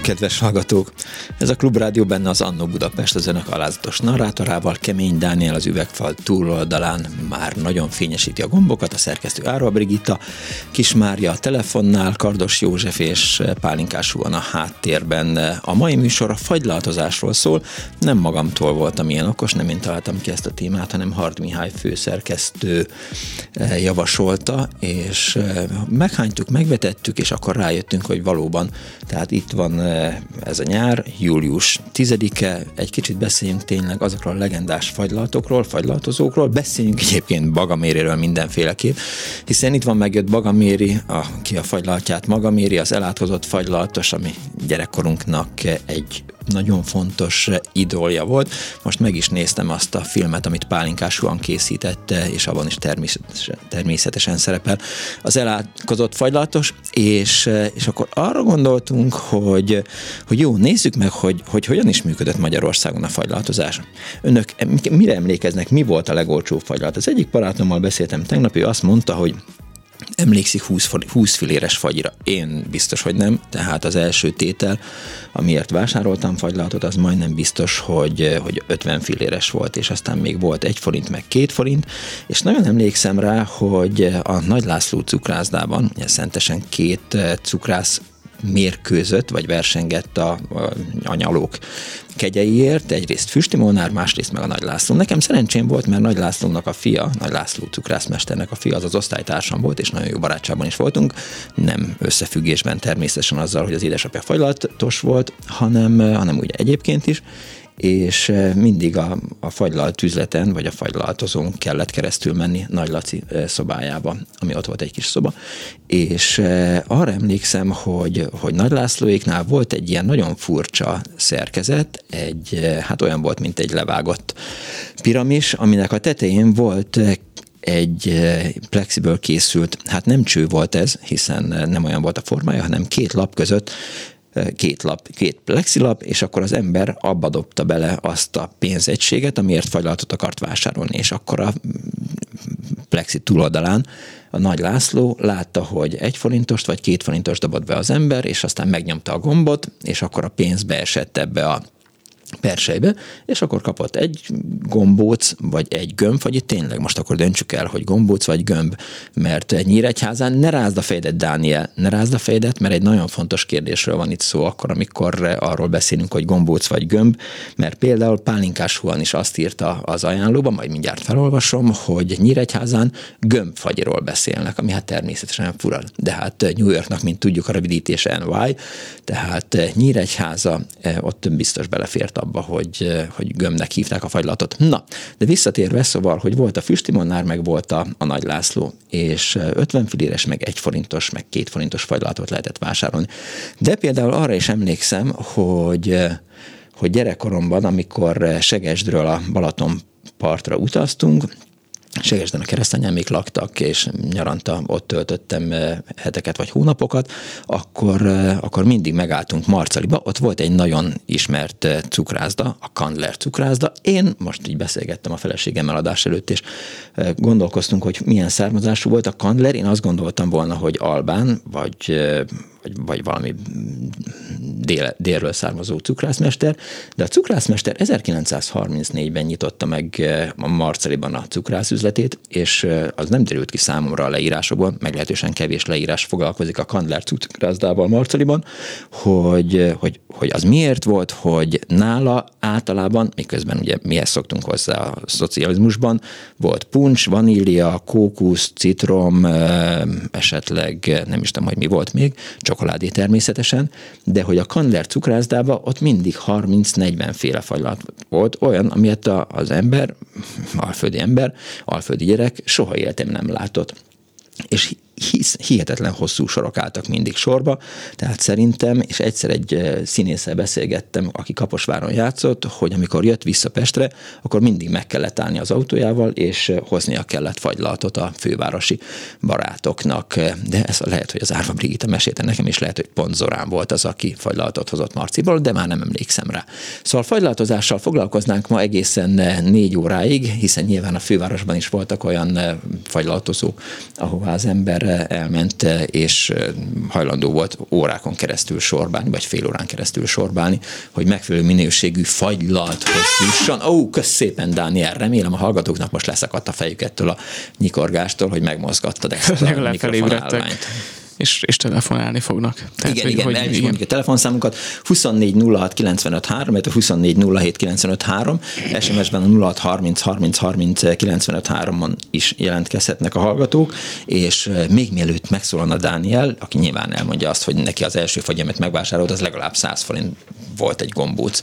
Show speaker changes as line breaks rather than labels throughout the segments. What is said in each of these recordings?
Kívánok, kedves hallgatók! Ez a Klubrádió benne az Annó Budapest az önök alázatos narrátorával, Kemény Dániel az üvegfal túloldalán már nagyon fényesíti a gombokat, a szerkesztő Árva Brigitta, Kis Mária a telefonnál, Kardos József és Pálinkás van a háttérben. A mai műsor a fagylaltozásról szól, nem magamtól voltam ilyen okos, nem én találtam ki ezt a témát, hanem Hard Mihály főszerkesztő eh, javasolta, és eh, meghánytuk, megvetettük, és akkor rájöttünk, hogy valóban, tehát itt van van eh, ez a nyár, július 10-e, egy kicsit beszéljünk tényleg azokról a legendás fagylaltokról, fagylaltozókról, beszéljünk egyébként Bagaméréről mindenféleképp, hiszen itt van megjött Bagaméri, aki a fagylaltját? Maga méri, az elátkozott fagylaltos, ami gyerekkorunknak egy nagyon fontos idolja volt. Most meg is néztem azt a filmet, amit Pálinkás Juan készítette, és abban is természetesen, szerepel az elátkozott fagylatos, és, és akkor arra gondoltunk, hogy, hogy jó, nézzük meg, hogy, hogy hogyan is működött Magyarországon a fagylaltozás. Önök mire emlékeznek, mi volt a legolcsóbb fagylat? Az egyik barátommal beszéltem tegnap, ő azt mondta, hogy emlékszik 20, 20 filéres fagyra. Én biztos, hogy nem, tehát az első tétel, amiért vásároltam fagylaltot, az majdnem biztos, hogy, hogy 50 filéres volt, és aztán még volt egy forint, meg két forint, és nagyon emlékszem rá, hogy a Nagy László cukrászdában, szentesen két cukrász mérkőzött, vagy versengett a, a, nyalók kegyeiért, egyrészt Füsti Molnár, másrészt meg a Nagy László. Nekem szerencsém volt, mert Nagy Lászlónak a fia, Nagy László cukrászmesternek a fia, az az osztálytársam volt, és nagyon jó barátságban is voltunk. Nem összefüggésben természetesen azzal, hogy az édesapja fagylatos volt, hanem, hanem ugye egyébként is, és eh, mindig a, a fagylalt üzleten, vagy a fagylaltozón kellett keresztül menni Nagy Laci eh, szobájába, ami ott volt egy kis szoba, és eh, arra emlékszem, hogy, hogy Nagy Lászlóéknál volt egy ilyen nagyon furcsa szerkezet, egy, hát olyan volt, mint egy levágott piramis, aminek a tetején volt egy plexiből készült, hát nem cső volt ez, hiszen nem olyan volt a formája, hanem két lap között két lap, két plexilap, és akkor az ember abba dobta bele azt a pénzegységet, amiért fagylaltot akart vásárolni, és akkor a plexi túloldalán a Nagy László látta, hogy egy forintost vagy két forintos dobott be az ember, és aztán megnyomta a gombot, és akkor a pénz beesett ebbe a persejbe, és akkor kapott egy gombóc, vagy egy gömb, vagy itt tényleg most akkor döntsük el, hogy gombóc vagy gömb, mert egy Nyíregyházán ne rázd a fejedet, Dániel, ne rázd a fejedet, mert egy nagyon fontos kérdésről van itt szó, akkor, amikor arról beszélünk, hogy gombóc vagy gömb, mert például Pálinkás Huan is azt írta az ajánlóban, majd mindjárt felolvasom, hogy Nyíregyházán gömbfagyiról beszélnek, ami hát természetesen fura, de hát New Yorknak, mint tudjuk, a rövidítése NY, tehát Nyíregyháza eh, ott biztos belefért abba, hogy, hogy gömbnek hívták a fagylatot. Na, de visszatérve, szóval, hogy volt a Füstimonnár, meg volt a, a Nagy László, és 50 filéres, meg egy forintos, meg két forintos fagylatot lehetett vásárolni. De például arra is emlékszem, hogy hogy gyerekkoromban, amikor Segesdről a Balaton partra utaztunk, Segesden a keresztanyám laktak, és nyaranta ott töltöttem heteket vagy hónapokat, akkor, akkor mindig megálltunk Marcaliba, ott volt egy nagyon ismert cukrászda, a Kandler cukrászda. Én most így beszélgettem a feleségemmel adás előtt, és gondolkoztunk, hogy milyen származású volt a Kandler. Én azt gondoltam volna, hogy albán, vagy vagy, vagy valami dél, délről származó cukrászmester, de a cukrászmester 1934-ben nyitotta meg a Marceliban a cukrászüzletét, és az nem derült ki számomra a leírásokban, meglehetősen kevés leírás foglalkozik a Kandler cukrászdával Marceliban, hogy, hogy, hogy az miért volt, hogy nála általában, miközben ugye mihez szoktunk hozzá a szocializmusban, volt puncs, vanília, kókusz, citrom, esetleg nem is tudom, hogy mi volt még, csokoládé természetesen, de hogy a Kandler cukrászdába ott mindig 30-40 féle fagylat volt, olyan, amilyet az ember, alföldi ember, alföldi gyerek soha életem nem látott. És hisz, hihetetlen hosszú sorok álltak mindig sorba, tehát szerintem, és egyszer egy színésszel beszélgettem, aki Kaposváron játszott, hogy amikor jött vissza Pestre, akkor mindig meg kellett állni az autójával, és hoznia kellett fagylaltot a fővárosi barátoknak. De ez lehet, hogy az Árva Brigitta mesélte nekem, és lehet, hogy pont Zorán volt az, aki fagylaltot hozott Marciból, de már nem emlékszem rá. Szóval fagylaltozással foglalkoznánk ma egészen négy óráig, hiszen nyilván a fővárosban is voltak olyan fagylaltozók, ahová az ember elment, és hajlandó volt órákon keresztül sorbálni, vagy fél órán keresztül sorbálni, hogy megfelelő minőségű fagylalthoz jusson. Ó, kösz szépen, Dániel, remélem a hallgatóknak most leszakadt a fejük ettől a nyikorgástól, hogy megmozgattad ezt a mikrofonálványt
és, és telefonálni fognak.
Tehát, igen, hogy, igen, hogy, el is igen. mondjuk a telefonszámunkat 24 06 95 3, 24 07 95 3, SMS-ben a 06 30 30 30 95 3-on is jelentkezhetnek a hallgatók, és még mielőtt megszólalna Dániel, aki nyilván elmondja azt, hogy neki az első fagyemet megvásárolt, az legalább 100 forint volt egy gombóc,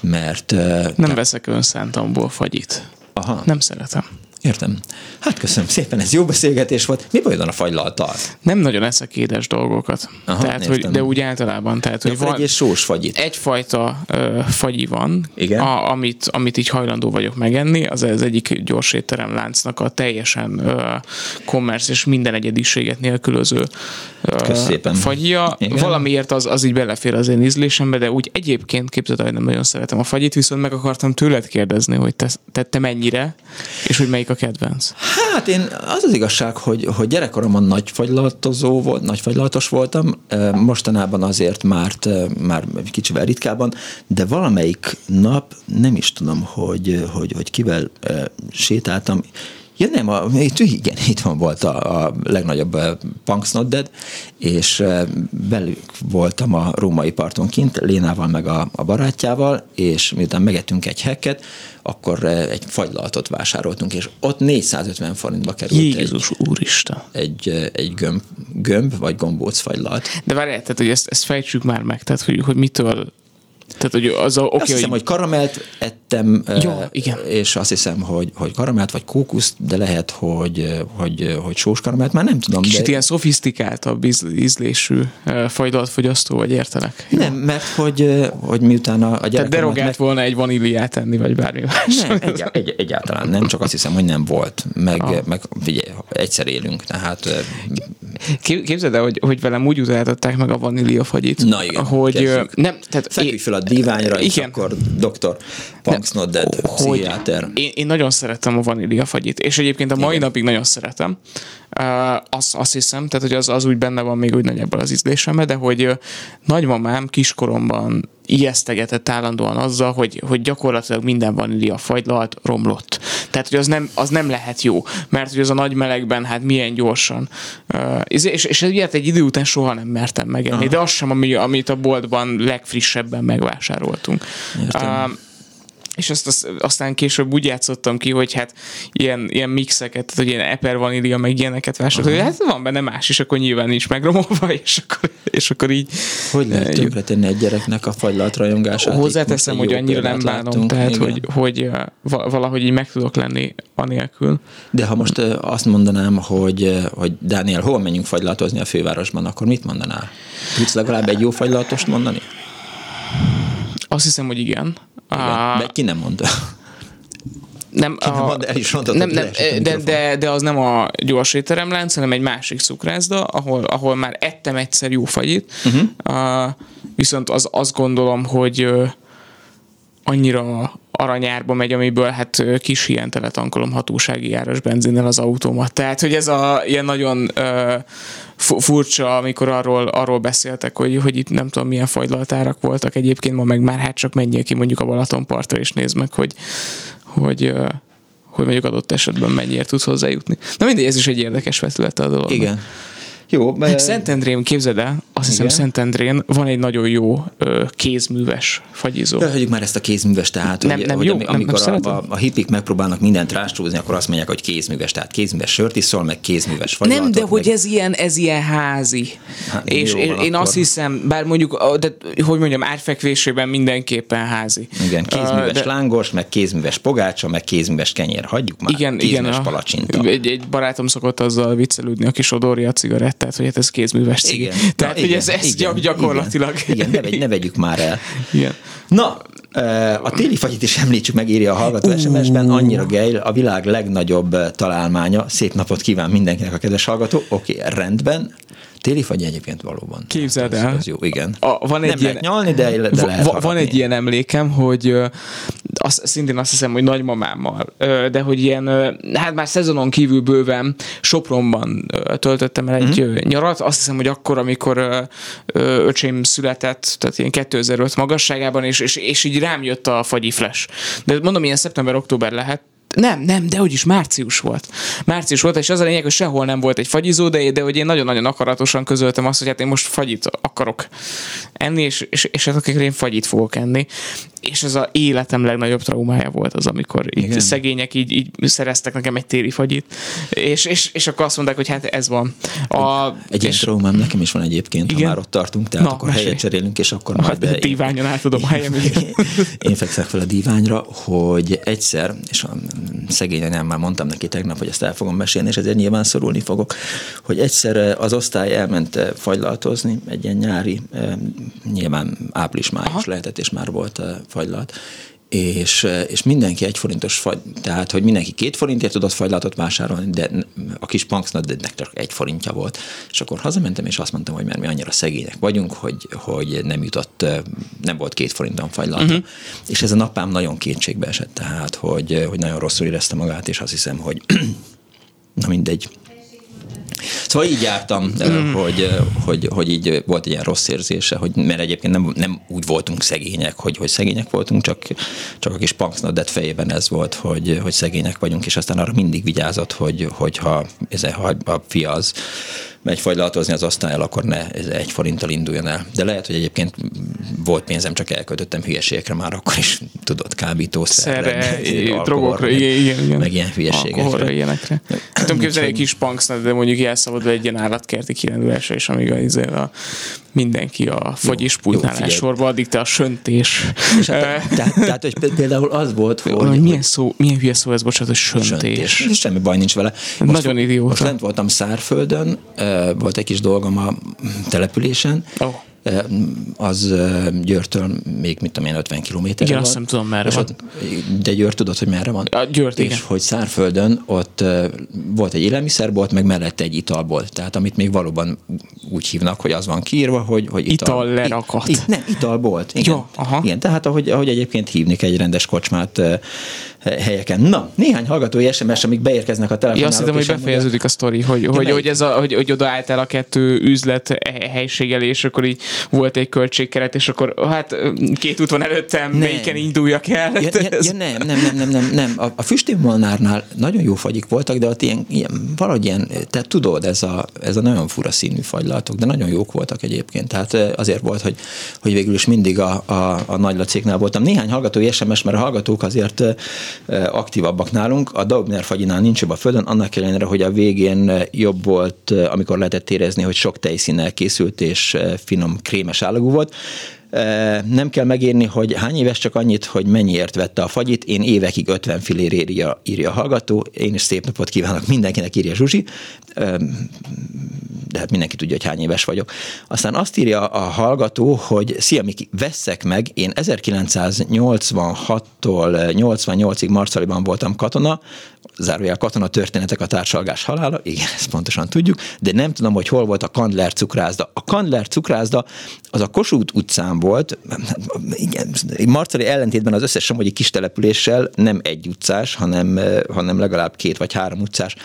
mert...
Nem te... veszek önszántamból fagyit. Aha. Nem szeretem.
Értem. Hát köszönöm szépen, ez jó beszélgetés volt. Mi baj van a fagylaltal?
Nem nagyon eszek édes dolgokat. Aha, tehát, hogy, de úgy általában. Tehát,
hogy van egy sós fagyit.
Egyfajta ö, fagyi van, Igen? A, amit, amit így hajlandó vagyok megenni. Az az egyik gyors étterem láncnak a teljesen kommersz és minden egyediséget nélkülöző ö, fagyja. Igen? Valamiért az, az így belefér az én ízlésembe, de úgy egyébként képzeld, hogy nem nagyon szeretem a fagyit, viszont meg akartam tőled kérdezni, hogy te, te, te mennyire, és hogy melyik a kedvenc?
Hát én az az igazság, hogy, hogy gyerekkoromban nagy fagylaltozó volt, nagy fagylaltos voltam, mostanában azért már, már kicsivel ritkában, de valamelyik nap nem is tudom, hogy, hogy, hogy kivel sétáltam, Ja nem, a, itt, igen, itt van volt a, a legnagyobb uh, Punks Not Dead, és uh, belük voltam a római parton kint, Lénával meg a, a barátjával, és miután megettünk egy hekket, akkor uh, egy fagylaltot vásároltunk, és ott 450 forintba került
Jézus egy, úristen.
egy, egy gömb, gömb, vagy gombóc fagylalt.
De várjál, tehát, hogy ezt, ezt fejtsük már meg, tehát, hogy, hogy mitől
tehát, hogy az a, okay, azt hiszem, hogy, hogy karamelt ettem,
jó, igen.
és azt hiszem, hogy, hogy karamelt vagy kókuszt, de lehet, hogy, hogy, hogy sós karamelt, már nem tudom.
Kicsit de... ilyen szofisztikáltabb ízlésű fogyasztó vagy értelek?
Nem, mert hogy, hogy miután a, a
Tehát derogált meg... volna egy vaníliát enni, vagy bármi más.
Nem, egy, egy, egyáltalán nem, csak azt hiszem, hogy nem volt. Meg, ah. meg figyelj, egyszer élünk, tehát...
Képzeld el, hogy, hogy velem úgy utáltatták meg a vaníliafagyit,
Na igen,
hogy kezdjük. nem,
tehát Feküdj fel a díványra, és akkor doktor Punks Not Dead, pszichiáter.
Én, én nagyon szeretem a vaníliafagyit, és egyébként a mai Igen. napig nagyon szeretem. Uh, azt, azt hiszem, tehát hogy az, az úgy benne van még úgy nagyjából az ízlésembe, de hogy uh, nagymamám kiskoromban ijesztegetett állandóan azzal, hogy, hogy gyakorlatilag minden vanília fagylalt romlott. Tehát, hogy az nem, az nem lehet jó, mert hogy az a nagy melegben, hát milyen gyorsan. Uh, és, és ilyet egy idő után soha nem mertem megenni, Aha. de az sem, ami, amit a boltban legfrissebben megvásároltunk. Értem. Uh, és azt, azt, aztán később úgy játszottam ki, hogy hát ilyen, ilyen mixeket, tehát hogy ilyen eper vanília, meg ilyeneket vásároltam, hogy hát van benne más, és akkor nyilván nincs megromolva, és akkor, és akkor így...
Hogy lehet tönkretenni egy gyereknek a fagylalt rajongását?
Hozzáteszem, hogy annyira nem bánom, tehát hogy, hogy valahogy így meg tudok lenni anélkül.
De ha most azt mondanám, hogy, hogy Dániel, hol menjünk fagylatozni a fővárosban, akkor mit mondanál? Tudsz legalább egy jó fagylatost mondani?
Azt hiszem, hogy igen.
Igen. De ki nem mondta?
Nem,
a, mond, el is mondtad,
nem, nem, de, de, de, az nem a gyors étteremlánc, hanem egy másik cukrászda, ahol, ahol már ettem egyszer jó fagyit, uh-huh. uh, viszont az, azt gondolom, hogy uh, annyira, aranyárba megy, amiből hát kis ilyen tankolom hatósági áras benzinnel az autómat. Tehát, hogy ez a ilyen nagyon uh, furcsa, amikor arról, arról beszéltek, hogy, hogy itt nem tudom milyen fagylaltárak voltak egyébként, ma meg már hát csak menjél ki mondjuk a Balatonpartra és nézd meg, hogy, hogy uh, hogy mondjuk adott esetben mennyire tudsz hozzájutni. Na mindegy, ez is egy érdekes vetülete a dolog.
Igen. Jó,
mert... Szentendrén, képzeld el, azt hiszem Szentendrén van egy nagyon jó ö, kézműves fagyizó.
De hagyjuk már ezt a kézműves, tehát
nem, hogy, nem hogy jó,
amikor
nem,
nem a, a, a hipik megpróbálnak mindent rástrózni, akkor azt mondják, hogy kézműves, tehát kézműves sört iszol, meg kézműves fagylatot.
Nem, de meg... hogy ez ilyen, ez ilyen házi. Hát, és jó, én, akkor... én azt hiszem, bár mondjuk, de, hogy mondjam, árfekvésében mindenképpen házi.
Igen, kézműves uh, de... lángos, meg kézműves pogácsa, meg kézműves kenyér. Hagyjuk már, igen, kézműves igen, palacsinta.
Egy, egy barátom szokott azzal viccelődni, aki sodorja a cigarett tehát hogy hát ez kézműves cég. Igen. Tehát, Na, hogy igen, ez, ez igen, gyakorlatilag.
Igen, igen ne, vegy, ne vegyük már el.
Igen.
Na, a téli fagyit is említsük meg, írja a hallgató uh. SMS-ben, annyira gejl, a világ legnagyobb találmánya. Szép napot kíván mindenkinek a kedves hallgató. Oké, okay, rendben. Téli fagy egyébként valóban.
Képzeld el.
Ez, jó, igen.
A, van egy
Nem
ilyen,
lehet nyalni, de, de lehet
Van Van egy ilyen emlékem, hogy azt, szintén azt hiszem, hogy nagymamámmal, de hogy ilyen, hát már szezonon kívül bőven Sopronban töltöttem el egy uh-huh. nyarat. Azt hiszem, hogy akkor, amikor öcsém született, tehát ilyen 2005 magasságában, és, és, és így rám jött a fagyi flash. De mondom, ilyen szeptember-október lehet, nem, nem, de hogy is március volt. Március volt, és az a lényeg, hogy sehol nem volt egy fagyizó, de, de hogy én nagyon-nagyon akaratosan közöltem azt, hogy hát én most fagyit akarok enni, és, és, és hát én fagyit fogok enni és ez az életem legnagyobb traumája volt az, amikor így szegények így, így szereztek nekem egy téli fagyit, és, és, és akkor azt mondták, hogy hát ez van.
A, egy ilyen traumám nekem is van egyébként, igen? ha már ott tartunk, tehát Na, akkor mesélj. helyet cserélünk, és akkor
majd... Hát, a díványon átadom a helyem.
én fekszek fel a díványra, hogy egyszer, és a szegény anyám már mondtam neki tegnap, hogy ezt el fogom mesélni, és ezért nyilván szorulni fogok, hogy egyszer az osztály elment fagylaltozni, egy ilyen nyári, nyilván április-május lehetett, és már volt fagylalt, és, és mindenki egy forintos fagy, tehát hogy mindenki két forintért tudott fagylatot vásárolni, de a kis punksnadnek csak egy forintja volt. És akkor hazamentem, és azt mondtam, hogy mert mi annyira szegények vagyunk, hogy, hogy nem jutott, nem volt két forinton fagylata. Uh-huh. És ez a napám nagyon kétségbe esett, tehát hogy, hogy nagyon rosszul érezte magát, és azt hiszem, hogy na mindegy, Szóval így jártam, mm. hogy, hogy, hogy így volt egy ilyen rossz érzése, hogy, mert egyébként nem, nem úgy voltunk szegények, hogy, hogy szegények voltunk, csak, csak a kis punksnodet fejében ez volt, hogy, hogy szegények vagyunk, és aztán arra mindig vigyázott, hogy, hogyha ez a, a fia az megy fagylatozni az osztályal, akkor ne ez egy forinttal induljon el. De lehet, hogy egyébként volt pénzem, csak elköltöttem hülyeségekre már akkor is, tudod, kábítószerre,
drogokra, igen, igen, igen.
meg ilyen hülyeségekre. Alkoholra,
ilyenekre. Tudom képzelni egy kis punksnak, de mondjuk elszabadul egy ilyen állatkerti kirándulásra, és amíg a, izé a, mindenki a fogyispultnál sorba, addig te a söntés.
És hát, tehát, tehát, hogy például az volt, hogy...
Milyen, szó, milyen hülye szó ez, bocsánat, hogy söntés. söntés.
Semmi baj nincs vele.
Most, Nagyon idióta.
Most lent voltam Szárföldön, volt egy kis dolgom a településen, oh az Győrtől még, mit tudom én, 50 kilométerre
Igen, van. azt nem tudom, merre van. Ott,
de Győr tudod, hogy merre van?
A Győrt,
és
igen.
hogy Szárföldön ott volt egy élelmiszerbolt, meg mellette egy italbolt. Tehát amit még valóban úgy hívnak, hogy az van kiírva, hogy, hogy
ital, ital lerakat.
It, nem, italbolt. Igen.
Ja, aha.
igen, tehát ahogy, ahogy egyébként hívni egy rendes kocsmát helyeken. Na, néhány hallgatói SMS, amik beérkeznek a telefonálók.
Ja, azt hiszem, hogy befejeződik a sztori, hogy, hogy, hogy, ez a, hogy, hogy oda álltál a kettő üzlet helységgel, és akkor így volt egy költségkeret, és akkor hát két út van előttem, nem. melyiken induljak el. Ja,
ja, ja, nem, nem, nem, nem, nem, nem. A, a füstémolnárnál nagyon jó fagyik voltak, de ott ilyen, ilyen valahogy ilyen, te tudod, ez a, ez a nagyon fura színű fagylatok, de nagyon jók voltak egyébként. Tehát azért volt, hogy, hogy végül is mindig a, a, a nagy voltam. Néhány hallgatói SMS, mert a hallgatók azért aktívabbak nálunk. A Daubner fagyinál nincs jobb a földön, annak ellenére, hogy a végén jobb volt, amikor lehetett érezni, hogy sok tejszínnel készült és finom krémes állagú volt. Nem kell megírni, hogy hány éves, csak annyit, hogy mennyiért vette a fagyit. Én évekig 50 filér írja, írja a hallgató. Én is szép napot kívánok mindenkinek, írja Zsuzsi. De hát mindenki tudja, hogy hány éves vagyok. Aztán azt írja a hallgató, hogy szia Miki, veszek meg, én 1986-tól 88-ig Marcaliban voltam katona, zárójel katona történetek a társalgás halála, igen, ezt pontosan tudjuk, de nem tudom, hogy hol volt a Kandler cukrászda. A Kandler cukrászda az a Kossuth utcán volt, igen, Marcali ellentétben az összes somogyi kis településsel nem egy utcás, hanem, hanem legalább két vagy három utcás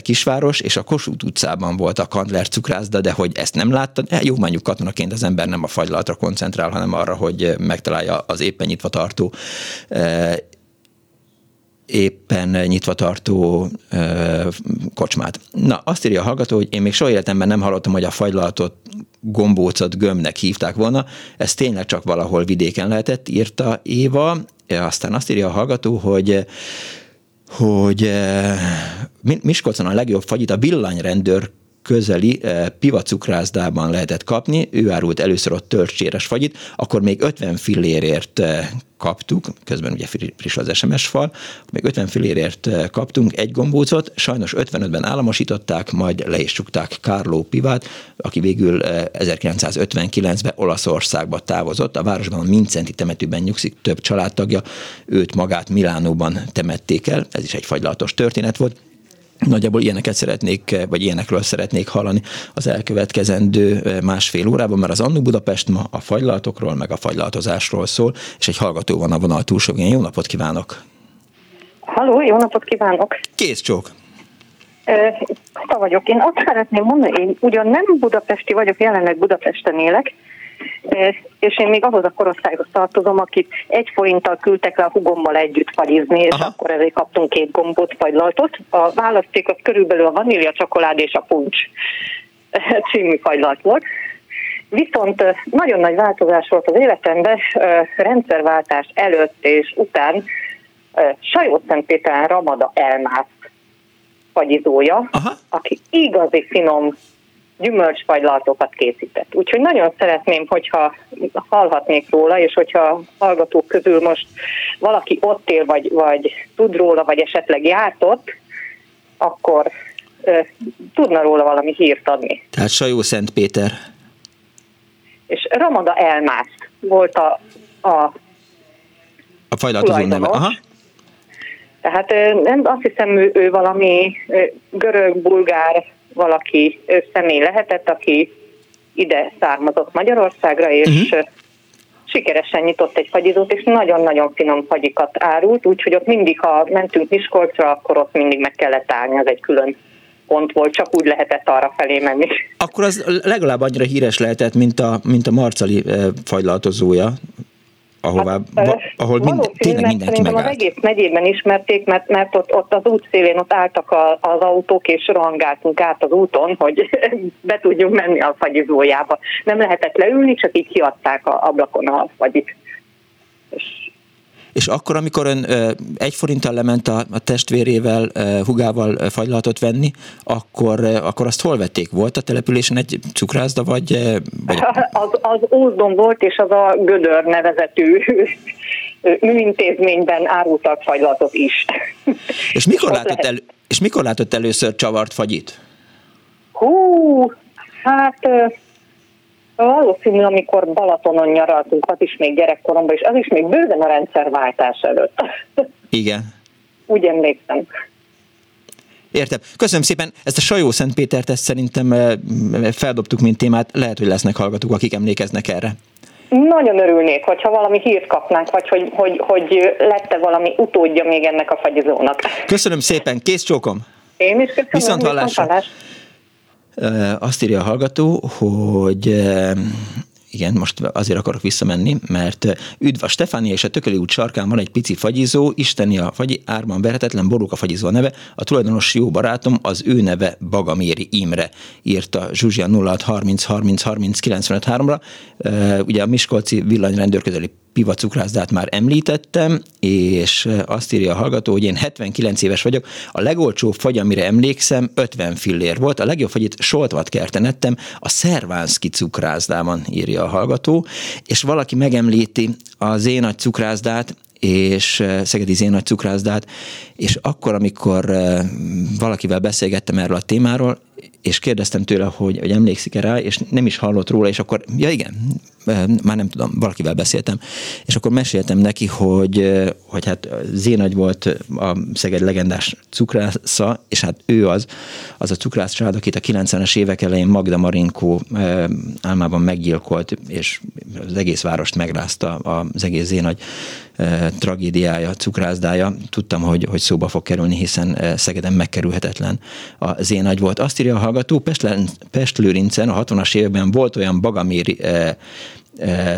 kisváros, és a Kossuth utcában volt a Kandler cukrászda, de hogy ezt nem láttad, eh, jó, mondjuk katonaként az ember nem a fagylalatra koncentrál, hanem arra, hogy megtalálja az éppen nyitva tartó éppen nyitva tartó ö, kocsmát. Na, azt írja a hallgató, hogy én még soha életemben nem hallottam, hogy a fagylalatot gombócot gömbnek hívták volna. Ez tényleg csak valahol vidéken lehetett, írta Éva. Aztán azt írja a hallgató, hogy hogy Miskolcon a legjobb fagyit a villányrendőr közeli eh, Piva cukrászdában lehetett kapni, ő árult először ott törcséres fagyit, akkor még 50 fillérért eh, kaptuk, közben ugye friss az SMS fal, még 50 fillérért eh, kaptunk egy gombócot, sajnos 55-ben államosították, majd le is csukták Carlo Pivát, aki végül 1959-ben Olaszországba távozott, a városban a Mincenti temetőben nyugszik több családtagja, őt magát Milánóban temették el, ez is egy fagylatos történet volt, Nagyjából ilyeneket szeretnék, vagy ilyenekről szeretnék hallani az elkövetkezendő másfél órában, mert az Annu Budapest ma a fagylaltokról, meg a fagylaltozásról szól, és egy hallgató van a vonal túlsó Jó napot kívánok!
Halló, jó napot kívánok!
Kész csók!
Te vagyok. Én azt szeretném mondani, én ugyan nem budapesti vagyok, jelenleg Budapesten élek, és én még ahhoz a korosztályhoz tartozom, akit egy forinttal küldtek le a hugommal együtt fagyizni, és Aha. akkor ezért kaptunk két gombot, fagylaltot. A választék az körülbelül a vanília csokolád és a puncs című fagylalt volt. Viszont nagyon nagy változás volt az életemben, rendszerváltás előtt és után Sajó Szentpéteren Ramada elmász fagyizója, Aha. aki igazi finom gyümölcsfagylatokat készített. Úgyhogy nagyon szeretném, hogyha hallhatnék róla, és hogyha hallgatók közül most valaki ott él, vagy, vagy tud róla, vagy esetleg járt ott, akkor ö, tudna róla valami hírt adni.
Tehát Sajó Szent Péter.
És Ramada Elmász volt a, a
a fajlatozó neve. Aha.
Tehát nem, azt hiszem, ő, ő valami görög, bulgár valaki személy lehetett, aki ide származott Magyarországra, és uh-huh. sikeresen nyitott egy fagyizót, és nagyon-nagyon finom fagyikat árult, úgyhogy ott mindig, ha mentünk Miskolcra, akkor ott mindig meg kellett állni, az egy külön pont volt, csak úgy lehetett arra felé menni.
Akkor az legalább annyira híres lehetett, mint a, mint a marcali fajlatozója, ahová, hát, va, ahol mind, tényleg mindenki megállt.
Az egész megyében ismerték, mert, mert ott, ott az útszélén ott álltak a, az autók, és rohangáltunk át az úton, hogy be tudjunk menni a fagyizójába. Nem lehetett leülni, csak így kiadták a ablakon a fagyit.
És és akkor, amikor ön egy forinttal lement a, a testvérével, hugával fagylaltot venni, akkor, akkor azt hol vették? Volt a településen egy cukrászda, vagy... vagy...
Az, az Ózdon volt, és az a Gödör nevezetű műintézményben árultak fagylatot is.
És mikor, látott el, és mikor látott először csavart fagyit?
Hú, hát Valószínű, amikor Balatonon nyaraltunk, az is még gyerekkoromban, és az is még bőven a rendszerváltás előtt.
Igen.
Úgy emlékszem.
Értem. Köszönöm szépen. Ezt a Sajó Szentpétert ezt szerintem eh, feldobtuk, mint témát. Lehet, hogy lesznek hallgatók, akik emlékeznek erre.
Nagyon örülnék, hogyha valami hírt kapnánk, vagy hogy, hogy, hogy lette valami utódja még ennek a fagyizónak.
Köszönöm szépen, kész csókom!
Én is köszönöm.
Viszont hallásra. Viszont hallás. Azt írja a hallgató, hogy igen, most azért akarok visszamenni, mert üdv a Stefánia és a Tököli út sarkán van egy pici fagyizó, isteni a fagyi, árban verhetetlen, a fagyizó a neve, a tulajdonos jó barátom, az ő neve Bagaméri Imre, írta Zsuzsia 06 30 30 30 95 3-ra. Ugye a Miskolci villanyrendőr közeli Piva cukrászdát már említettem, és azt írja a hallgató, hogy én 79 éves vagyok, a legolcsóbb fagy, amire emlékszem, 50 fillér volt, a legjobb fagyit Soltvat kerten ettem, a Szervánszki cukrászdában írja a hallgató, és valaki megemlíti az én nagy cukrászdát, és Szegedi Zénagy cukrászdát, és akkor, amikor valakivel beszélgettem erről a témáról, és kérdeztem tőle, hogy, hogy emlékszik-e rá, és nem is hallott róla, és akkor, ja igen, már nem tudom, valakivel beszéltem, és akkor meséltem neki, hogy, hogy hát Zénagy volt a Szeged legendás cukrásza, és hát ő az, az a cukrász család, akit a 90-es évek elején Magda Marinkó álmában meggyilkolt, és az egész várost megrázta az egész Zénagy tragédiája, cukrászdája. Tudtam, hogy, hogy szóba fog kerülni, hiszen Szegeden megkerülhetetlen a Zénagy volt. Azt írja a hallgató, Pestlőrincen a 60-as években volt olyan bagaméri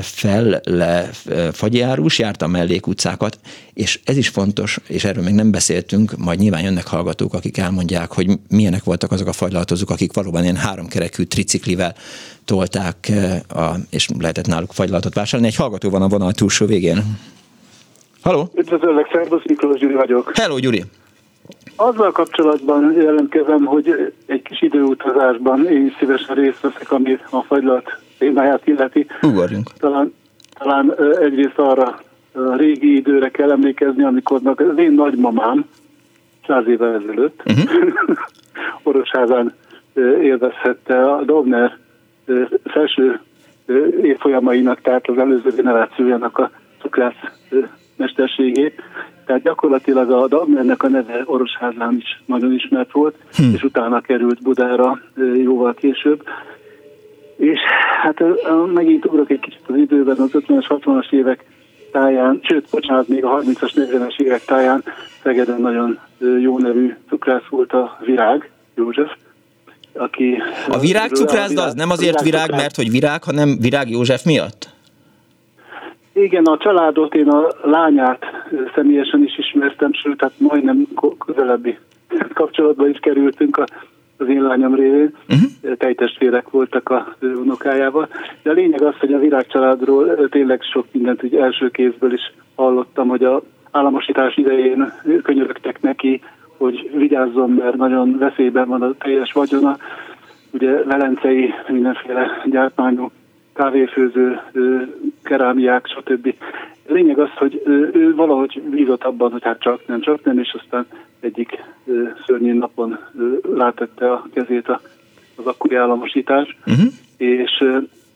fel le fagyárus, járta a mellékutcákat, és ez is fontos, és erről még nem beszéltünk, majd nyilván jönnek hallgatók, akik elmondják, hogy milyenek voltak azok a fagylaltozók, akik valóban ilyen háromkerekű triciklivel tolták, a, és lehetett náluk fagylaltot vásárolni. Egy hallgató van a vonal túlsó végén. Haló?
Üdvözöllek, Szerbusz Miklós Gyuri vagyok.
Hello, Gyuri!
Azzal kapcsolatban jelentkezem, hogy egy kis időutazásban én is szívesen részt veszek, ami a fagylalt témáját illeti.
Ugorjunk.
Talán, talán egyrészt arra a régi időre kell emlékezni, amikor az én nagymamám száz évvel ezelőtt uh-huh. Orosházán élvezhette a Dovner felső évfolyamainak, tehát az előző generációjának a cukrász mesterségét. Tehát gyakorlatilag a Dagmernek a neve Orosházán is nagyon ismert volt, hm. és utána került Budára jóval később. És hát megint ugrok egy kicsit az időben, az 50-es, 60-as évek táján, sőt, bocsánat, még a 30-as, 40-es évek táján Szegeden nagyon jó nevű cukrász volt a Virág, József, aki...
A virág cukrászda az nem azért virág, mert hogy virág, hanem virág József miatt?
Igen, a családot én a lányát személyesen is ismertem, sőt, hát majdnem közelebbi kapcsolatba is kerültünk a, az én lányom révén. Uh-huh. Tejtestvérek voltak a unokájával. De a lényeg az, hogy a virágcsaládról tényleg sok mindent úgy első kézből is hallottam, hogy a államosítás idején könyörögtek neki, hogy vigyázzon, mert nagyon veszélyben van a teljes vagyona. Ugye velencei mindenféle gyártmányú kávéfőző, kerámiák, stb. Lényeg az, hogy ő valahogy bízott abban, hogy hát csak nem, csak nem, és aztán egyik szörnyű napon látette a kezét az akkori államosítás, uh-huh. és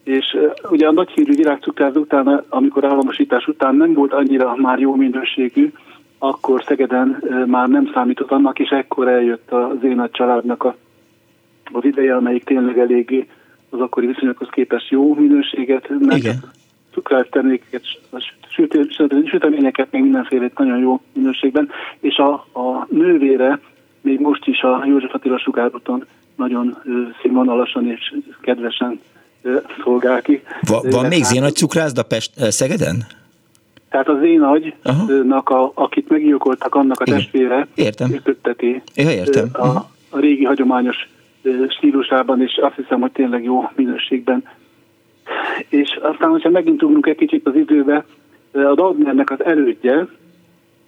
és ugye a nagyhírű virágcukráz után, amikor államosítás után nem volt annyira már jó minőségű, akkor Szegeden már nem számított annak, és ekkor eljött az én nagy családnak a, az ideje, amelyik tényleg eléggé az akkori viszonyokhoz képest jó minőséget,
Igen.
cukrált termékeket, süteményeket, még mindenféle nagyon jó minőségben, és a, a nővére még most is a József Attila sugárúton nagyon színvonalasan és kedvesen szolgál ki.
Va, van még zénagy cukrászda Pest, Szegeden?
Tehát az én agynak, a, akit meggyilkoltak, annak a testvére
értem.
működteti
ja, értem.
A, a régi hagyományos stílusában, és azt hiszem, hogy tényleg jó minőségben. És aztán, hogyha megint ugrunk egy kicsit az időbe, a Daubnernek az erődje,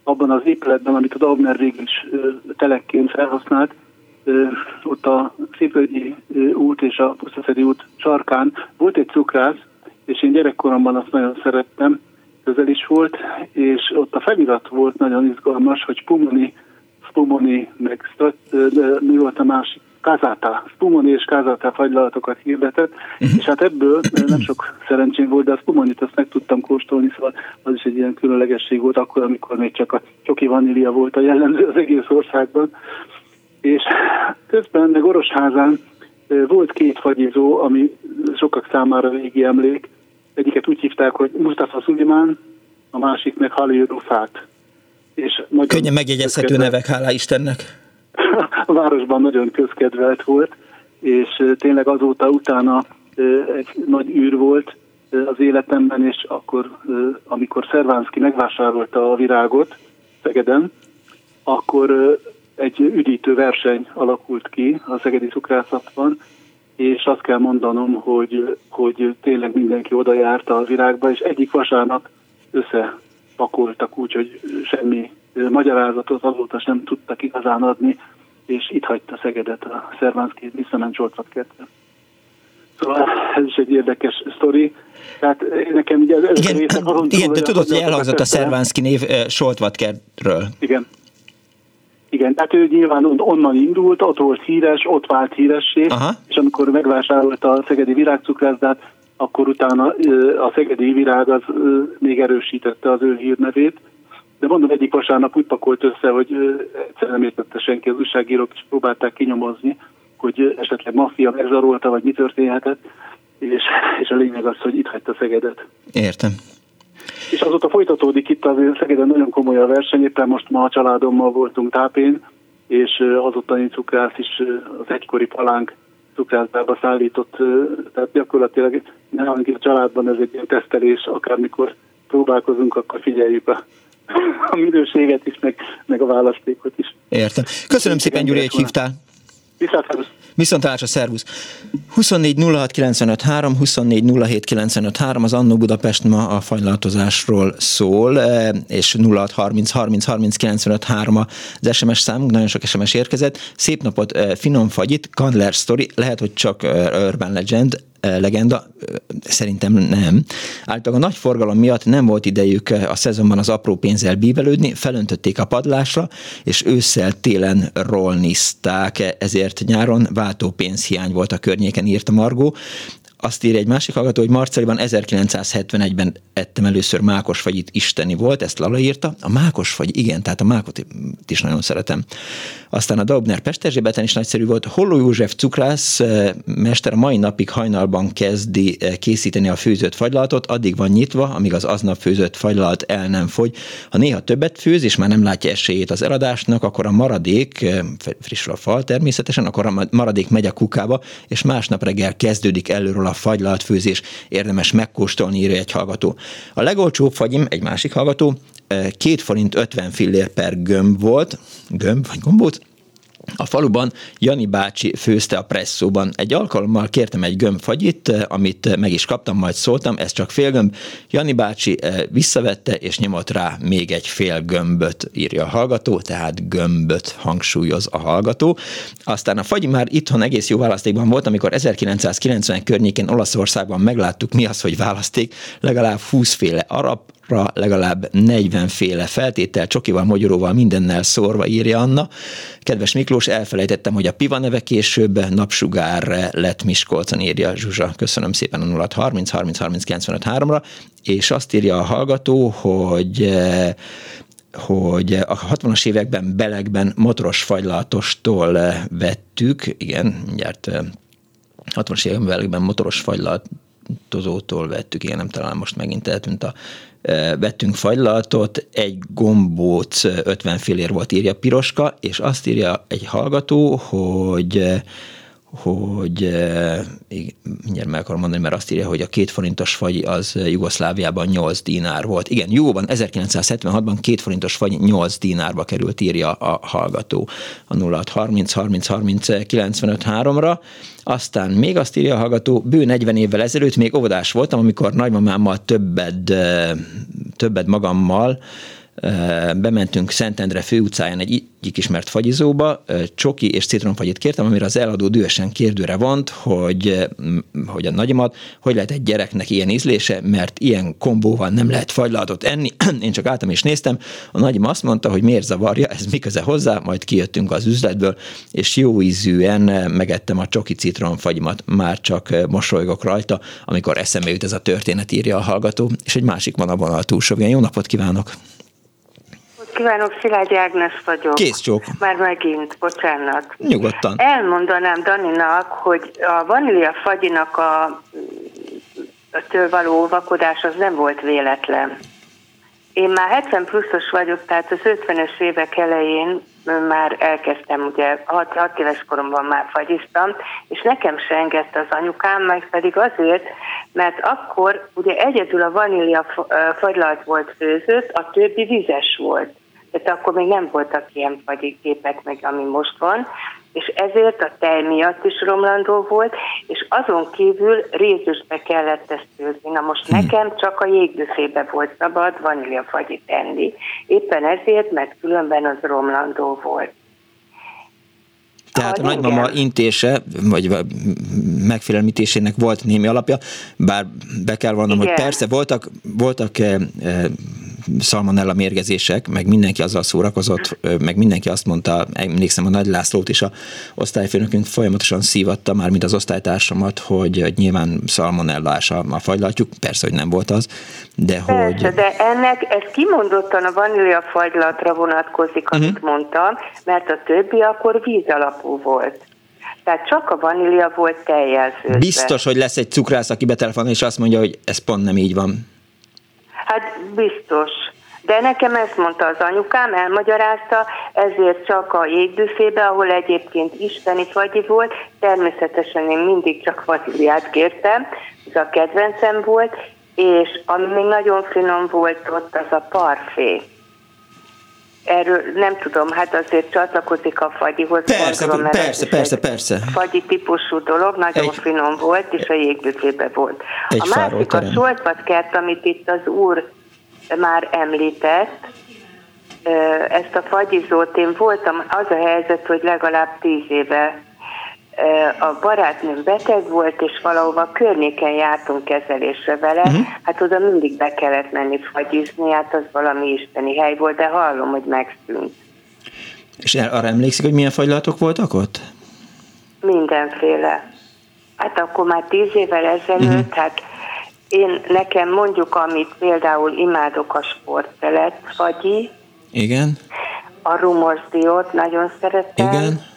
abban az épületben, amit a Daubner végül is telekként felhasznált, ott a Szépvölgyi út és a Pusztaszedi út sarkán volt egy cukrász, és én gyerekkoromban azt nagyon szerettem, közel is volt, és ott a felirat volt nagyon izgalmas, hogy Pumoni, Spumoni, meg mi volt a másik, Kázátá, Spumoni és Kázátá fagylalatokat hirdetett, uh-huh. és hát ebből nem sok szerencsém volt, de a Spumonit azt meg tudtam kóstolni, szóval az is egy ilyen különlegesség volt akkor, amikor még csak a csoki vanília volt a jellemző az egész országban. És közben meg Orosházán volt két fagyizó, ami sokak számára régi emlék. Egyiket úgy hívták, hogy Mustafa Sulimán, a másik meg Halil Rufát.
És Könnyen megjegyezhető nevek, hála Istennek
a városban nagyon közkedvelt volt, és tényleg azóta utána egy nagy űr volt az életemben, és akkor, amikor Szervánszki megvásárolta a virágot Szegeden, akkor egy üdítő verseny alakult ki a szegedi cukrászatban, és azt kell mondanom, hogy, hogy tényleg mindenki oda járta a virágba, és egyik vasárnap összepakoltak úgy, hogy semmi magyarázatot azóta sem tudtak igazán adni, és itt hagyta Szegedet a Szervánszki, visszament Zsoltvat kertbe. Szóval ez is egy érdekes sztori. Tehát nekem ugye ez,
igen, része, igen, de tudod, hogy elhangzott a Szervánszki név uh, Soltvatkertről.
Igen. Igen, tehát ő nyilván onnan indult, ott volt híres, ott vált híressé, Aha. és amikor megvásárolta a Szegedi Virágcukrászdát, akkor utána a Szegedi Virág az még erősítette az ő hírnevét. De mondom, egyik vasárnap úgy pakolt össze, hogy egyszerűen nem értette senki, az újságírók is próbálták kinyomozni, hogy esetleg maffia megzarolta, vagy mi történhetett, és, és a lényeg az, hogy itt hagyta Szegedet.
Értem.
És azóta folytatódik itt azért Szegeden nagyon komoly a verseny, éppen most ma a családommal voltunk tápén, és az ottani cukrász is az egykori palánk cukrászdába szállított, tehát gyakorlatilag nem a családban ez egy ilyen tesztelés, akármikor próbálkozunk, akkor figyeljük a, a minőséget is, meg, meg a választékot is.
Értem. Köszönöm szépen, Gyuri, hogy hívtál.
Viszont
Viszontlátásra, szervusz! 24 06 95 3, 24 07 95 3, az Annó Budapest ma a fajlatozásról szól, e, és 06 30 30 30 95 3 az SMS számunk, nagyon sok SMS érkezett. Szép napot, e, finom fagyit, Kandler Story, lehet, hogy csak e, Urban Legend, legenda? Szerintem nem. Általában a nagy forgalom miatt nem volt idejük a szezonban az apró pénzzel bívelődni, felöntötték a padlásra, és ősszel télen rollnizták, ezért nyáron váltópénzhiány volt a környéken, írta Margó. Azt írja egy másik hallgató, hogy Marceliban 1971-ben ettem először mákosfagyit, isteni volt, ezt Lala írta. A mákosfagy, igen, tehát a mákot is nagyon szeretem. Aztán a Daubner Pesterzsébeten is nagyszerű volt. Holló József cukrász eh, mester mai napig hajnalban kezdi eh, készíteni a főzött fagylaltot, addig van nyitva, amíg az aznap főzött fagylalt el nem fogy. Ha néha többet főz, és már nem látja esélyét az eladásnak, akkor a maradék, eh, frissül a fal természetesen, akkor a maradék megy a kukába, és másnap reggel kezdődik előről a fagylalt főzés. Érdemes megkóstolni, írja egy hallgató. A legolcsóbb fagyim, egy másik hallgató, két forint 50 fillér per gömb volt, gömb vagy gombóc, a faluban Jani bácsi főzte a presszóban. Egy alkalommal kértem egy gömbfagyit, amit meg is kaptam, majd szóltam, ez csak fél gömb. Jani bácsi visszavette, és nyomott rá még egy fél gömböt, írja a hallgató, tehát gömböt hangsúlyoz a hallgató. Aztán a fagyi már itthon egész jó választékban volt, amikor 1990 környékén Olaszországban megláttuk, mi az, hogy választék, legalább 20 féle arab, ra legalább 40 féle feltétel, csokival, magyaróval, mindennel szórva írja Anna. Kedves Miklós, elfelejtettem, hogy a Piva neve később napsugár lett Miskolcon, írja Zsuzsa. Köszönöm szépen a 0 30 30 30 95 3-ra, és azt írja a hallgató, hogy hogy a 60-as években belegben motoros fagylaltostól vettük, igen, mindjárt 60-as években motoros fagylaltozótól vettük, igen, nem talán most megint eltűnt a vettünk fagylaltot, egy gombóc 50 fillér volt, írja Piroska, és azt írja egy hallgató, hogy hogy mindjárt meg akarom mondani, mert azt írja, hogy a két forintos fagy az Jugoszláviában 8 dinár volt. Igen, jóban 1976-ban két forintos fagy 8 dinárba került, írja a hallgató a 0630 30 30 95 3-ra. Aztán még azt írja a hallgató, bő 40 évvel ezelőtt még óvodás voltam, amikor nagymamámmal többet, többet magammal bementünk Szentendre főutcáján egy egyik ismert fagyizóba, csoki és citromfagyit kértem, amire az eladó dühösen kérdőre vont, hogy, hogy a nagyomat, hogy lehet egy gyereknek ilyen ízlése, mert ilyen kombóval nem lehet fagylaltot enni. Én csak álltam és néztem. A nagyom azt mondta, hogy miért zavarja, ez mi köze hozzá, majd kijöttünk az üzletből, és jó ízűen megettem a csoki citromfagyimat, már csak mosolygok rajta, amikor eszembe jut ez a történet, írja a hallgató, és egy másik van a vonal túlsó. Jó napot kívánok!
Kívánok, Szilágyi Ágnes vagyok.
Kész csók.
Már megint, bocsánat.
Nyugodtan.
Elmondanám Daninak, hogy a vanília fagyinak a, a től való vakodás az nem volt véletlen. Én már 70 pluszos vagyok, tehát az 50-es évek elején már elkezdtem, ugye 6, 6 éves koromban már fagyiztam, és nekem se engedte az anyukám, meg pedig azért, mert akkor ugye egyedül a vanília fagylalt volt főzött, a többi vizes volt tehát akkor még nem voltak ilyen gépek, meg ami most van, és ezért a tej miatt is romlandó volt, és azon kívül rézősbe kellett ezt főzni. Na most hm. nekem csak a jégbüfébe volt szabad vaníliafagyit enni. Éppen ezért, mert különben az romlandó volt.
Tehát a nagymama intése, vagy megfélemlítésének volt némi alapja, bár be kell vannom, hogy persze voltak, voltak e, e, szalmonella mérgezések, meg mindenki azzal szórakozott, meg mindenki azt mondta, emlékszem a Nagy Lászlót is a osztályfőnökünk folyamatosan szívatta, már mint az osztálytársamat, hogy, nyilván szalmonellás a, a fagylatjuk, persze, hogy nem volt az, de
persze,
hogy...
de ennek, ez kimondottan a vanília fagylatra vonatkozik, amit uh-huh. mondtam, mert a többi akkor víz alapú volt. Tehát csak a vanília volt teljelző.
Biztos, hogy lesz egy cukrász, aki betelefon és azt mondja, hogy ez pont nem így van.
Hát biztos. De nekem ezt mondta az anyukám, elmagyarázta, ezért csak a jégbüfébe, ahol egyébként isteni fagyi volt, természetesen én mindig csak vaníliát kértem, ez a kedvencem volt, és ami még nagyon finom volt ott, az a parfé erről nem tudom, hát azért csatlakozik a fagyihoz.
Persze, gondolom, persze, persze, persze.
Fagyi típusú dolog, nagyon egy, finom volt, és a jégbüfébe volt.
Egy
a másik a soltvatkert, amit itt az úr már említett, ezt a fagyizót én voltam, az a helyzet, hogy legalább tíz éve a barátnőm beteg volt, és valahova környéken jártunk kezelésre vele, uh-huh. hát oda mindig be kellett menni fagyizni, hát az valami isteni hely volt, de hallom, hogy megszűnt.
És arra emlékszik, hogy milyen fagylatok voltak ott?
Mindenféle. Hát akkor már tíz évvel ezelőtt, uh-huh. hát én nekem mondjuk, amit például imádok a sporttelet, fagyi.
Igen.
A rumosdiót nagyon szeretem.
Igen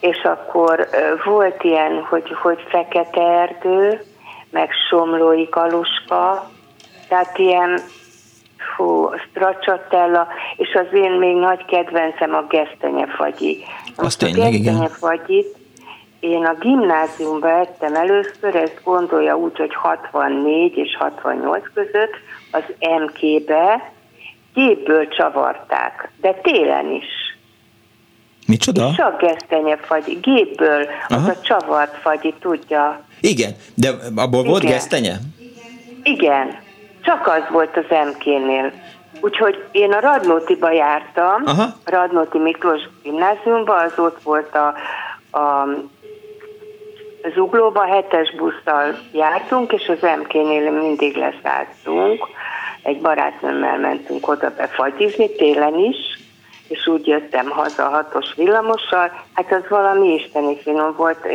és akkor volt ilyen, hogy, hogy fekete erdő, meg somlói kaluska, tehát ilyen fú, stracciatella, és az én még nagy kedvencem a gesztenyefagyi.
Azt tényleg, igen.
fagyit én a gimnáziumban ettem először, ezt gondolja úgy, hogy 64 és 68 között az MK-be gépből csavarták, de télen is.
Micsoda?
Csak gesztenyefagy, gépből, Aha. az a csavart fagyi, tudja.
Igen, de abból Igen. volt gesztenye?
Igen, csak az volt az MK-nél. Úgyhogy én a Radnótiba jártam, Aha. Radnóti Miklós gimnáziumba, az ott volt a, a Zuglóba hetes busszal jártunk, és az MK-nél mindig leszálltunk. Egy barátnőmmel mentünk oda befagyizni, télen is, és úgy jöttem haza hatos villamossal, hát az valami isteni finom volt,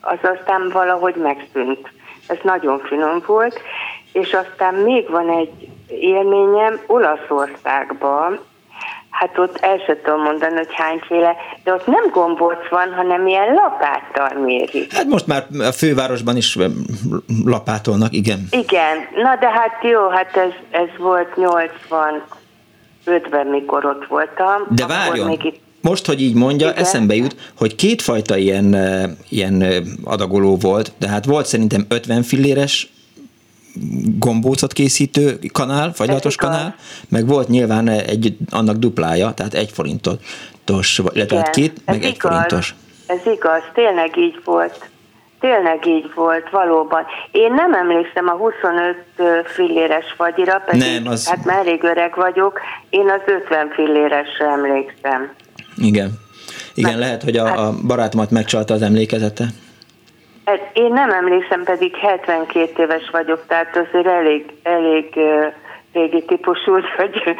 az aztán valahogy megszűnt. Ez nagyon finom volt, és aztán még van egy élményem Olaszországban, hát ott el sem tudom mondani, hogy hányféle, de ott nem gombóc van, hanem ilyen lapáttal mérik.
Hát most már a fővárosban is lapátolnak, igen.
Igen, na de hát jó, hát ez, ez volt 80 ötben, mikor ott voltam.
De várjon, még itt most, hogy így mondja, Igen. eszembe jut, hogy kétfajta ilyen, ilyen adagoló volt, de hát volt szerintem 50 filléres gombócot készítő kanál, fagylatos kanál, meg volt nyilván egy annak duplája, tehát egy forintos, illetve hát két, meg egy forintos.
Ez igaz, tényleg így volt. Tényleg így volt, valóban. Én nem emlékszem a 25 filléres fagyira, pedig nem, az... hát már elég öreg vagyok, én az 50 filléresre emlékszem.
Igen. Igen, Mert, lehet, hogy a, hát, a barátomat megcsalta az emlékezete.
Hát én nem emlékszem, pedig 72 éves vagyok, tehát azért elég, elég régi típusú, hogy,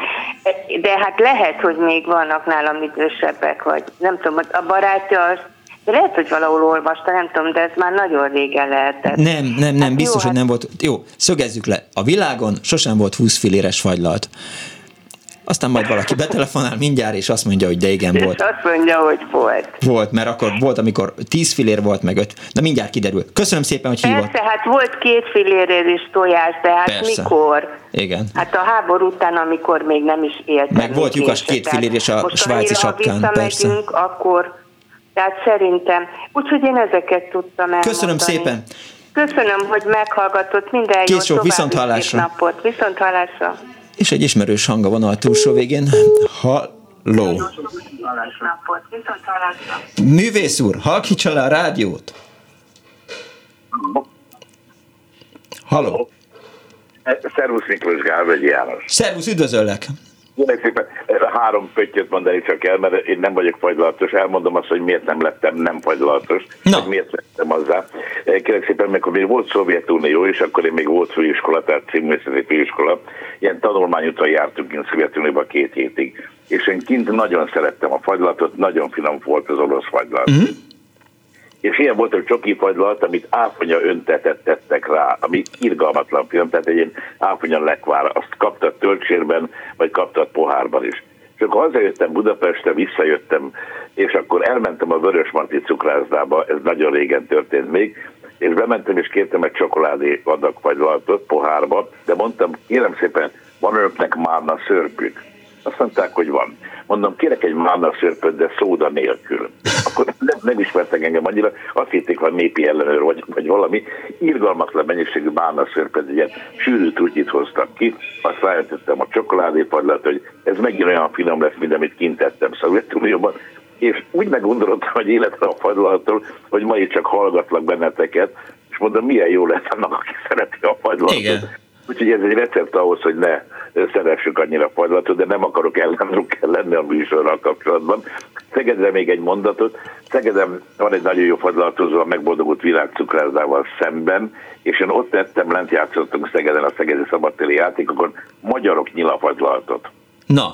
de hát lehet, hogy még vannak nálam idősebbek, vagy nem tudom, a barátja az de lehet, hogy valahol olvasta, nem tudom, de ez már nagyon régen lehetett.
Nem, nem, nem, hát biztos, jó, hogy hát... nem volt. Jó, szögezzük le. A világon sosem volt 20 filéres fagylalt. Aztán majd valaki betelefonál mindjárt, és azt mondja, hogy de igen és volt.
azt mondja, hogy volt.
Volt, mert akkor volt, amikor 10 filér volt, meg 5. De mindjárt kiderül. Köszönöm szépen, hogy hívott.
Persze, hát volt két filérér is tojás, de hát Persze. mikor?
Igen.
Hát a háború után, amikor még nem is éltem.
Meg volt lyukas két filér és a Most svájci sapkán. Persze.
akkor tehát szerintem, úgyhogy én ezeket tudtam elmondani.
Köszönöm szépen.
Köszönöm, hogy meghallgatott minden
Kész jót, viszont hallásra.
napot. Viszont hallásra.
És egy ismerős hang van a túlsó végén. Halló. Művész úr, halkítsa le a rádiót. Halló.
Szervusz Miklós Gálvegyi János.
Szervusz, üdvözöllek.
Kérlek szépen három pöttyöt mondani csak el, mert én nem vagyok fagylaltos. Elmondom azt, hogy miért nem lettem nem fagylaltos, no. miért lettem azzá. kérlek szépen, meg még volt Szovjetunió, és akkor én még volt főiskola, tehát címvészeti főiskola, ilyen tanulmányúton jártunk én Szovjetunióban két hétig, és én kint nagyon szerettem a fagylatot, nagyon finom volt az orosz fagylat. Uh-huh. És ilyen volt a csoki fagylat, amit áfonya öntetet tettek rá, ami irgalmatlan film, tehát egy ilyen áfonya lekvár, azt kaptad töltsérben, vagy kaptad pohárban is. És akkor hazajöttem Budapestre, visszajöttem, és akkor elmentem a Vörösmarty cukrászdába, ez nagyon régen történt még, és bementem és kértem egy csokoládé adag fagylaltot pohárba, de mondtam, kérem szépen, van önöknek márna szörpük? Azt mondták, hogy van. Mondom, kérek egy márna szörpöt, de szóda nélkül. Akkor nem, nem ismertek engem annyira, azt hitték, hogy népi ellenőr vagy, vagy valami. Irgalmatlan mennyiségű márna szörpöt, egy ilyen sűrű trutyit hoztak ki, azt rájöttettem a csokoládépaglat, hogy ez megint olyan finom lesz, mint amit kint tettem Szovjetunióban, és úgy meggondolottam, hogy életre a fagylaltól, hogy ma itt csak hallgatlak benneteket, és mondom, milyen jó lesz annak, aki szereti a fagylaltot. Igen. Úgyhogy ez egy recept ahhoz, hogy ne szeressük annyira fagylatot, de nem akarok ellenruk lenni a műsorral kapcsolatban. Szegedre még egy mondatot. Szegedem van egy nagyon jó fagylaltozó a megboldogult világcukrázdával szemben, és én ott tettem, lent játszottunk Szegeden a Szegedi Szabadtéri játékokon, magyarok nyilafagylaltot.
Na,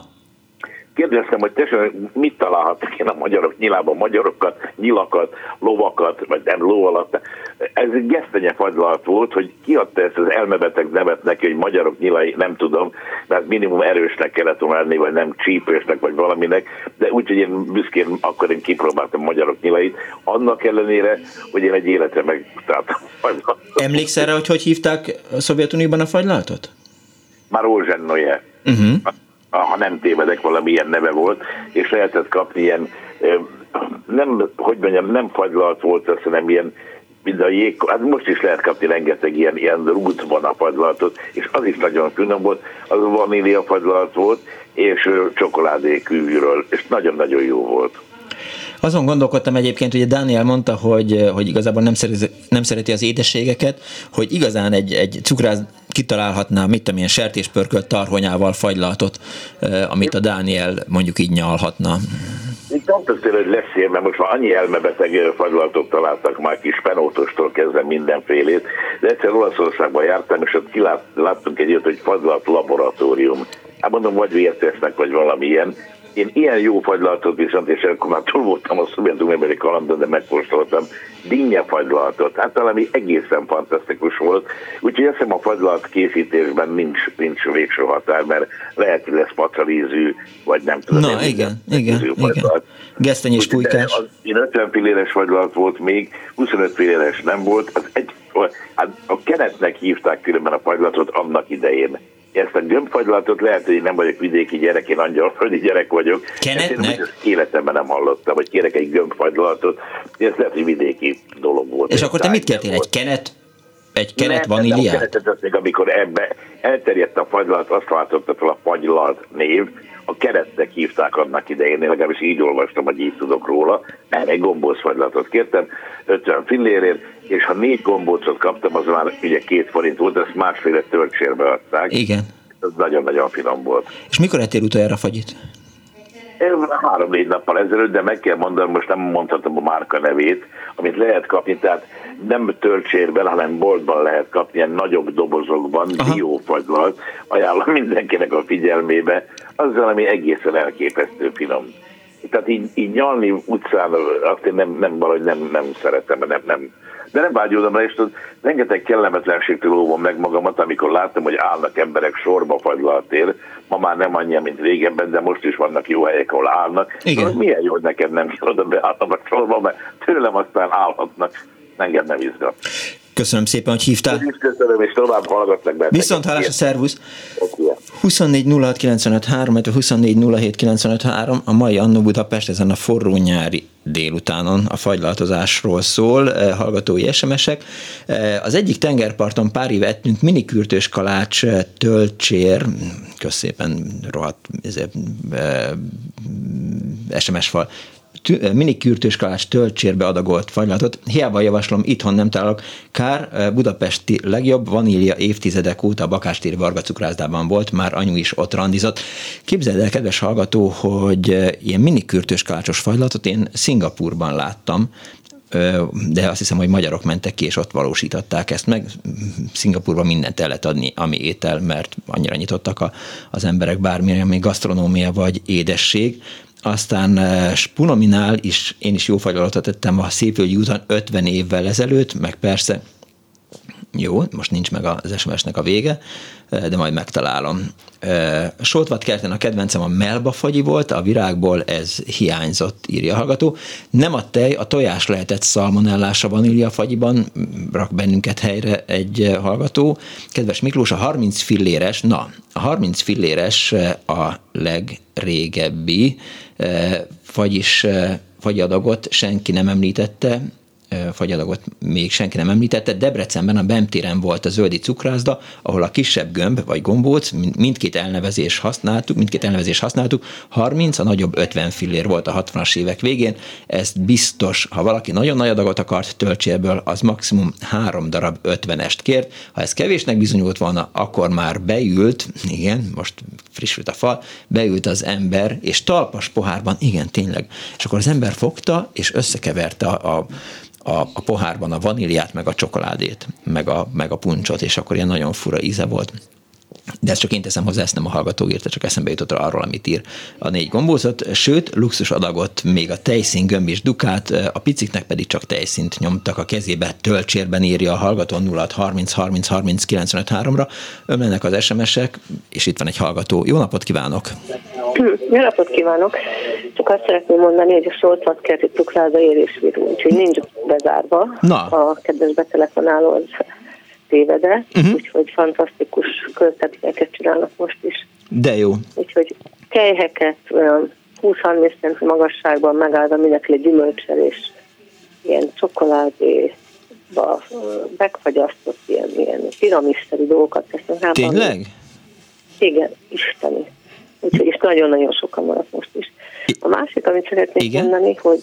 kérdeztem, hogy tessék, mit találhatok én a magyarok nyilában, magyarokat, nyilakat, lovakat, vagy nem ló alatt. Ez egy gesztenye fagylalt volt, hogy kiadta ezt az elmebeteg nevet neki, hogy magyarok nyilai, nem tudom, mert minimum erősnek kellett volna lenni, vagy nem csípősnek, vagy valaminek, de úgyhogy én büszkén akkor én kipróbáltam magyarok nyilait, annak ellenére, hogy én egy életre megtaláltam
Emlékszel rá, hogy hogy hívták a Szovjetunióban a fagylaltot?
Már Rózsennoje. Uh-huh ha nem tévedek, valamilyen neve volt, és lehetett kapni ilyen, nem, hogy mondjam, nem fagylalt volt, azt hanem ilyen, mint a jég, hát most is lehet kapni rengeteg ilyen, ilyen rútban a fagylaltot, és az is nagyon finom volt, az vanília fagylalt volt, és csokoládé kívülről, és nagyon-nagyon jó volt.
Azon gondolkodtam egyébként, hogy Dániel mondta, hogy, hogy igazából nem szereti, nem szereti az édességeket, hogy igazán egy, egy cukrász kitalálhatná, mit tudom, ilyen sertéspörkölt tarhonyával fagylaltot, eh, amit a Dániel mondjuk így nyalhatna.
Nem történt, hogy lesz mert most már annyi elmebeteg fagylaltot találtak már kis penótostól kezdve mindenfélét, de egyszer Olaszországban jártam, és ott kiláttunk egy ilyet, hogy fagylat laboratórium. Hát mondom, vagy vértesznek, vagy valamilyen, én ilyen jó fagylaltot viszont, és akkor már túl voltam a szovjetunióbeli kalandon, de megkóstoltam, dinnye fagylaltot. Hát valami egészen fantasztikus volt. Úgyhogy azt hiszem a fagylalt készítésben nincs, nincs végső határ, mert lehet, hogy lesz macalízű, vagy nem tudom.
Na, igen, igen, igen. Gesztenyés pulykás.
Én 50 filléres fagylalt volt még, 25 filléres nem volt. Az egy, hát a keretnek hívták különben a fagylatot annak idején ezt a gömbfagylatot lehet, hogy én nem vagyok vidéki gyerek, én angyalföldi gyerek vagyok.
Kenetnek?
Én életemben nem hallottam, hogy kérek egy gömbfagylatot. Ez lehet, hogy vidéki dolog volt.
És akkor te mit kértél? Egy kenet? Egy kenet nem, vaníliát?
Nem, még amikor ebbe elterjedt a fagylalt, azt váltotta fel a fagylalt név, a keretnek hívták annak idején, én legalábbis így olvastam, hogy így tudok róla, nem, egy gombócfagylatot kértem, 50 fillérért, és ha négy gombócot kaptam, az már ugye két forint volt, ezt másféle töltsérbe adták.
Igen.
Ez nagyon-nagyon finom volt.
És mikor ettél utoljára fagyit?
Három-négy nappal ezelőtt, de meg kell mondanom, most nem mondhatom a márka nevét, amit lehet kapni, tehát nem töltsérben, hanem boltban lehet kapni, ilyen nagyobb dobozokban, diófagylalt, ajánlom mindenkinek a figyelmébe, az valami egészen elképesztő finom. Tehát így, így nyalni utcán, azt én nem, nem valahogy nem, nem szeretem, nem, nem, de nem vágyódom rá, és tudod, rengeteg kellemetlenségtől óvom meg magamat, amikor láttam, hogy állnak emberek sorba fagylaltér, ma már nem annyi, mint régebben, de most is vannak jó helyek, ahol állnak. Igen. Szóval milyen jó, hogy neked nem kell oda beállnom a sorba, mert tőlem aztán állhatnak, engem nem izgat.
Köszönöm szépen, hogy hívtál.
Köszönöm, és tovább hallgatlak benne.
Viszont hálás a szervusz. 24 06 95 3, 24 a mai Annó Budapest ezen a forró nyári délutánon a fagylaltozásról szól, eh, hallgatói SMS-ek. Eh, az egyik tengerparton pár éve ettünk minikürtős kalács eh, töltsér, közszépen rohadt SMS fal, mini kürtős töltsérbe adagolt fagylatot. Hiába javaslom, itthon nem találok. Kár, budapesti legjobb vanília évtizedek óta a Bakástéri Varga cukrászdában volt, már anyu is ott randizott. Képzeld el, kedves hallgató, hogy ilyen mini kürtős kalácsos fagylatot én Szingapurban láttam, de azt hiszem, hogy magyarok mentek ki, és ott valósították ezt meg. Szingapurban mindent el lehet adni, ami étel, mert annyira nyitottak a, az emberek bármilyen, ami gasztronómia vagy édesség. Aztán Spunominál is én is jó fagylalot tettem a Szépvölgyi úton 50 évvel ezelőtt, meg persze jó, most nincs meg az SMS-nek a vége, de majd megtalálom. kerten a kedvencem a melba fagyi volt, a virágból ez hiányzott, írja a hallgató. Nem a tej, a tojás lehetett szalmonellás a vanília fagyiban, rak bennünket helyre egy hallgató. Kedves Miklós, a 30 filléres, na, a 30 filléres a legrégebbi fagyis fagyadagot senki nem említette, fagyadagot még senki nem említette. Debrecenben a Bemtéren volt a zöldi cukrászda, ahol a kisebb gömb vagy gombóc, mindkét elnevezés használtuk, mindkét elnevezés használtuk, 30, a nagyobb 50 fillér volt a 60-as évek végén. Ez biztos, ha valaki nagyon nagy adagot akart töltsérből, az maximum három darab 50-est kért. Ha ez kevésnek bizonyult volna, akkor már beült, igen, most frissült a fal, beült az ember, és talpas pohárban, igen, tényleg. És akkor az ember fogta, és összekeverte a, a a, a pohárban a vaníliát, meg a csokoládét, meg a, meg a puncsot, és akkor ilyen nagyon fura íze volt. De ezt csak én teszem hozzá, ezt nem a hallgató írta, csak eszembe jutott arról, amit ír a négy gombózat. Sőt, luxus adagot még a tejszín gömb is dukát, a piciknek pedig csak tejszínt nyomtak a kezébe, töltsérben írja a hallgató 0 30 30 30 95 3-ra. Ömlenek az SMS-ek, és itt van egy hallgató. Jó napot kívánok!
Jó napot kívánok! Csak azt szeretném mondani, hogy a Soltvat kerti cukráza érésvirú, úgyhogy nincs bezárva. Na. A kedves betelefonáló az tévede, uh-huh. úgyhogy fantasztikus költetényeket csinálnak most is.
De jó.
Úgyhogy kejheket 20-30 cent magasságban megállva mindenféle gyümölcsel és ilyen csokoládé, megfagyasztott ilyen, ilyen piramiszerű dolgokat teszünk rá.
Tényleg?
Igen, isteni. Úgyhogy is nagyon-nagyon sokan maradt most is. A másik, amit szeretnék Igen? mondani, hogy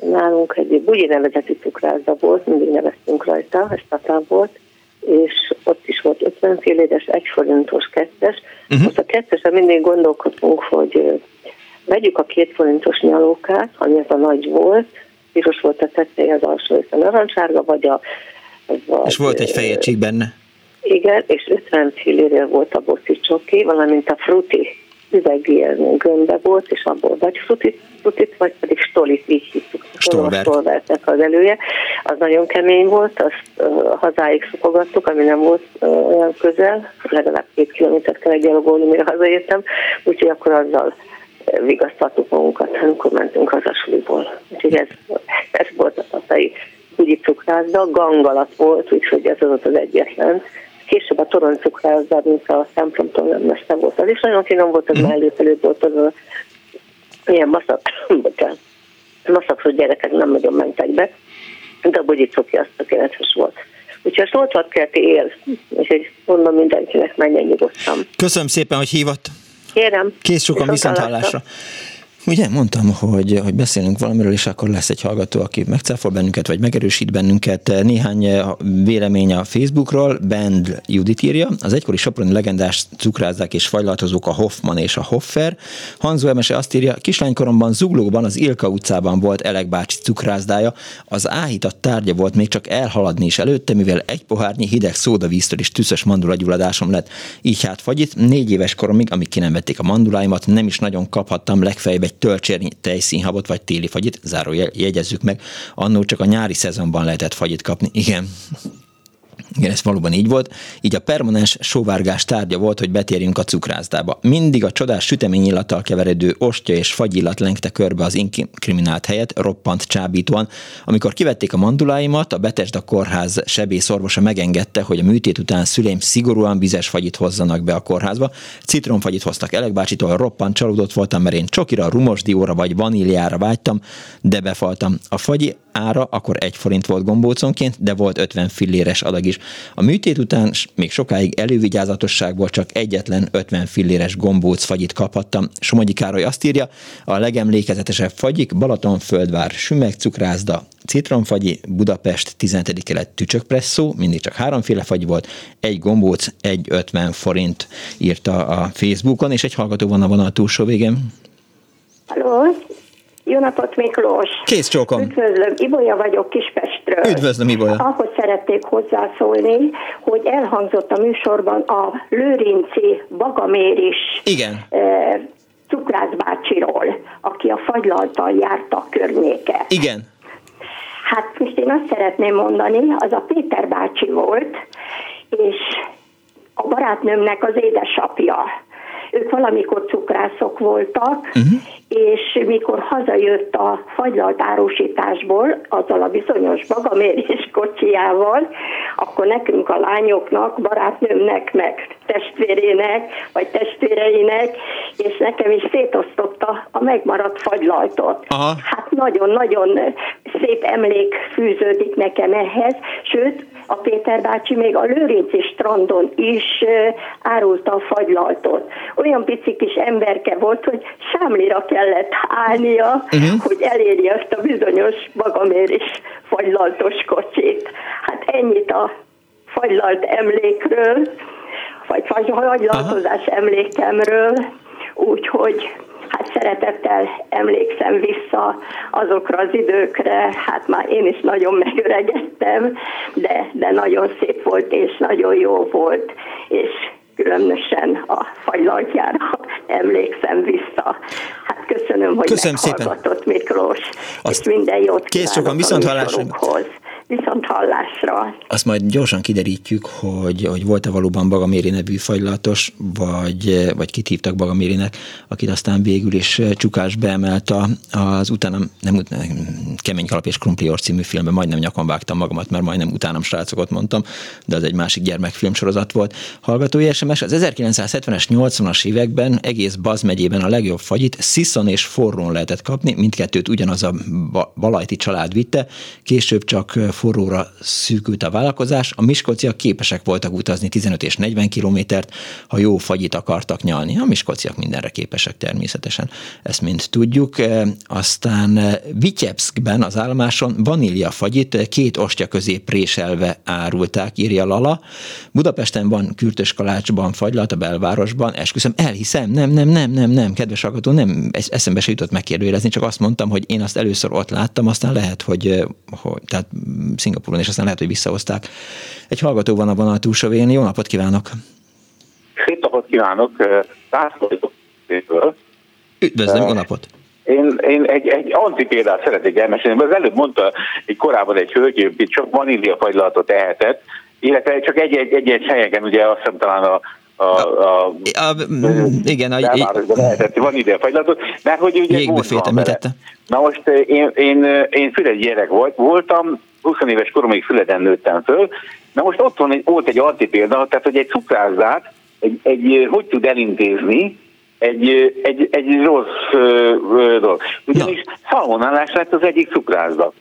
nálunk egy bugyi nevezetű cukrászda volt, mindig neveztünk rajta, ez tatán volt, és ott is volt 50 filléres, egy forintos kettes. Uh-huh. Most a kettesen mindig gondolkodtunk, hogy vegyük a két forintos nyalókát, ami ez a nagy volt, piros volt a tetteje, az alsó része narancsárga, vagy a...
Vagy, és volt egy fejegység benne.
Igen, és 50 fillére volt a bosszi csoki, valamint a fruti üveg ilyen gömbbe volt, és abból vagy frutit, frutit vagy pedig stolit, így hittük. Stolvertek az elője. Az nagyon kemény volt, azt uh, hazáig szokogattuk, ami nem volt uh, olyan közel, legalább két kilométert kell gyalogolni, mire hazaértem, úgyhogy akkor azzal vigasztaltuk magunkat, amikor mentünk haza suliból. Úgyhogy ez, ez volt a tatai ügyi cukrászda, gangalat volt, úgyhogy ez az ott az egyetlen később a torony cukrázzá, mint a templomtól nem volt. Az is nagyon finom volt, az mm. mellőfelő volt, az a, ilyen maszak, maszakról gyerekek nem nagyon mentek be, de a bugyi cuki az tökéletes volt. Úgyhogy a 80 kerti él, úgyhogy mondom mindenkinek menjen nyugodtan.
Köszönöm szépen, hogy hívott.
Kérem.
Kész sokan viszont hallásra. Ugye mondtam, hogy, hogy beszélünk valamiről, és akkor lesz egy hallgató, aki megcáfol bennünket, vagy megerősít bennünket. Néhány eh, vélemény a Facebookról, Bend Judit írja, az egykori soproni legendás cukrázzák és fajlatozók a Hoffman és a Hoffer. Hanzo Emese azt írja, kislánykoromban Zuglóban, az Ilka utcában volt Elek bácsi cukrászdája, az áhított tárgya volt még csak elhaladni is előtte, mivel egy pohárnyi hideg szódavíztől is tüszös mandulagyulladásom lett. Így hát fagyit, négy éves koromig, amíg ki nem vették a manduláimat, nem is nagyon kaphattam legfeljebb egy töltsérnyi tejszínhabot vagy téli fagyit, záró jegyezzük meg, annó csak a nyári szezonban lehetett fagyit kapni. Igen, igen, ez valóban így volt. Így a permanens sóvárgás tárgya volt, hogy betérjünk a cukrászdába. Mindig a csodás süteményillattal keveredő ostya és fagyillat lengte körbe az inkriminált helyet, roppant csábítóan. Amikor kivették a manduláimat, a Betesda kórház sebész orvosa megengedte, hogy a műtét után szüleim szigorúan vizes fagyit hozzanak be a kórházba. Citromfagyit hoztak Elek bácsitól, roppant csalódott voltam, mert én csokira, rumosdióra vagy vaníliára vágytam, de befaltam. A fagyi ára akkor egy forint volt gombóconként, de volt 50 filléres adag is. A műtét után még sokáig elővigyázatosságból csak egyetlen 50 filléres gombóc fagyit kaphattam. Somogyi Károly azt írja, a legemlékezetesebb fagyik Balatonföldvár, Sümeg cukrászda, citromfagyi, Budapest 17. kelet tücsökpresszó, mindig csak háromféle fagy volt, egy gombóc, egy 50 forint írta a Facebookon, és egy hallgató van a vonal túlsó végén.
Halló? Jó napot, Miklós!
Kész csókom!
Üdvözlöm, Ibolya vagyok Kispestről.
Üdvözlöm, Ibolya!
Ahhoz szerették hozzászólni, hogy elhangzott a műsorban a Lőrinci Bagamér is.
Igen.
E, Cukrász bácsiról, aki a fagylaltal járta a környéke.
Igen.
Hát most én azt szeretném mondani, az a Péter bácsi volt, és a barátnőmnek az édesapja. Ők valamikor cukrászok voltak, uh-huh és mikor hazajött a fagylalt árusításból, azzal a bizonyos magamérés kocsiával, akkor nekünk a lányoknak, barátnőmnek, meg testvérének, vagy testvéreinek, és nekem is szétosztotta a megmaradt fagylaltot. Aha. Hát nagyon-nagyon szép emlék fűződik nekem ehhez, sőt, a Péter bácsi még a Lőrinci strandon is árulta a fagylaltot. Olyan pici kis emberke volt, hogy sámlira kellett állnia, uh-huh. hogy elérje azt a bizonyos magamérés fagylaltos kocsit. Hát ennyit a fagylalt emlékről, vagy fagylaltozás emlékemről, úgyhogy hát szeretettel emlékszem vissza azokra az időkre, hát már én is nagyon megöregedtem, de, de nagyon szép volt és nagyon jó volt, és különösen a fagylaltjára emlékszem vissza. Hát köszönöm, hogy
köszönöm meghallgatott
szépen. Miklós, Azt és minden jót
Kész sokan, viszont hallásra.
Viszont hallásra.
Azt majd gyorsan kiderítjük, hogy, hogy volt-e valóban Bagaméri nevű fagylatos, vagy, vagy kit hívtak Bagamérinek, akit aztán végül is Csukás beemelt az utána, nem, Kemény Kalap és Krumplior című filmben, majdnem nyakon vágtam magamat, mert majdnem utánam srácokat mondtam, de az egy másik gyermekfilm sorozat volt. Hallgatói SMS, az 1970-es, 80-as években egész Baz megyében a legjobb fagyit Sziszon és Forrón lehetett kapni, mindkettőt ugyanaz a Balajti család vitte, később csak forróra szűkült a vállalkozás, a miskolciak képesek voltak utazni 15 és 40 kilométert, ha jó fagyit akartak nyalni. A miskolciak mindenre képesek természetesen, ezt mind tudjuk. E, aztán e, Vityebszkben az állomáson vanília fagyit két ostya közé préselve árulták, írja Lala. Budapesten van kürtös kalácsban fagylalt a belvárosban, esküszöm, elhiszem, nem, nem, nem, nem, nem, kedves hallgató, nem, eszembe se jutott megkérdőjelezni, csak azt mondtam, hogy én azt először ott láttam, aztán lehet, hogy, e, hogy tehát Szingapuron, és aztán lehet, hogy visszahozták. Egy hallgató van a vonal túlsó végén. Jó napot kívánok!
Szép napot kívánok! László
Üdvözlöm, jó napot!
Én, én egy, egy antipéldát szeretnék elmesélni, mert az előbb mondta egy korábban egy hölgy, hogy csak vaníliafagylatot ehetett, illetve csak egy-egy, egy-egy helyeken, ugye azt hiszem talán a a, a, a,
igen, a,
lehetett van ide fagylatot, mert hogy ugye
említette.
Na most én, én, én füled gyerek volt, voltam, 20 éves koromig Füleden nőttem föl, na most ott van egy, volt egy antipélda, tehát hogy egy cukrászát, egy, egy, hogy tud elintézni, egy, egy, egy rossz dolog. Ugyanis szalmonálás lett az egyik cukrászda.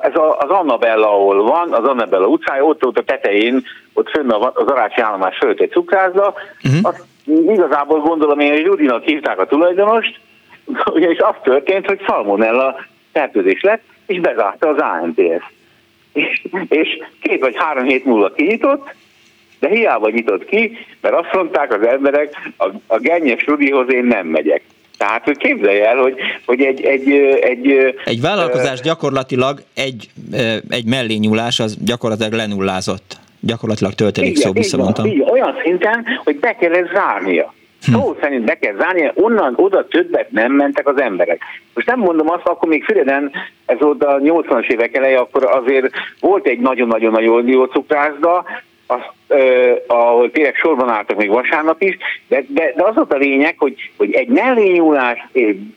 Ez a, az Annabella, ahol van, az Annabella utcája, ott, ott a tetején, ott fönn az Arácsi állomás fölött egy cukrászda. Uh-huh. Azt igazából gondolom én, hogy Rudinak hívták a tulajdonost, ugyanis az történt, hogy szalmonella fertőzés lett, és bezárta az ANTS. És, és két vagy három hét múlva kinyitott, de hiába nyitott ki, mert azt mondták az emberek, a, a gennyes Rudihoz én nem megyek. Tehát hogy képzelj el, hogy, hogy egy, egy, egy...
Egy vállalkozás gyakorlatilag egy, egy mellényúlás, az gyakorlatilag lenullázott. Gyakorlatilag töltelék szó, visszamondtam.
Olyan szinten, hogy be kellett zárnia. Hm. Szó szerint be kell zárni, onnan oda többet nem mentek az emberek. Most nem mondom azt, akkor még Füreden, ez oda 80-as évek eleje, akkor azért volt egy nagyon-nagyon-nagyon jó cukrászda, ahol tényleg sorban álltak még vasárnap is, de, de, de az volt a lényeg, hogy, hogy egy mellényúlás,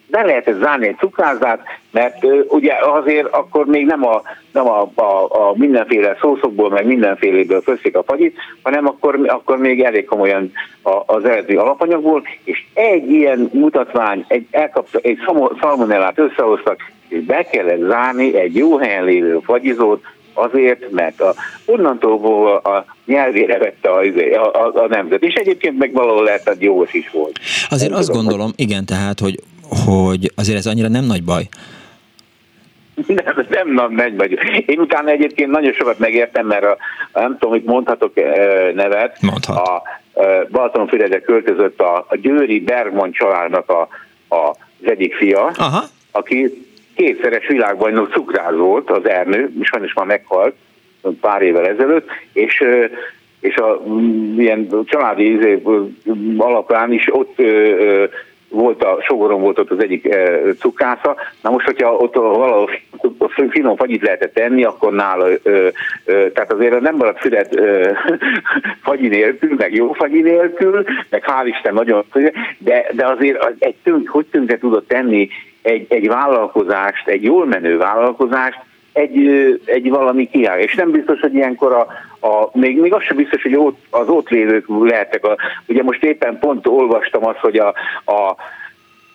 be lehetett zárni egy cukrázdát, mert uh, ugye azért akkor még nem a, nem a, a, a mindenféle szószokból, meg mindenféléből főszik a fagyit, hanem akkor, akkor még elég komolyan a, az eredeti alapanyagból, és egy ilyen mutatvány, egy, elkapta, egy szalmonellát összehoztak, és be kellett zárni egy jó helyen lévő fagyizót, azért, mert a, onnantól a nyelvére vette a, a, a, a nemzet. És egyébként meg valahol lehet, hogy jó is volt.
Azért nem azt tudom, gondolom, hogy... igen, tehát, hogy, hogy azért ez annyira nem nagy baj.
Nem, nem nem nagy baj. Én utána egyébként nagyon sokat megértem, mert a, nem tudom, hogy mondhatok nevet.
Mondhat. A,
a Balatonfüredre költözött a, a Győri Bergman családnak a, a, az egyik fia.
Aha
aki kétszeres világbajnok cukráz volt, az Ernő, sajnos már meghalt pár évvel ezelőtt, és és a ilyen családi izé, alapján is ott volt a, Sogoron volt ott az egyik e, cukrásza. Na most, hogyha ott valahol finom fagyit lehetett tenni, akkor nála, e, e, tehát azért nem maradt Füred e, fagyi nélkül, meg jó fagyi nélkül, meg hál' Isten nagyon, de, de azért egy tünk, hogy tönkre tudott tenni egy, egy vállalkozást, egy jól menő vállalkozást, egy, egy valami kiáll. És nem biztos, hogy ilyenkor a, a, még, még az sem biztos, hogy ott, az ott lévők lehettek. A, ugye most éppen pont olvastam azt, hogy a, a,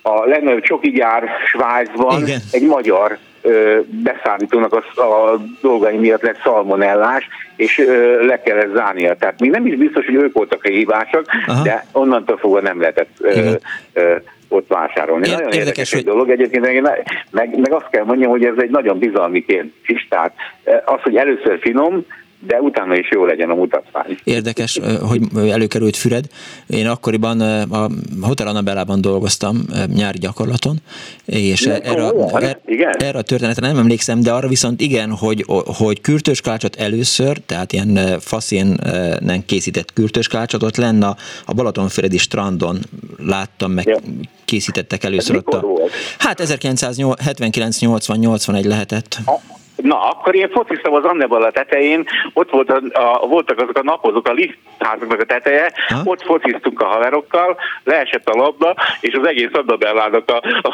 a legnagyobb csoki gyár Svájcban Igen. egy magyar ö, beszállítónak a, a dolgai miatt lett szalmonellás, és ö, le kellett zárnia. Tehát még nem is biztos, hogy ők voltak a hibásak, Aha. de onnantól fogva nem lehetett ö, ö, ott vásárolni. Ér- nagyon érdekes, érdekes hogy... dolog. Egyébként meg, meg, meg azt kell mondjam, hogy ez egy nagyon bizalmi kérdés. Tehát az, hogy először finom, de utána is jó legyen a mutatvány.
Érdekes, hogy előkerült Füred. Én akkoriban a Hotel Annabellában dolgoztam nyári gyakorlaton, és igen, erre, a, er, igen. erre a történetre nem emlékszem, de arra viszont igen, hogy, hogy kürtőskácsot először, tehát ilyen faszénen készített kürtőskácsot, ott lenne a, a Balatonfüredi strandon láttam meg, ja. készítettek először ott a... Hát 1979-80-81 lehetett. A
Na, akkor én fociztam az Annebala tetején, ott volt a, a, voltak azok a napozók, a liftházaknak a teteje, ha? ott fociztunk a haverokkal, leesett a labda, és az egész Annabellának a, a,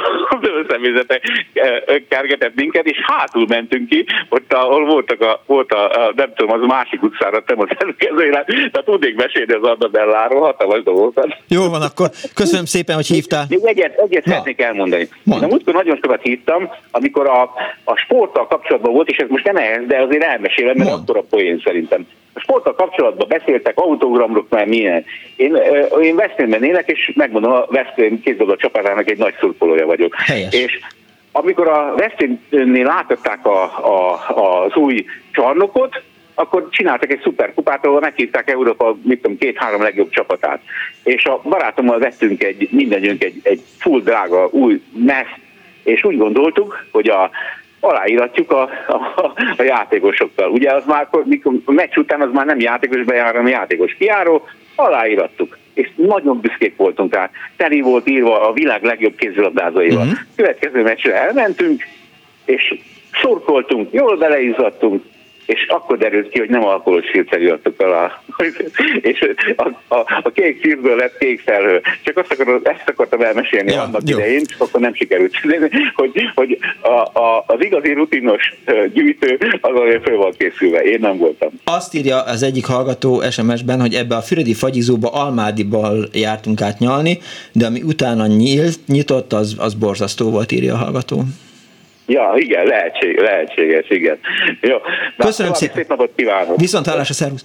személyzete kergetett minket, és hátul mentünk ki, ott ahol voltak a, volt a, a nem tudom, az másik utcára, nem az előkezőre, tehát tudnék mesélni az Annabelláról, hatalmas dolgokat.
Jó van, akkor köszönöm szépen, hogy hívtál.
Még egyet, egyet szeretnék elmondani. Na, múltkor nagyon sokat hívtam, amikor a, a sporttal kapcsolatban volt, és ez most nem ehhez, de azért elmesélem, mert akkor a poén szerintem. A sporttal kapcsolatban beszéltek, autogramról, már milyen. Én, én Veszprémben élek, és megmondom, a Veszprém kézdoba csapatának egy nagy szurkolója vagyok.
Helyes.
És amikor a Veszprémnél látották a, a, az új csarnokot, akkor csináltak egy szuperkupát, ahol meghívták Európa, mit tudom, két-három legjobb csapatát. És a barátommal vettünk egy, mindenünk egy, egy full drága új meszt, és úgy gondoltuk, hogy a aláíratjuk a, a, a játékosokkal. Ugye az már, mikor a meccs után az már nem játékos bejár, hanem játékos kiáró, aláírattuk. És nagyon büszkék voltunk rá. Teli volt írva a világ legjobb kézilabdázóival. Uh-huh. Következő meccsre elmentünk, és szurkoltunk, jól beleizzadtunk, és akkor derült ki, hogy nem alkoholos filter adtuk el a, és a, a, a kék filmből lett kék felhő. Csak azt akarom, ezt akartam elmesélni ja, annak jó. idején, csak akkor nem sikerült. hogy, hogy a, a, az igazi rutinos gyűjtő az olyan föl van készülve. Én nem voltam.
Azt írja az egyik hallgató SMS-ben, hogy ebbe a Füredi fagyizóba Almádiból jártunk át nyalni, de ami utána nyílt, nyitott, az, az borzasztó volt, írja a hallgató.
Ja, igen, lehetség, lehetséges, igen. Jó.
Köszönöm szépen.
Szép napot kívánok.
Viszont hallásra, szervusz.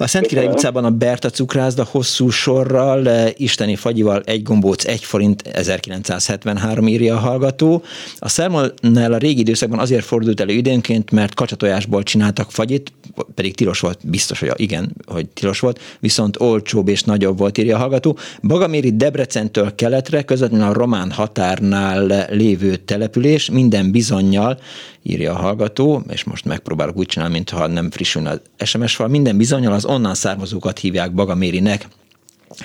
A Szent Király utcában a Berta cukrászda hosszú sorral, eh, isteni fagyival egy gombóc, egy forint 1973 írja a hallgató. A Szermonnál a régi időszakban azért fordult elő időnként, mert kacsatojásból csináltak fagyit, pedig tilos volt, biztos, hogy igen, hogy tilos volt, viszont olcsóbb és nagyobb volt, írja a hallgató. Bagaméri Debrecentől keletre, közvetlenül a román határnál lévő település, minden bizonyal írja a hallgató, és most megpróbálok úgy csinálni, mintha nem frissülne az SMS fal. Minden bizonyal az onnan származókat hívják Bagamérinek,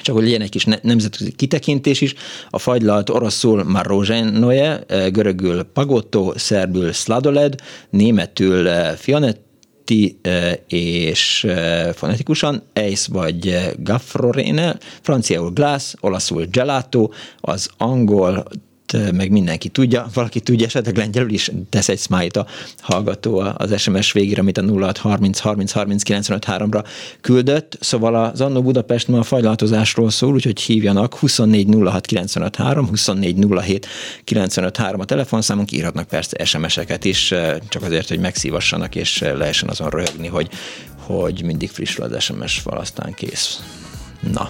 csak hogy legyen egy kis nemzetközi kitekintés is, a fagylalt oroszul marozsenoje, eh, görögül pagotto, szerbül sladoled, németül eh, fionetti eh, és fonetikusan Eis vagy Gaffrorene, franciául glass, olaszul gelato, az angol meg mindenki tudja, valaki tudja, esetleg lengyelül is tesz egy smite a hallgató az SMS végére, amit a 0630 30 30 95 ra küldött. Szóval az Annó Budapest ma a fajlatozásról szól, úgyhogy hívjanak 24 06 95 3, 24 07 95 3 a telefonszámunk, írhatnak persze SMS-eket is, csak azért, hogy megszívassanak, és lehessen azon röhögni, hogy, hogy mindig frissül az SMS fal, aztán kész. Na.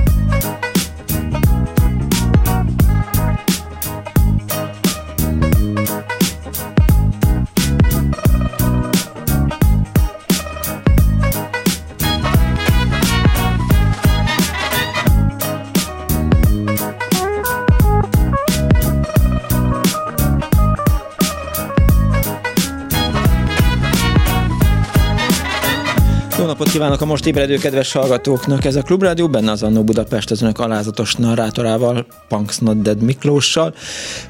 Napot kívánok a most ébredő kedves hallgatóknak! Ez a Klubrádió, benne az Annó Budapest az önök alázatos narrátorával, Punks Not Dead Miklóssal.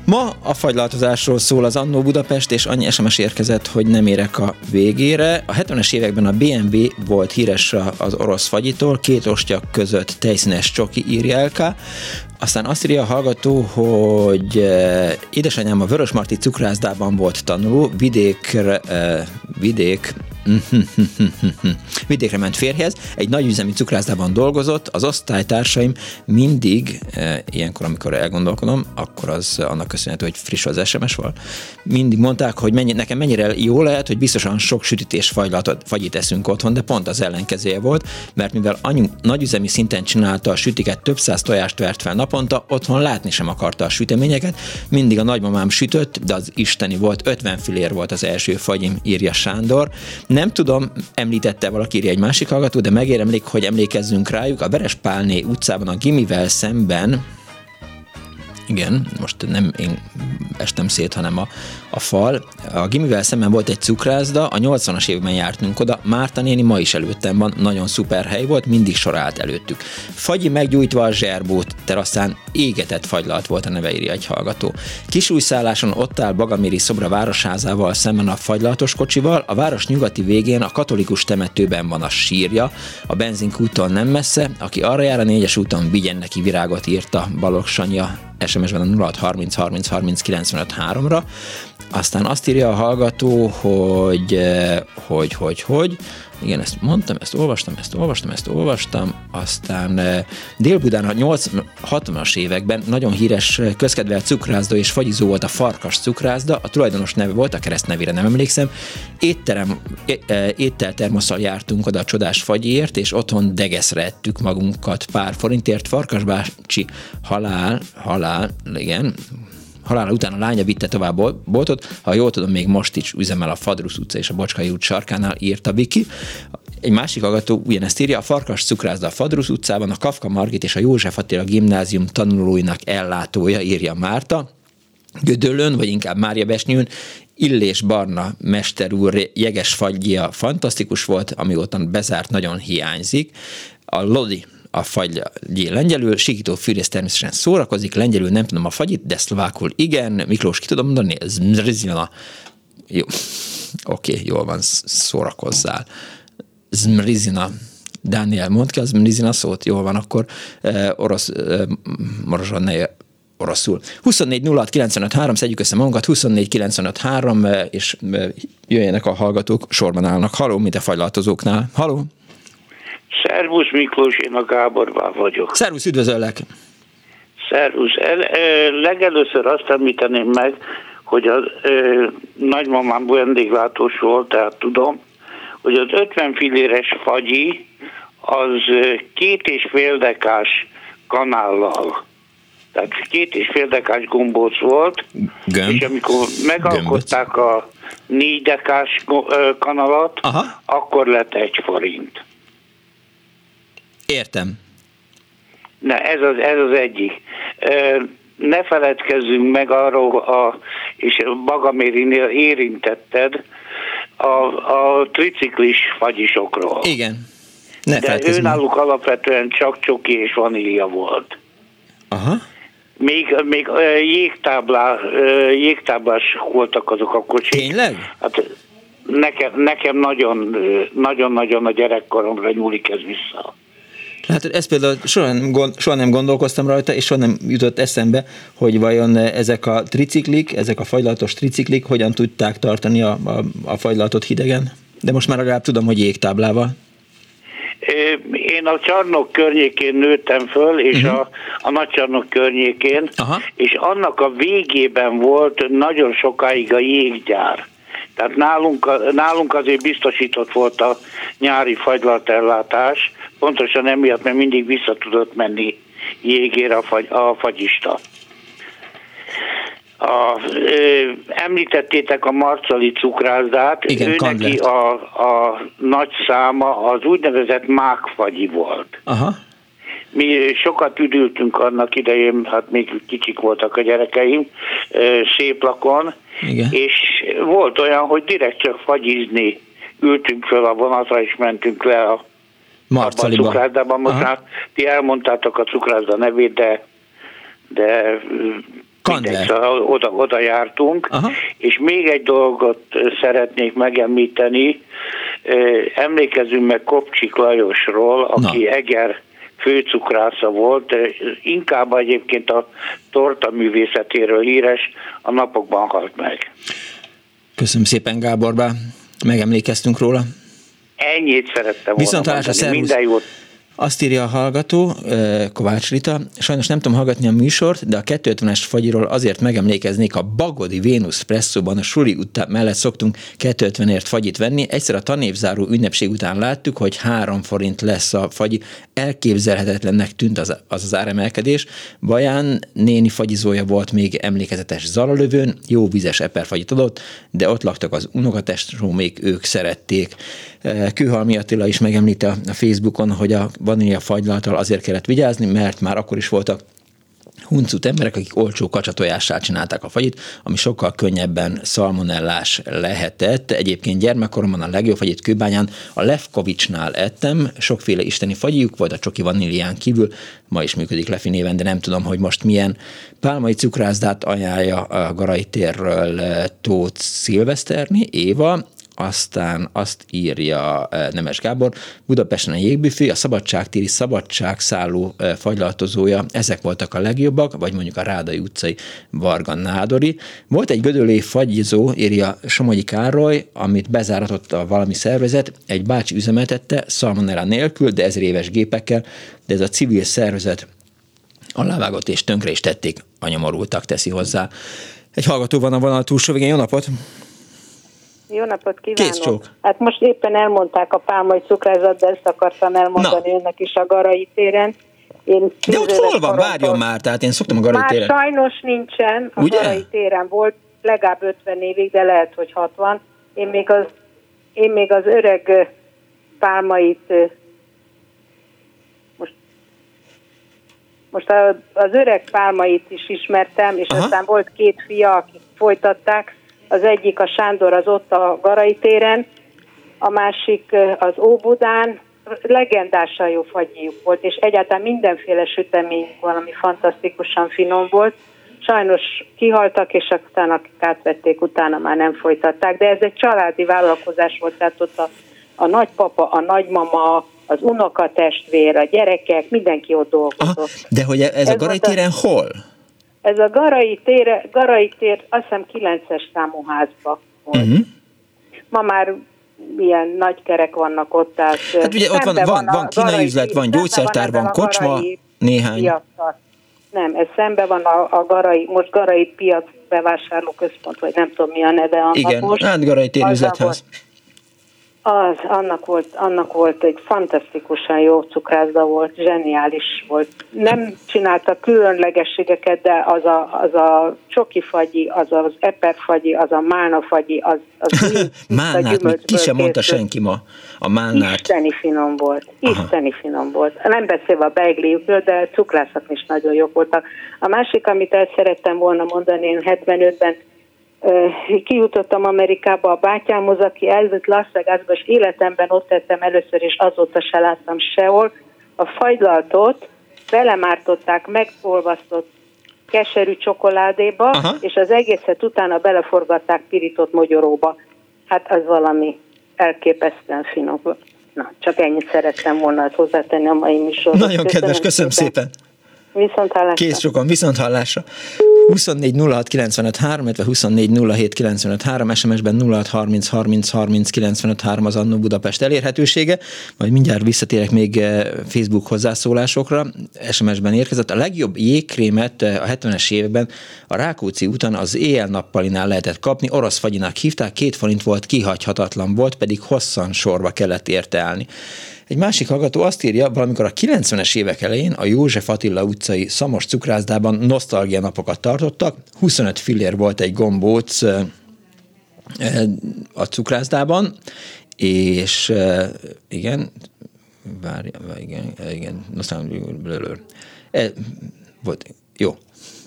Ma a fagylaltozásról szól az Annó Budapest, és annyi SMS érkezett, hogy nem érek a végére. A 70-es években a BMW volt híres az orosz fagyitól, két ostyak között tejszínes csoki írja. Aztán azt írja a hallgató, hogy eh, édesanyám a Vörösmarty cukrászdában volt tanuló, vidékre, eh, vidék Vidékre ment férjhez, egy nagyüzemi cukrászdában dolgozott, az osztálytársaim mindig, e, ilyenkor, amikor elgondolkodom, akkor az annak köszönhető, hogy friss az SMS volt, mindig mondták, hogy mennyi, nekem mennyire jó lehet, hogy biztosan sok sütítés fagylatot, fagyit eszünk otthon, de pont az ellenkezője volt, mert mivel anyu nagyüzemi szinten csinálta a sütiket, több száz tojást vert fel naponta otthon látni sem akarta a süteményeket, mindig a nagymamám sütött, de az isteni volt, 50 filér volt az első fagyim, írja Sándor. Nem tudom, említette valaki, írja egy másik hallgató, de megérdemlik, hogy emlékezzünk rájuk. A Verespálné utcában a gimivel szemben igen, most nem én estem szét, hanem a a fal. A gimivel szemben volt egy cukrászda, a 80-as évben jártunk oda, Márta néni ma is előttem van, nagyon szuper hely volt, mindig sorált előttük. Fagyi meggyújtva a zserbót, teraszán égetett fagylalt volt a neve, írja egy hallgató. Kisújszálláson ott áll Bagaméri szobra városházával szemben a fagylaltos kocsival, a város nyugati végén a katolikus temetőben van a sírja, a benzinkúton nem messze, aki arra jár a négyes úton, vigyen neki virágot írta Balogh Sanya SMS-ben a 0630 30 30 95 3-ra. Aztán azt írja a hallgató, hogy, eh, hogy, hogy, hogy, igen, ezt mondtam, ezt olvastam, ezt olvastam, ezt olvastam, aztán eh, Dél-Budán a 60-as években nagyon híres eh, közkedvelt cukrászda és fagyizó volt a Farkas cukrászda, a tulajdonos neve volt, a kereszt nevére nem emlékszem, étterem, étteltermosszal jártunk oda a csodás fagyért, és otthon degeszre ettük magunkat pár forintért, Farkas bácsi halál, halál, igen, halála után a lánya vitte tovább a boltot, ha jól tudom, még most is üzemel a Fadrusz utca és a Bocskai út sarkánál, írta Viki. Egy másik hallgató ugyanezt írja, a Farkas cukrászda a Fadrusz utcában, a Kafka Margit és a József Attila gimnázium tanulóinak ellátója, írja Márta. Gödöllön, vagy inkább Mária Besnyőn, Illés Barna mester úr jeges fantasztikus volt, amióta bezárt, nagyon hiányzik. A Lodi a fagy lengyelül, Sikító Fűrész természetesen szórakozik, lengyelül nem tudom a fagyit, de szlovákul igen, Miklós ki tudom mondani, ez Zmrzina. Jó, oké, okay, jól van, szórakozzál. Zmrizina. Dániel, mondd ki az Zmrizina szót, jól van, akkor eh, orosz, eh, morosan ne oroszul. 24 06 95 3, szedjük össze magunkat, 24 95 3, és eh, jöjjenek a hallgatók, sorban állnak. Haló, mint a fagylaltozóknál. Haló!
Szervusz Miklós, én a Gábor vagyok.
Szervusz, üdvözöllek!
Szervusz. El, e, legelőször azt említeném meg, hogy a nagymamám vendéglátós volt, tehát tudom, hogy az 50 filéres fagyi az két és fél dekás kanállal. Tehát két és fél dekás gombóc volt, Gömb. és amikor megalkották Gömböt. a négy dekás kanalat, Aha. akkor lett egy forint.
Értem.
Na, ez az, ez az egyik. Ne feledkezzünk meg arról, a, és Bagamérinél érintetted, a, a triciklis fagyisokról.
Igen.
Ne De őnáluk alapvetően csak csoki és vanília volt.
Aha.
Még, még jégtáblá, jégtáblás voltak azok a kocsik.
Tényleg?
Hát nekem, nekem nagyon, nagyon-nagyon a gyerekkoromra nyúlik ez vissza.
Hát ez például soha nem, gond, soha nem gondolkoztam rajta, és soha nem jutott eszembe, hogy vajon ezek a triciklik, ezek a fagylatos triciklik hogyan tudták tartani a, a, a fagylatot hidegen. De most már legalább tudom, hogy jégtáblával.
én a csarnok környékén nőttem föl, és uh-huh. a, a nagy csarnok környékén, Aha. és annak a végében volt nagyon sokáig a jéggyár. Tehát nálunk, nálunk azért biztosított volt a nyári fagylaltellátás, pontosan emiatt, mert mindig vissza tudott menni jégére a, fagy, a fagyista. A, ö, említettétek a marcali cukrászdát,
Igen, ő
neki a, a nagy száma az úgynevezett mákfagyi volt.
Aha.
Mi sokat üdültünk annak idején, hát még kicsik voltak a gyerekeim, szép lakon,
Igen.
és volt olyan, hogy direkt csak fagyizni ültünk föl a vonatra, és mentünk le a
Marcaliba.
a cukrászdában. Most már ti elmondtátok a cukrászda nevét, de, de mindegy, szóval oda, oda jártunk.
Aha.
És még egy dolgot szeretnék megemlíteni. Emlékezünk meg Kopcsik Lajosról, aki Na. Eger főcukrásza volt, inkább egyébként a torta művészetéről híres, a napokban halt meg.
Köszönöm szépen Gábor, megemlékeztünk róla.
Ennyit szerettem
Viszont
volna mondani. Minden jót.
Azt írja a hallgató, Kovács Rita, sajnos nem tudom hallgatni a műsort, de a 250-es fagyiról azért megemlékeznék, a Bagodi Vénusz presszóban a suli után mellett szoktunk 250-ért fagyit venni. Egyszer a tanévzáró ünnepség után láttuk, hogy 3 forint lesz a fagyi. Elképzelhetetlennek tűnt az az, az áremelkedés. Baján néni fagyizója volt még emlékezetes zalalövőn, jó vizes eperfagyit adott, de ott laktak az unokatestról, még ők szerették. Kőhalmi Attila is megemlíti a Facebookon, hogy a vanília fagylaltal azért kellett vigyázni, mert már akkor is voltak huncut emberek, akik olcsó kacsatojással csinálták a fagyit, ami sokkal könnyebben szalmonellás lehetett. Egyébként gyermekkoromban a legjobb fagyit kőbányán a Lefkovicsnál ettem, sokféle isteni fagyiuk volt a csoki vanílián kívül, ma is működik Lefi néven, de nem tudom, hogy most milyen. Pálmai cukrászdát ajánlja a Garai térről Tóth Szilveszterni, Éva, aztán azt írja Nemes Gábor, Budapesten a jégbüfé, a szabadságtéri szabadságszálló fagylaltozója, ezek voltak a legjobbak, vagy mondjuk a Rádai utcai Varga Nádori. Volt egy gödölé fagyizó, írja Somogyi Károly, amit bezáratott a valami szervezet, egy bácsi üzemeltette, szalmonella nélkül, de ezer éves gépekkel, de ez a civil szervezet alávágott és tönkre is tették, anyamorultak teszi hozzá. Egy hallgató van a vonal túlsó végén, jó napot!
Jó napot kívánok!
Kész csók.
Hát most éppen elmondták a pálmai cukrázat, de ezt akartam elmondani Na. önnek is a Garai téren.
Én de ott hol van? Várjon már, tehát én szoktam a Garai
már
téren.
sajnos nincsen, a Ugye? Garai téren volt legalább 50 évig, de lehet, hogy 60. Én még az, én még az öreg pálmait most most az öreg pálmait is ismertem, és Aha. aztán volt két fia, akik folytatták, az egyik a Sándor az ott a Garai téren, a másik az Óbudán, legendásan jó fagyjuk volt, és egyáltalán mindenféle sütemény valami fantasztikusan finom volt. Sajnos kihaltak, és aztán akik átvették, utána már nem folytatták, de ez egy családi vállalkozás volt, tehát ott a, a nagypapa, a nagymama, az unokatestvér, a gyerekek, mindenki ott dolgozott. Aha,
de hogy ez, ez a Garai téren a... hol?
Ez a Garai tér, Garai tér azt hiszem 9-es számú házba volt. Uh-huh. Ma már milyen nagy kerek vannak ott. Tehát
hát ugye ott van, van, van, van kínai üzlet, van gyógyszertár, van, van kocsma, néhány. Piacsal.
Nem, ez szembe van a, a Garai, most Garai piac bevásárlóközpont, vagy nem tudom mi a neve annak
Igen,
most.
hát Garai térüzletház.
Az, annak volt, annak volt egy fantasztikusan jó cukrászda volt, zseniális volt. Nem csinálta különlegességeket, de az a, az a csoki fagyi, az az eperfagyi, az a málna fagyi, az, az
Málnát, még ki sem mondta senki ma a málnát.
Isteni finom volt, isteni Aha. finom volt. Nem beszélve a beigliükről, de cukrászak is nagyon jók voltak. A másik, amit el szerettem volna mondani, én 75-ben kijutottam Amerikába a bátyámhoz, aki elvett Las Vegasba, és életemben ott tettem először, és azóta se láttam sehol. A fagylaltot belemártották megolvasztott keserű csokoládéba, Aha. és az egészet utána beleforgatták pirított mogyoróba. Hát az valami elképesztően finom. Na, csak ennyit szerettem volna hozzátenni a mai műsorhoz.
Nagyon köszönöm kedves, köszönöm szépen. szépen.
Viszont hallásra.
Kész sokan, viszont hallásra. 24 06 95 3, illetve 24 07 95 3, SMS-ben 06 30 30 30 95 3 az Annó Budapest elérhetősége, majd mindjárt visszatérek még eh, Facebook hozzászólásokra. SMS-ben érkezett. A legjobb jégkrémet eh, a 70-es években a Rákóczi úton az éjjel-nappalinál lehetett kapni, orosz fagyinak hívták, két forint volt, kihagyhatatlan volt, pedig hosszan sorba kellett érte állni. Egy másik hallgató azt írja, valamikor a 90-es évek elején a József Attila utcai Szamos cukrászdában nosztalgia napokat tartottak, 25 fillér volt egy gombóc a cukrászdában, és igen, várja, igen, igen, nosztalgia, volt, jó,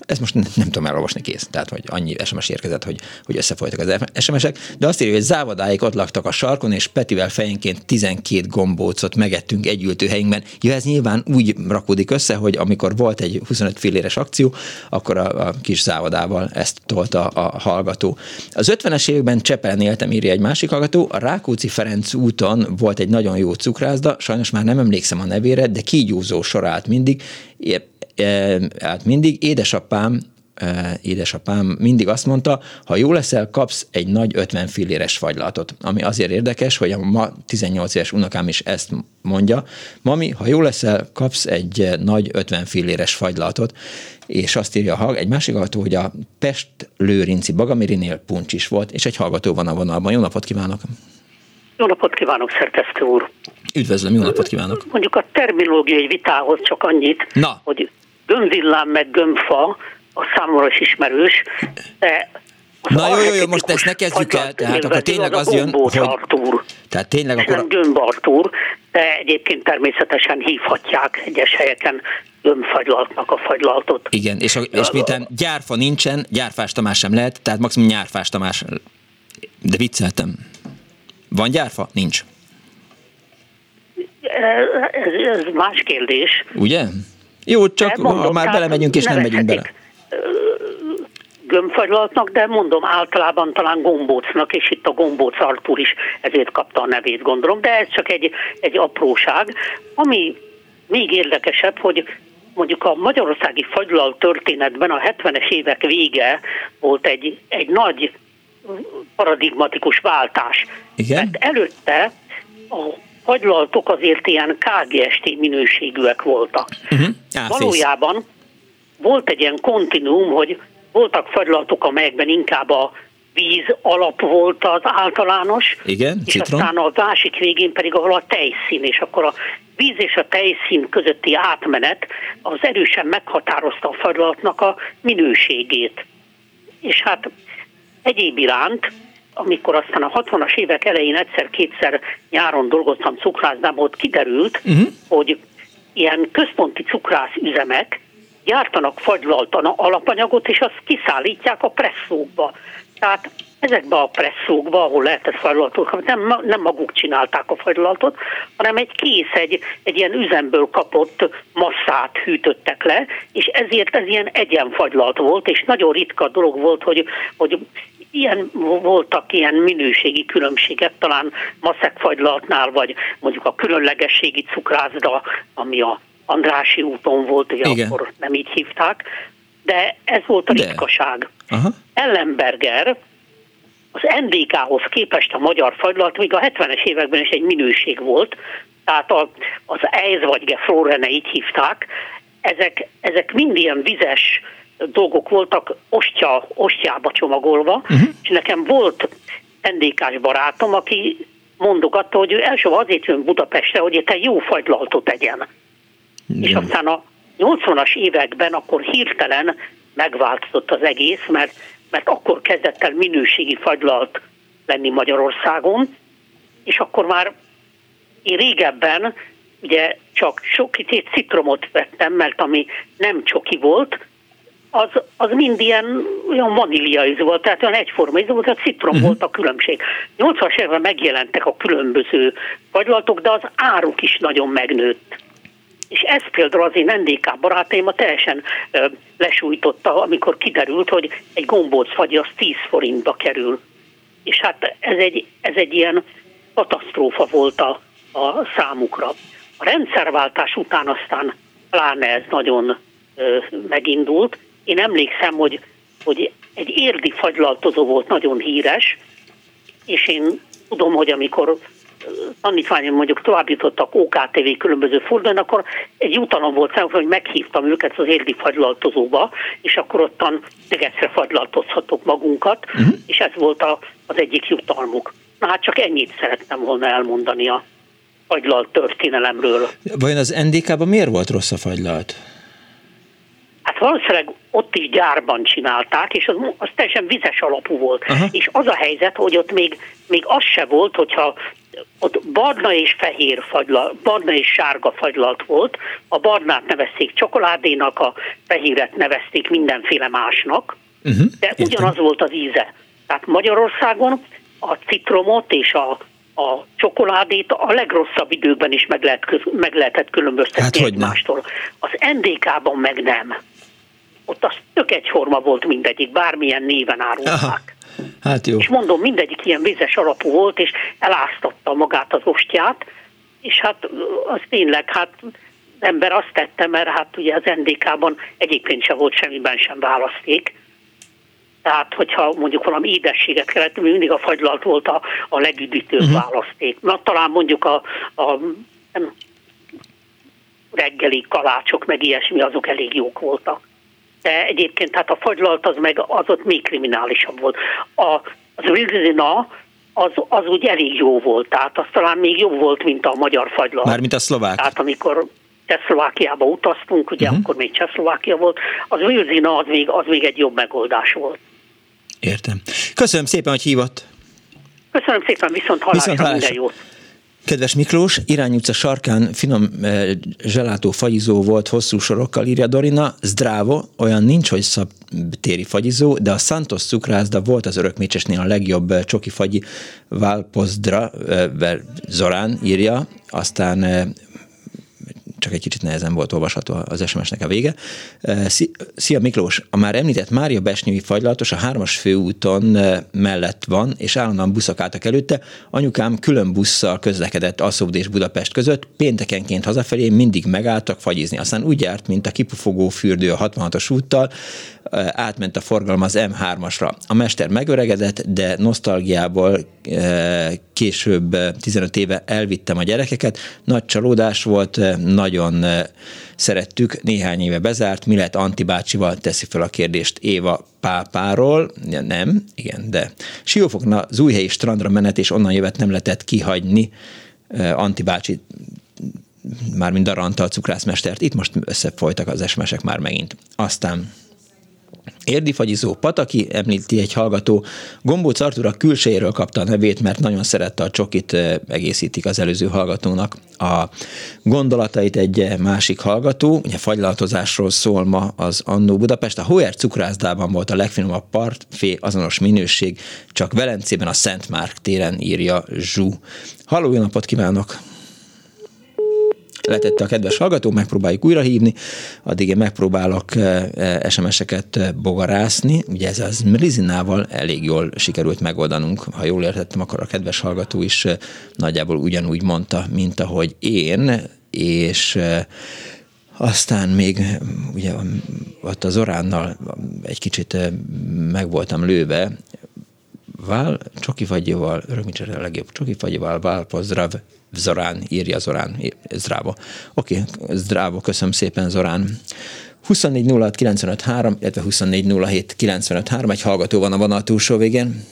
ezt most nem tudom elolvasni kész, tehát hogy annyi SMS érkezett, hogy, hogy összefolytak az SMS-ek, de azt írja, hogy závadáig ott laktak a sarkon, és Petivel fejenként 12 gombócot megettünk egy ültőhelyünkben. Ja, ez nyilván úgy rakódik össze, hogy amikor volt egy 25 filléres akció, akkor a, a kis závadával ezt tolta a hallgató. Az 50-es években Csepelen éltem, írja egy másik hallgató, a Rákóczi Ferenc úton volt egy nagyon jó cukrászda, sajnos már nem emlékszem a nevére, de kígyózó sor állt mindig, hát mindig édesapám édesapám mindig azt mondta, ha jó leszel, kapsz egy nagy 50 filléres fagylatot. Ami azért érdekes, hogy a ma 18 éves unokám is ezt mondja. Mami, ha jó leszel, kapsz egy nagy 50 filléres fagylatot. És azt írja a egy másik hallgató, hogy a Pest Lőrinci Bagamirinél puncs is volt, és egy hallgató van a vonalban. Jó napot kívánok!
Jó napot kívánok, szerkesztő úr!
Üdvözlöm, jó napot kívánok!
Mondjuk a terminológiai vitához csak annyit,
Na.
hogy gömbvillám meg gömbfa, a számomra is ismerős, de
Na jó, jó, jó, most ezt ne kezdjük el, tehát akkor tényleg az jön, hogy...
Artúr.
Tehát tényleg akkor...
Nem Gömb Artúr, de egyébként természetesen hívhatják egyes helyeken gömbfagylaltnak a fagylaltot.
Igen, és, a, és miután gyárfa nincsen, gyárfás Tamás sem lehet, tehát maximum nyárfás Tamás. De vicceltem. Van gyárfa? Nincs.
Ez, ez más kérdés.
Ugye? Jó, csak mondom, ha már belemegyünk és nem megyünk bele.
Gömbfagylaltnak, de mondom általában talán gombócnak, és itt a gombóc Artur is ezért kapta a nevét, gondolom, de ez csak egy, egy apróság. Ami még érdekesebb, hogy mondjuk a magyarországi fagylal történetben a 70-es évek vége volt egy, egy nagy paradigmatikus váltás.
Igen?
Mert előtte a fagylaltok azért ilyen KGST minőségűek voltak.
Uh-huh.
Valójában volt egy ilyen kontinuum, hogy voltak fagylaltok, amelyekben inkább a víz alap volt az általános,
Igen,
és
citron.
aztán a másik végén pedig ahol a tejszín, és akkor a víz és a tejszín közötti átmenet az erősen meghatározta a fagylaltnak a minőségét. És hát egyéb iránt amikor aztán a 60-as évek elején egyszer-kétszer nyáron dolgoztam cukrászdában, ott kiderült, uh-huh. hogy ilyen központi cukrászüzemek gyártanak fagylalt alapanyagot, és azt kiszállítják a presszókba. Tehát ezekbe a presszókba, ahol lehetett fagylaltot nem, nem maguk csinálták a fagylaltot, hanem egy kész, egy, egy ilyen üzemből kapott masszát hűtöttek le, és ezért ez ilyen egyenfagylalt volt, és nagyon ritka dolog volt, hogy, hogy ilyen voltak ilyen minőségi különbségek, talán maszekfagylaltnál, vagy mondjuk a különlegességi cukrászda, ami a Andrási úton volt, ugye Igen. akkor nem így hívták, de ez volt a de. ritkaság.
Aha.
Ellenberger az NDK-hoz képest a magyar fagylalt még a 70-es években is egy minőség volt, tehát a, az Eiz vagy Gefrorene így hívták, ezek, ezek mind ilyen vizes dolgok voltak ostya, ostjába csomagolva, uh-huh. és nekem volt NDK-s barátom, aki mondogatta, hogy ő első azért jön Budapestre, hogy itt egy jó fagylaltot tegyen. És aztán a 80-as években akkor hirtelen megváltozott az egész, mert, mert akkor kezdett el minőségi fagylalt lenni Magyarországon, és akkor már én régebben ugye csak sok citromot vettem, mert ami nem csoki volt, az, az mind ilyen olyan vaníliaíz volt, tehát olyan egyforma íz volt, a citrom uh-huh. volt a különbség. 80-as évben megjelentek a különböző fagylaltok, de az áruk is nagyon megnőtt. És ez például az én NDK barátaim teljesen ö, lesújtotta, amikor kiderült, hogy egy gombóc fagy az 10 forintba kerül. És hát ez egy, ez egy ilyen katasztrófa volt a, a számukra. A rendszerváltás után aztán pláne ez nagyon ö, megindult. Én emlékszem, hogy hogy egy érdi fagylaltozó volt nagyon híres, és én tudom, hogy amikor tanítványom mondjuk továbbítottak OKTV különböző fordulón, akkor egy jutalom volt számomra, hogy meghívtam őket az érdi fagylaltozóba, és akkor ottan meg egyszer fagylaltozhatok magunkat, uh-huh. és ez volt a, az egyik jutalmuk. Na hát csak ennyit szerettem volna elmondani a fagylalt történelemről.
Vajon az NDK-ban miért volt rossz a fagylalt?
Hát valószínűleg ott is gyárban csinálták, és az, az teljesen vizes alapú volt. Aha. És az a helyzet, hogy ott még, még az se volt, hogyha ott barna és fehér fagylalt, barna és sárga fagylalt volt, a barnát nevezték csokoládénak, a fehéret nevezték mindenféle másnak, uh-huh. de ugyanaz volt az íze. Tehát Magyarországon a citromot és a, a csokoládét a legrosszabb időkben is meg, lehet, meg lehetett különböztetni hát, egymástól. Az NDK-ban meg nem. Ott az tök egyforma volt mindegyik, bármilyen néven árulták.
Hát jó.
És mondom, mindegyik ilyen vizes alapú volt, és eláztatta magát az ostját, és hát az tényleg, hát ember azt tette, mert hát ugye az NDK-ban egyébként sem volt semmiben sem választék. Tehát, hogyha mondjuk valami édességet kellett, mindig a fagylalt volt a, a legüdítőbb uh-huh. választék. Na, talán mondjuk a, a nem, reggeli kalácsok, meg ilyesmi, azok elég jók voltak egyébként hát a fagylalt az meg az ott még kriminálisabb volt. A, az Vilzina az, az úgy elég jó volt, tehát az talán még jobb volt, mint a magyar fagylalt.
Mármint a szlovák.
Tehát amikor Csehszlovákiába utaztunk, ugye uh-huh. akkor még Csehszlovákia volt, az Vilzina az még, az még egy jobb megoldás volt.
Értem. Köszönöm szépen, hogy hívott.
Köszönöm szépen, viszont hallásra, viszont hallásra. minden jót.
Kedves Miklós, Irány utca sarkán finom eh, zselátó fagyizó volt hosszú sorokkal, írja Dorina. Zdrávo, olyan nincs, hogy szabtéri fagyizó, de a Santos cukrászda volt az örökmécsesnél a legjobb eh, csoki fagyi Válpozdra, eh, Zorán írja, aztán eh, csak egy kicsit nehezen volt olvasható az SMS-nek a vége. Szia Miklós, a már említett Mária Besnyői fagylaltos a hármas főúton mellett van, és állandóan buszok álltak előtte. Anyukám külön busszal közlekedett Aszód és Budapest között, péntekenként hazafelé mindig megálltak fagyizni. Aztán úgy járt, mint a kipufogó fürdő a 66-os úttal, átment a forgalom az M3-asra. A mester megöregedett, de nosztalgiából később 15 éve elvittem a gyerekeket. Nagy csalódás volt, nagyon szerettük, néhány éve bezárt, mi lett Antibácsival, teszi fel a kérdést Éva pápáról, nem, igen, de Siófokna Zújhelyi strandra menet, és onnan jövet nem lehetett kihagyni Antibácsi mármint Daranta a cukrászmestert. Itt most összefolytak az esmesek már megint. Aztán Érdifagyizó Pataki, említi egy hallgató, Gombóc Artur a külsejéről kapta a nevét, mert nagyon szerette a csokit, egészítik az előző hallgatónak a gondolatait egy másik hallgató, ugye fagylaltozásról szól ma az Annó Budapest, a Hoyer cukrászdában volt a legfinomabb partfé azonos minőség, csak Velencében a Szent Márk téren írja Zsú. Halló, jó napot kívánok! Letette a kedves hallgató, megpróbáljuk újra hívni, addig én megpróbálok eh, eh, SMS-eket eh, bogarászni, ugye ez az Mrizinával elég jól sikerült megoldanunk, ha jól értettem, akkor a kedves hallgató is nagyjából ugyanúgy mondta, mint ahogy én, és aztán még ugye ott az Oránnal egy kicsit meg voltam lőve, Vál, csoki fagyival, örökmicsere a legjobb csoki fagyival, Vál, pozdrav, Zorán, írja Zorán, Zdrávo. Oké, okay, köszönöm szépen Zorán. 24 06 95 3, illetve 24 07 95 3, egy hallgató van a vonal túlsó végén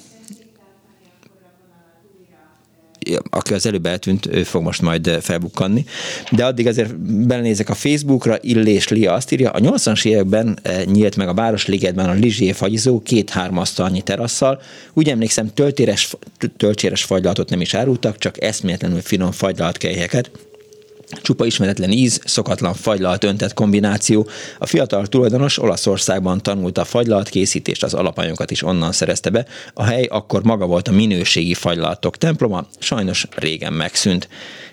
aki az előbb eltűnt, ő fog most majd eh, felbukkanni. De addig azért belenézek a Facebookra, Illés Lia azt írja, a 80-as években eh, nyílt meg a Városligetben a Lizsé fagyizó két-három asztalnyi terasszal. Úgy emlékszem, töltéres, töltséres fagylaltot nem is árultak, csak eszméletlenül finom kelyheket. Csupa ismeretlen íz, szokatlan fagylalt öntett kombináció. A fiatal tulajdonos Olaszországban tanulta a fagylalt készítést, az alapanyagokat is onnan szerezte be. A hely akkor maga volt a minőségi fagylaltok temploma, sajnos régen megszűnt.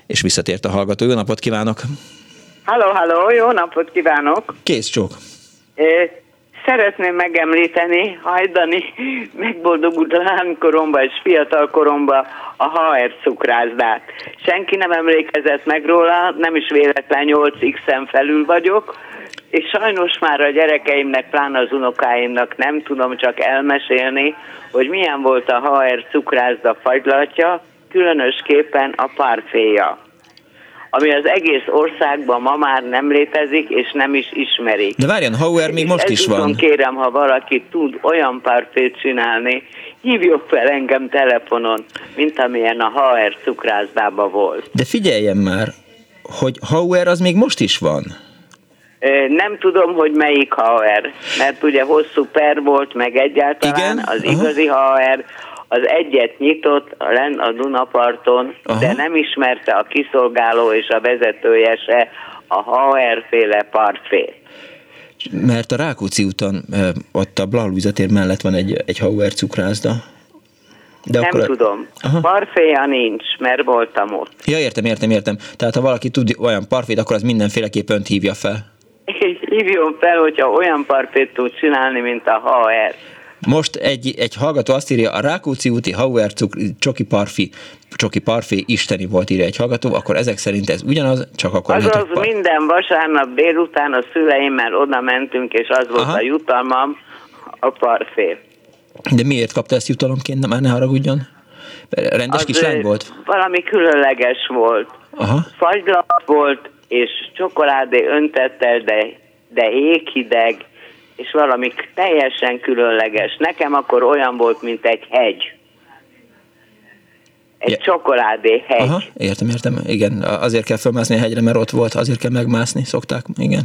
És visszatért a hallgató. Jó napot kívánok!
Halló, halló, jó napot kívánok!
Kész csók!
Szeretném megemlíteni hajdani megboldogult lánykoromba és fiatal koromba a HR cukrászdát. Senki nem emlékezett meg róla, nem is véletlen 8x-en felül vagyok, és sajnos már a gyerekeimnek, pláne az unokáimnak nem tudom csak elmesélni, hogy milyen volt a HR cukrászda fagylatja, különösképpen a párféja ami az egész országban ma már nem létezik, és nem is ismerik.
De várjon, Hauer még most is van.
kérem, ha valaki tud olyan párfét csinálni, hívjuk fel engem telefonon, mint amilyen a HR cukrászdában volt.
De figyeljen már, hogy Hauer az még most is van.
Nem tudom, hogy melyik HR, mert ugye hosszú per volt, meg egyáltalán Igen? az igazi HR, az egyet nyitott len a Dunaparton, Aha. de nem ismerte a kiszolgáló és a vezetője se a HR féle partfél.
Mert a Rákóczi úton, ott a Blahalúzatér mellett van egy, egy Hauer cukrászda.
De nem akkor... tudom. Aha. Parféja nincs, mert voltam ott.
Ja, értem, értem, értem. Tehát ha valaki tud olyan parfét, akkor az mindenféleképpen önt hívja fel.
Hívjon fel, hogyha olyan parfét tud csinálni, mint a HR.
Most egy, egy hallgató azt írja, a Rákóczi úti Hauer Csoki Parfi Csoki Parfé isteni volt, írja egy hallgató, akkor ezek szerint ez ugyanaz, csak akkor
az az minden vasárnap délután a szüleimmel oda mentünk, és az volt Aha. a jutalmam, a parfé.
De miért kapta ezt jutalomként? Már ne haragudjon. Rendes az kislány volt?
Valami különleges volt. Aha. Fagylat volt, és csokoládé öntettel, de, de éghideg, és valami teljesen különleges. Nekem akkor olyan volt, mint egy hegy. Egy ja. csokoládé hegy. Aha,
értem, értem. Igen, azért kell felmászni a hegyre, mert ott volt, azért kell megmászni, szokták, igen,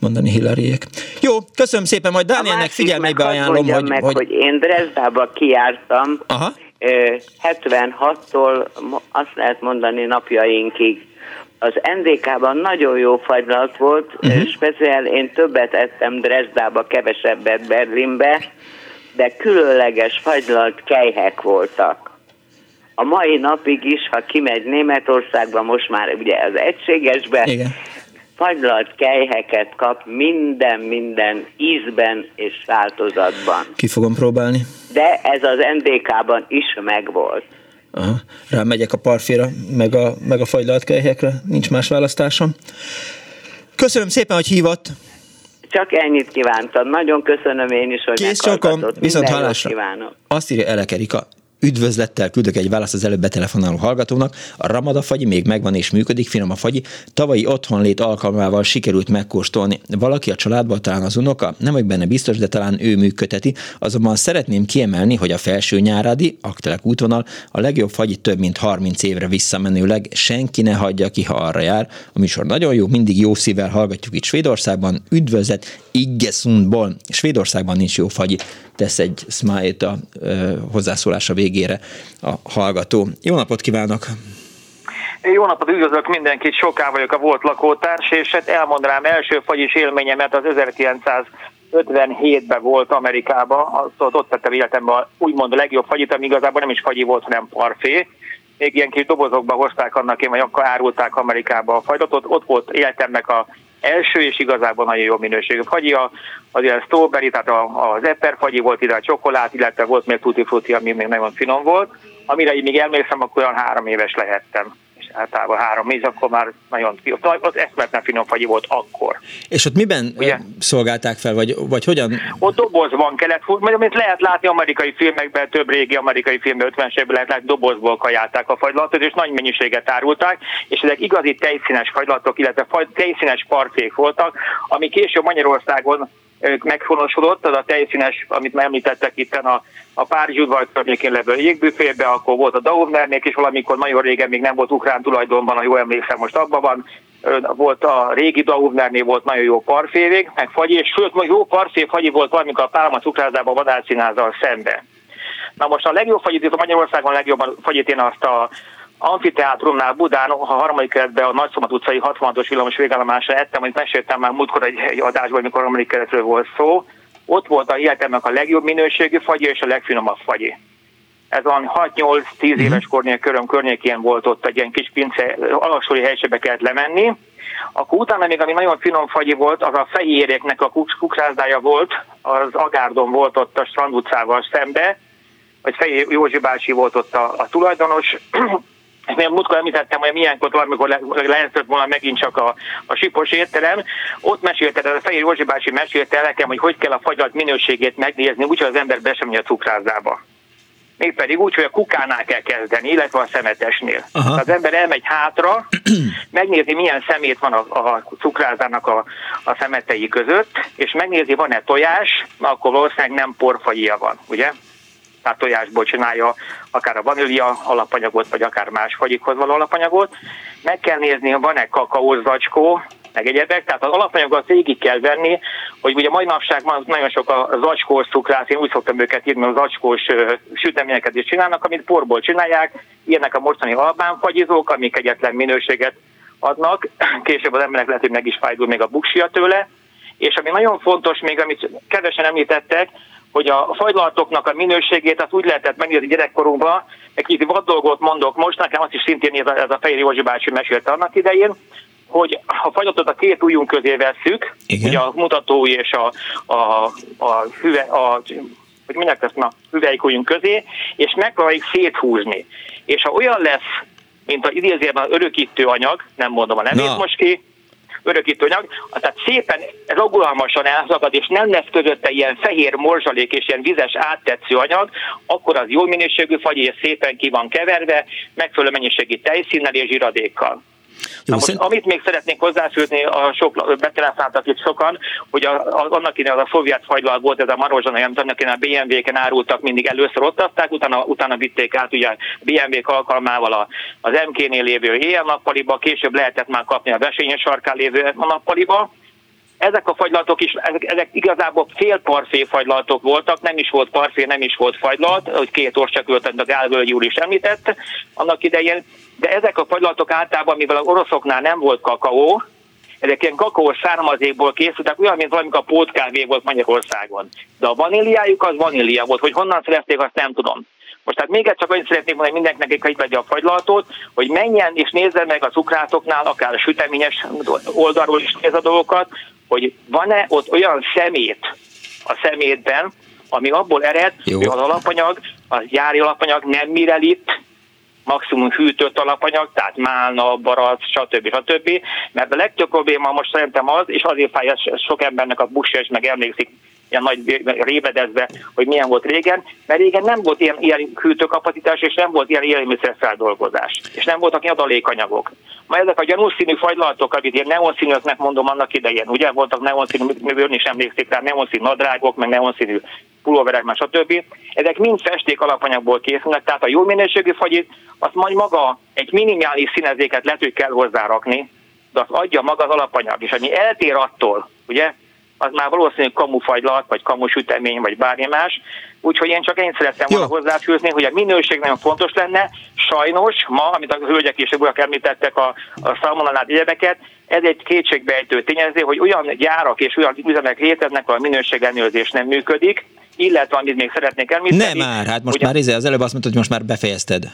mondani Hillaryék. Jó, köszönöm szépen, majd Dánielnek figyelmébe ajánlom,
hogy, meg, hogy... hogy én Dresdába kiártam, Aha. 76-tól azt lehet mondani napjainkig az NDK-ban nagyon jó fagylat volt, uh-huh. speciál én többet ettem Dresdába, kevesebbet Berlinbe, de különleges fagylalt kejhek voltak. A mai napig is, ha kimegy Németországba, most már ugye az egységesbe, Igen. fagylalt kejheket kap minden, minden ízben és változatban.
Ki fogom próbálni.
De ez az NDK-ban is megvolt.
Aha. Rámegyek a parféra, meg a, meg a fagylalt kelyhekre, nincs más választásom. Köszönöm szépen, hogy hívott.
Csak ennyit kívántam. Nagyon köszönöm én is, hogy Kész csokom,
viszont hallásra. Azt írja Elek Erika, Üdvözlettel küldök egy választ az előbb betelefonáló hallgatónak. A Ramada fagyi még megvan és működik, finom a fagyi. Tavalyi otthonlét alkalmával sikerült megkóstolni. Valaki a családban talán az unoka, nem vagyok benne biztos, de talán ő működteti. Azonban szeretném kiemelni, hogy a felső nyáradi, aktelek útvonal, a legjobb fagyi több mint 30 évre visszamenőleg senki ne hagyja ki, ha arra jár. A műsor nagyon jó, mindig jó szívvel hallgatjuk itt Svédországban. Üdvözlet Iggesundból. Svédországban nincs jó fagyi tesz egy smile-t a ö, hozzászólása végére a hallgató. Jó napot kívánok!
Jó napot, üdvözlök mindenkit, soká vagyok a volt lakótárs, és hát elmondanám első fagyis élményemet az 1957-ben volt Amerikában, ott, ott tettem életemben úgymond a legjobb fagyit, ami igazából nem is fagyi volt, hanem parfé. Még ilyen kis dobozokba hozták annak én, vagy akkor árulták Amerikába a fagyot, ott, ott volt életemnek a első, és igazából nagyon jó minőségű fagyi, az ilyen strawberry, tehát az eper fagyi volt ide a csokolád, illetve volt még tutti frutti, ami még nagyon finom volt. Amire így még emlékszem, akkor olyan három éves lehettem általában három méz, akkor már nagyon az eszmetlen finom fagyi volt akkor.
És ott miben Ugye? szolgálták fel, vagy, vagy hogyan?
Ott dobozban kellett, mert lehet látni amerikai filmekben, több régi amerikai filmben, 50-es évben lehet látni, dobozból kajálták a fagylatot, és nagy mennyiséget árulták, és ezek igazi tejszínes fagylatok, illetve tejszínes parfék voltak, ami később Magyarországon meghonosodott, az a tejszínes, amit már említettek itt a, a Párizs udvar környékén levő jégbüfébe, akkor volt a Daumnernék is valamikor nagyon régen még nem volt ukrán tulajdonban, ha jól emlékszem, most abban van, volt a régi Daumnernél volt nagyon jó parfévég, meg fagyi, és sőt, jó parfé fagyi volt valamikor a Pálma cukrázában vadászínázal szembe. Na most a legjobb fagyit, a Magyarországon a legjobb fagyit én azt a amfiteátrumnál Budán, a harmadik keretben a Nagyszomat utcai 66-os villamos végállomásra ettem, amit meséltem már múltkor egy, egy adásban, amikor a harmadik keretről volt szó. Ott volt a életemnek a legjobb minőségű fagyi és a legfinomabb fagyi. Ez van 6-8-10 mhm. éves kornél köröm környékén volt ott egy ilyen kis pince, alaksori helységbe kellett lemenni. Akkor utána még ami nagyon finom fagyi volt, az a fehérjéknek a kukszázdája volt, az Agárdon volt ott a Strand utcával szembe, vagy Fejé Józsi bácsi volt ott a, a tulajdonos, Én múltkor említettem, hogy milyenkor valamikor le, lehetett volna megint csak a, a sipos étterem. Ott mesélte, a Fehér Józsi bácsi mesélte el nekem, hogy hogy kell a fagyalt minőségét megnézni, úgyhogy az ember be sem a cukrázába mégpedig úgy, hogy a kukánál kell kezdeni, illetve a szemetesnél. Aha. Az ember elmegy hátra, megnézi, milyen szemét van a, a cukrázának a, a szemetei között, és megnézi, van-e tojás, akkor valószínűleg nem porfagyia van, ugye? Tehát tojásból csinálja akár a vanília alapanyagot, vagy akár más fagyikhoz való alapanyagot. Meg kell nézni, van-e kakaózacskó, meg egyebek, tehát az alapanyagot végig kell venni, hogy ugye mai napság van nagyon sok a zacskós cukrász, én úgy szoktam őket írni, a zacskós süteményeket is csinálnak, amit porból csinálják, ilyenek a mostani albánfagyizók, amik egyetlen minőséget adnak, később az emberek lehet, hogy meg is fájdul még a buksia tőle, és ami nagyon fontos még, amit kevesen említettek, hogy a fagylaltoknak a minőségét az úgy lehetett megnézni gyerekkorunkban, egy kicsit vad dolgot mondok most, nekem azt is szintén ez a, ez a Fehér Józsi bácsi mesélte annak idején, hogy ha fagylatot a két ujjunk közé vesszük, Igen. ugye a mutatói és a, a, a, hüve, a hogy mindjárt ezt a hüvelykujjunk közé, és megpróbáljuk széthúzni. És ha olyan lesz, mint az idézőben az örökítő anyag, nem mondom a nevét most ki, örökítő anyag, tehát szépen ragulalmasan elszakad, és nem lesz közötte ilyen fehér morzsalék és ilyen vizes áttetsző anyag, akkor az jó minőségű fagy, és szépen ki van keverve, megfelelő mennyiségű tejszínnel és zsiradékkal. Jó, most, szerint... amit még szeretnék hozzáfűzni, a sok betelefonáltak itt sokan, hogy a, a, annak innen az a szovjet fagylalt volt, ez a Marozsana, nem annak innen a BMW-ken árultak, mindig először ott adták, utána, utána vitték át ugye BMW-k alkalmával a, az MK-nél lévő éjjel-nappaliba, később lehetett már kapni a versenyes sarkán lévő nappaliba, ezek a fagylatok is, ezek, ezek igazából fél parfé fagylatok voltak, nem is volt parfé, nem is volt fagylalt, hogy két csak a Gálvölgyi úr is említett annak idején, de ezek a fagylatok általában, mivel az oroszoknál nem volt kakaó, ezek ilyen kakaós származékból készültek, olyan, mint valamikor a pótkávé volt Magyarországon. De a vaníliájuk az vanília volt, hogy honnan szerezték, azt nem tudom. Most tehát még egyszer annyit szeretnék mondani mindenkinek, hogy vegye a fagylaltot, hogy menjen és nézze meg a cukrátoknál, akár a süteményes oldalról is néz a dolgokat, hogy van-e ott olyan szemét a szemétben, ami abból ered, Jó. hogy az alapanyag, az gyári alapanyag nem mirelit, maximum hűtött alapanyag, tehát málna, barack, stb. stb. Mert a legtöbb probléma most szerintem az, és azért fáj sok embernek a busja, és meg emlékszik ilyen nagy révedezve, hogy milyen volt régen, mert régen nem volt ilyen, ilyen hűtőkapacitás, és nem volt ilyen élelmiszerfeldolgozás, és nem voltak ilyen adalékanyagok. Ma ezek a gyanúszínű fagylaltok, amit ilyen neonszínűeknek mondom annak idején, ugye voltak neonszínű, ön is emlékszik rá, neonszínű nadrágok, meg neonszínű pulóverek, meg stb. Ezek mind festék alapanyagból készülnek, tehát a jó minőségű fagyit, azt majd maga egy minimális színezéket lehet, hogy kell hozzárakni, de azt adja maga az alapanyag, és ami eltér attól, ugye, az már valószínűleg kamufajlat, vagy kamusütemény, vagy bármi más. Úgyhogy én csak én szerettem volna hozzáfűzni, hogy a minőség nagyon fontos lenne. Sajnos ma, amit a hölgyek és urak említettek a, a szalmonalát egyebeket, ez egy kétségbejtő tényező, hogy olyan gyárak és olyan üzemek léteznek, ahol a minőségellenőrzés nem működik, illetve amit még szeretnék említeni.
Nem már, hát most ugye, már izé, az előbb azt mondtad, hogy most már befejezted.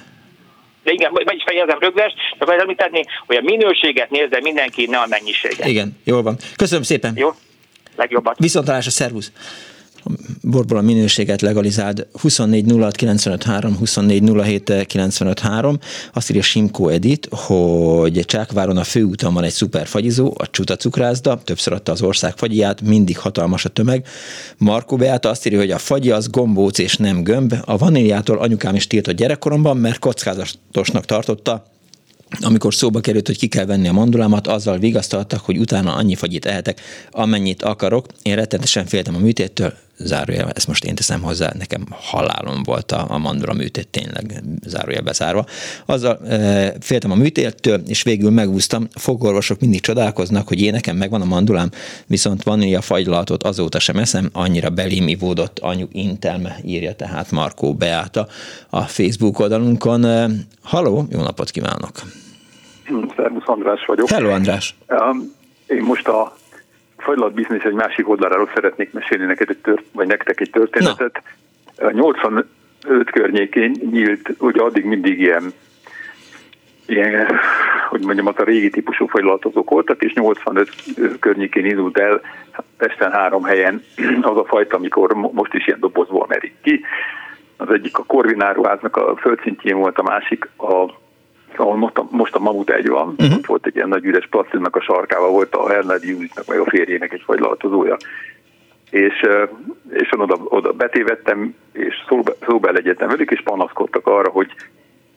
De igen, meg is fejezem rögves, csak említeni, hogy a minőséget nézze mindenki, ne a mennyiséget.
Igen, jól van. Köszönöm szépen.
Jó legjobbat.
Viszontlátásra, szervusz! borból a minőséget legalizáld 24 06 95 3, 24 07 95 3. Azt írja Simko Edit, hogy Csákváron a főúton van egy szuper fagyizó, a Csuta cukrászda, többször adta az ország fagyját, mindig hatalmas a tömeg. Marko Beáta azt írja, hogy a fagyi az gombóc és nem gömb. A vaníliától anyukám is tiltott gyerekkoromban, mert kockázatosnak tartotta, amikor szóba került, hogy ki kell venni a mandulámat, azzal vigasztaltak, hogy utána annyi fagyit ehetek, amennyit akarok. Én rettenetesen féltem a műtéttől, zárójel, ezt most én teszem hozzá, nekem halálom volt a, a mandula műtét, tényleg zárójel bezárva. Azzal e, féltem a műtéttől, és végül megúsztam. A fogorvosok mindig csodálkoznak, hogy én nekem megvan a mandulám, viszont vanília fagylaltot azóta sem eszem, annyira belém ivódott anyu intelme, írja tehát Markó Beáta a Facebook oldalunkon. E, haló, jó napot kívánok!
Szervusz András vagyok.
Hello András!
Én most a fagylalt biznisz egy másik oldaláról szeretnék mesélni neked egy tört, vagy nektek egy történetet. Na. 85 környékén nyílt, ugye addig mindig ilyen, ilyen hogy mondjam, az a régi típusú fagylaltozók voltak, és 85 környékén indult el Pesten három helyen az a fajta, amikor most is ilyen dobozból merik ki. Az egyik a Korvináruháznak a földszintjén volt, a másik a ahol most a, most a Mamut egy van, uh-huh. ott volt egy ilyen nagy üres placinnak a sarkával, volt a Herned Júzitnak, meg a férjének egy fagylaltozója. És, és oda, oda betévettem, és szóba, szóba legyetem velük, és panaszkodtak arra, hogy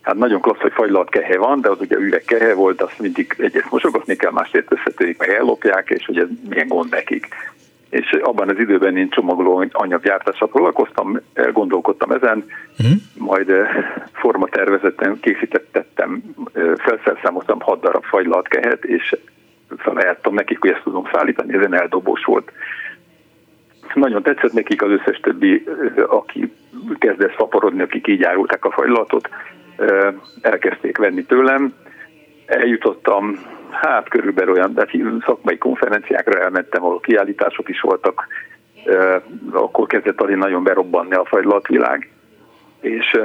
hát nagyon klassz, hogy fagylalt kehe van, de az ugye üveg kehe volt, azt mindig egyet mosogatni kell, másért összetörik, meg ellopják, és hogy ez milyen gond nekik és abban az időben én csomagoló anyaggyártással foglalkoztam, gondolkodtam ezen, uh-huh. majd formatervezeten készítettem, felszerszámoztam 6 darab fagylaltkehet, és felajánlottam nekik, hogy ezt tudom szállítani, ezen eldobós volt. Nagyon tetszett nekik az összes többi, aki kezdett szaporodni, akik így árulták a fagylatot, elkezdték venni tőlem. Eljutottam hát körülbelül olyan, de szakmai konferenciákra elmentem, ahol kiállítások is voltak, akkor kezdett azért nagyon berobbanni a fagylatvilág, és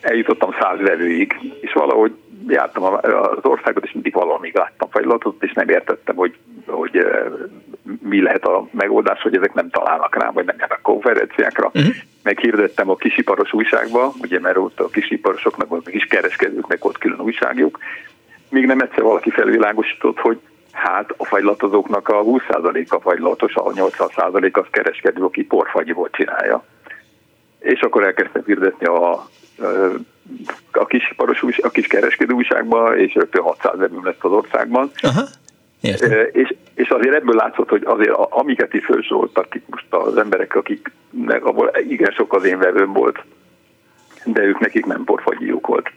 eljutottam száz vevőig, és valahogy jártam az országot, és mindig valamig láttam fagylatot, és nem értettem, hogy, hogy mi lehet a megoldás, hogy ezek nem találnak rám, vagy nem járnak konferenciákra. Uh-huh. Meghirdettem a kisiparos újságba, ugye mert ott a kisiparosoknak, a kis kereskedőknek ott külön újságjuk, még nem egyszer valaki felvilágosított, hogy hát a fagylatozóknak a 20%-a fagylatos, a 80% az kereskedő, aki porfagyiból csinálja. És akkor elkezdtem hirdetni a, a kis iparos, a kis kereskedő újságba, és rögtön 600 evőm lett az országban. Aha. És, és azért ebből látszott, hogy azért amiket is felsoroltak itt most az emberek, akik abból igen sok az én vevőm volt, de ők nekik nem porfagyiuk volt.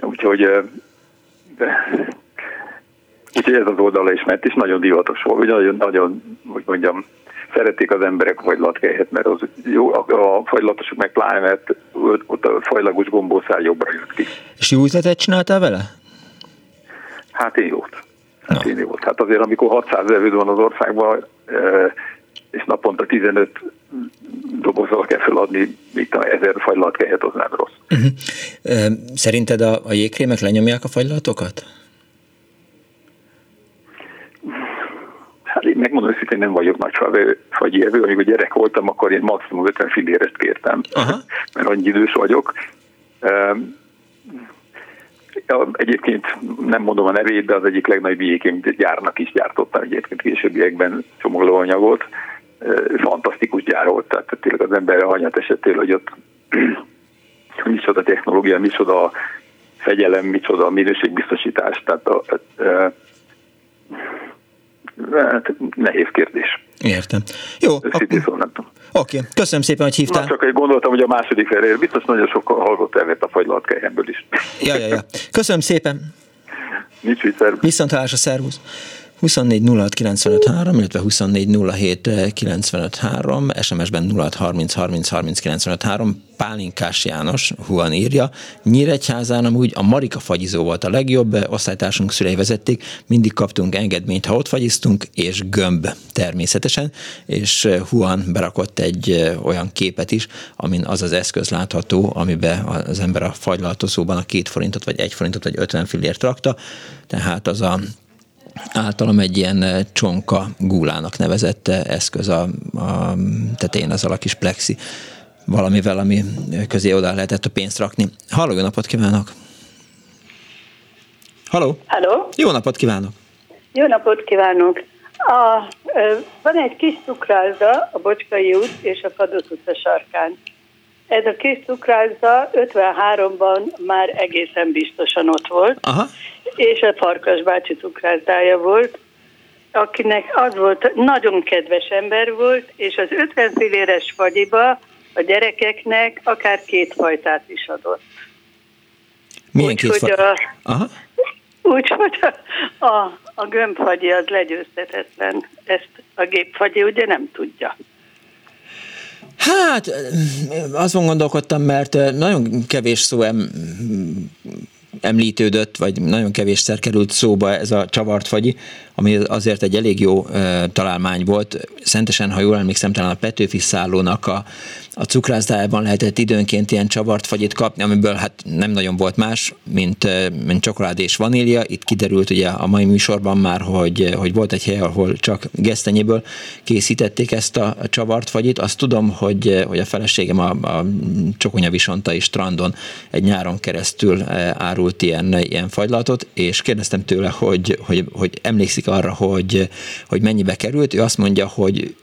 Úgyhogy Úgyhogy ez az oldala is ment, és nagyon divatos volt, hogy nagyon, nagyon, hogy mondjam, szeretik az emberek a fagylatkelyhet, mert az jó, a fagylatosok meg pláne, mert ott a fajlagos gombószál jobbra jött ki.
És jó üzletet csináltál vele?
Hát én jót. Hát no. én jót. Hát azért, amikor 600 evőd van az országban, és naponta 15 dobozzal kell feladni, mint a ezer fagylaltkehet, az nem rossz.
Uh-huh. Szerinted a, a jégkrémek lenyomják a fagylatokat?
Hát én megmondom hogy nem vagyok nagy fagyérvő, amikor gyerek voltam, akkor én maximum 50 fillérest kértem, Aha. mert annyi idős vagyok. Egyébként nem mondom a nevét, de az egyik legnagyobb jégkém gyárnak is gyártottam egyébként későbbiekben csomagolóanyagot fantasztikus gyár volt, tehát tényleg az ember hanyat esetél, hogy ott micsoda technológia, micsoda fegyelem, micsoda minőségbiztosítás, tehát a, a, a, hát nehéz kérdés.
Értem. Jó.
Oké,
okay. köszönöm szépen, hogy hívtál.
Na, csak egy gondoltam, hogy a második felé biztos nagyon sok hallgott elvett a fagylatkelyemből is.
Ja, ja, ja. Köszönöm szépen.
Nincs vicc,
Viszont a szervusz. 24 06 illetve 24 SMS-ben 06 30 30 30 Pálinkás János, Huan írja, Nyíregyházán amúgy a Marika fagyizó volt a legjobb, osztálytársunk szülei vezették, mindig kaptunk engedményt, ha ott fagyiztunk, és gömb természetesen, és Huan berakott egy olyan képet is, amin az az eszköz látható, amiben az ember a fagylaltozóban a két forintot, vagy egy forintot, vagy 50 fillért rakta, tehát az a általam egy ilyen eh, csonka gúlának nevezett eh, eszköz a, a tetején az a kis plexi valamivel, ami közé oda lehetett a pénzt rakni. Halló, jó napot kívánok! Halló!
Halló!
Jó napot kívánok!
Jó napot kívánok! A, van egy kis cukrászda a Bocskai út és a Kadosz utca sarkán. Ez a kis cukrászda 53-ban már egészen biztosan ott volt, Aha. És a Farkas bácsi cukrászdája volt, akinek az volt, nagyon kedves ember volt, és az 50 filéres fagyiba a gyerekeknek akár két fajtát is adott.
Milyen úgy, két fajta?
Úgyhogy a, a, a gömbfagyi az legyőzhetetlen. Ezt a gépfagyi ugye nem tudja.
Hát, azon gondolkodtam, mert nagyon kevés szó em, említődött, vagy nagyon kevésszer került szóba ez a csavart fagyi, ami azért egy elég jó találmány volt. Szentesen, ha jól emlékszem, talán a Petőfi szállónak a, a cukrászdájában lehetett időnként ilyen csavart fagyit kapni, amiből hát nem nagyon volt más, mint, mint csokolád és vanília. Itt kiderült ugye a mai műsorban már, hogy, hogy volt egy hely, ahol csak gesztenyéből készítették ezt a csavart fagyit. Azt tudom, hogy, hogy a feleségem a, a Csokonya Visontai strandon egy nyáron keresztül árult ilyen, ilyen fagylatot, és kérdeztem tőle, hogy, hogy, hogy emlékszik arra, hogy, hogy mennyibe került. Ő azt mondja, hogy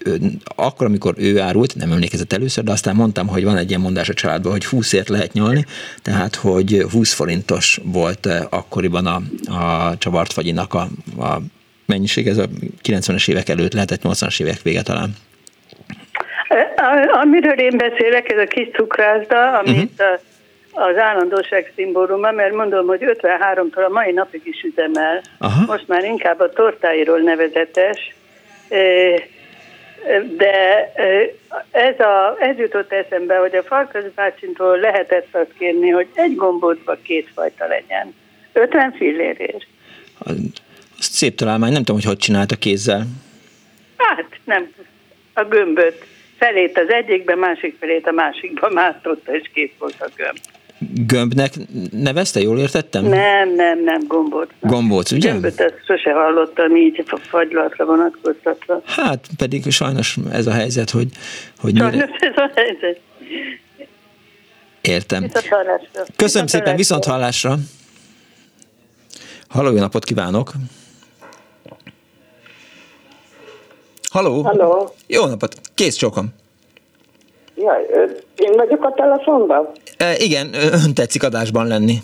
akkor, amikor ő árult, nem emlékezett először, de aztán mondtam, hogy van egy ilyen mondás a családban, hogy 20ért lehet nyalni, tehát hogy 20 forintos volt akkoriban a, a csavart fagyinak a, a mennyiség, ez a 90-es évek előtt lehetett, 80-as évek vége talán.
Amiről én beszélek, ez a kis cukrászda, amit uh-huh. az állandóság szimbóluma, mert mondom, hogy 53-tól a mai napig is üzemel. Aha. Most már inkább a tortáiról nevezetes, de ez, a, ez jutott eszembe, hogy a Farkas bácsintól lehetett azt kérni, hogy egy gombótba kétfajta legyen. 50 fillérért.
Szép találmány, nem tudom, hogy hogy csinálta kézzel.
Hát nem, a gömböt felét az egyikbe, másik felét a másikba mártotta, és kész volt a gömb.
Gömbnek nevezte, jól értettem?
Nem, nem, nem, gombóc.
Gombóc, ugye?
Gömböt ezt sose hallottam így fagylatra vonatkoztatva.
Hát pedig sajnos ez a helyzet, hogy... hogy
sajnos mire... ez a helyzet.
Értem.
Viszont hallásra.
Köszönöm viszont szépen, viszont hallásra. Halló, jó napot kívánok! Halló!
Halló!
Jó napot! Kész csókom!
Jaj, én vagyok a telefonban?
E, igen, ön tetszik adásban lenni.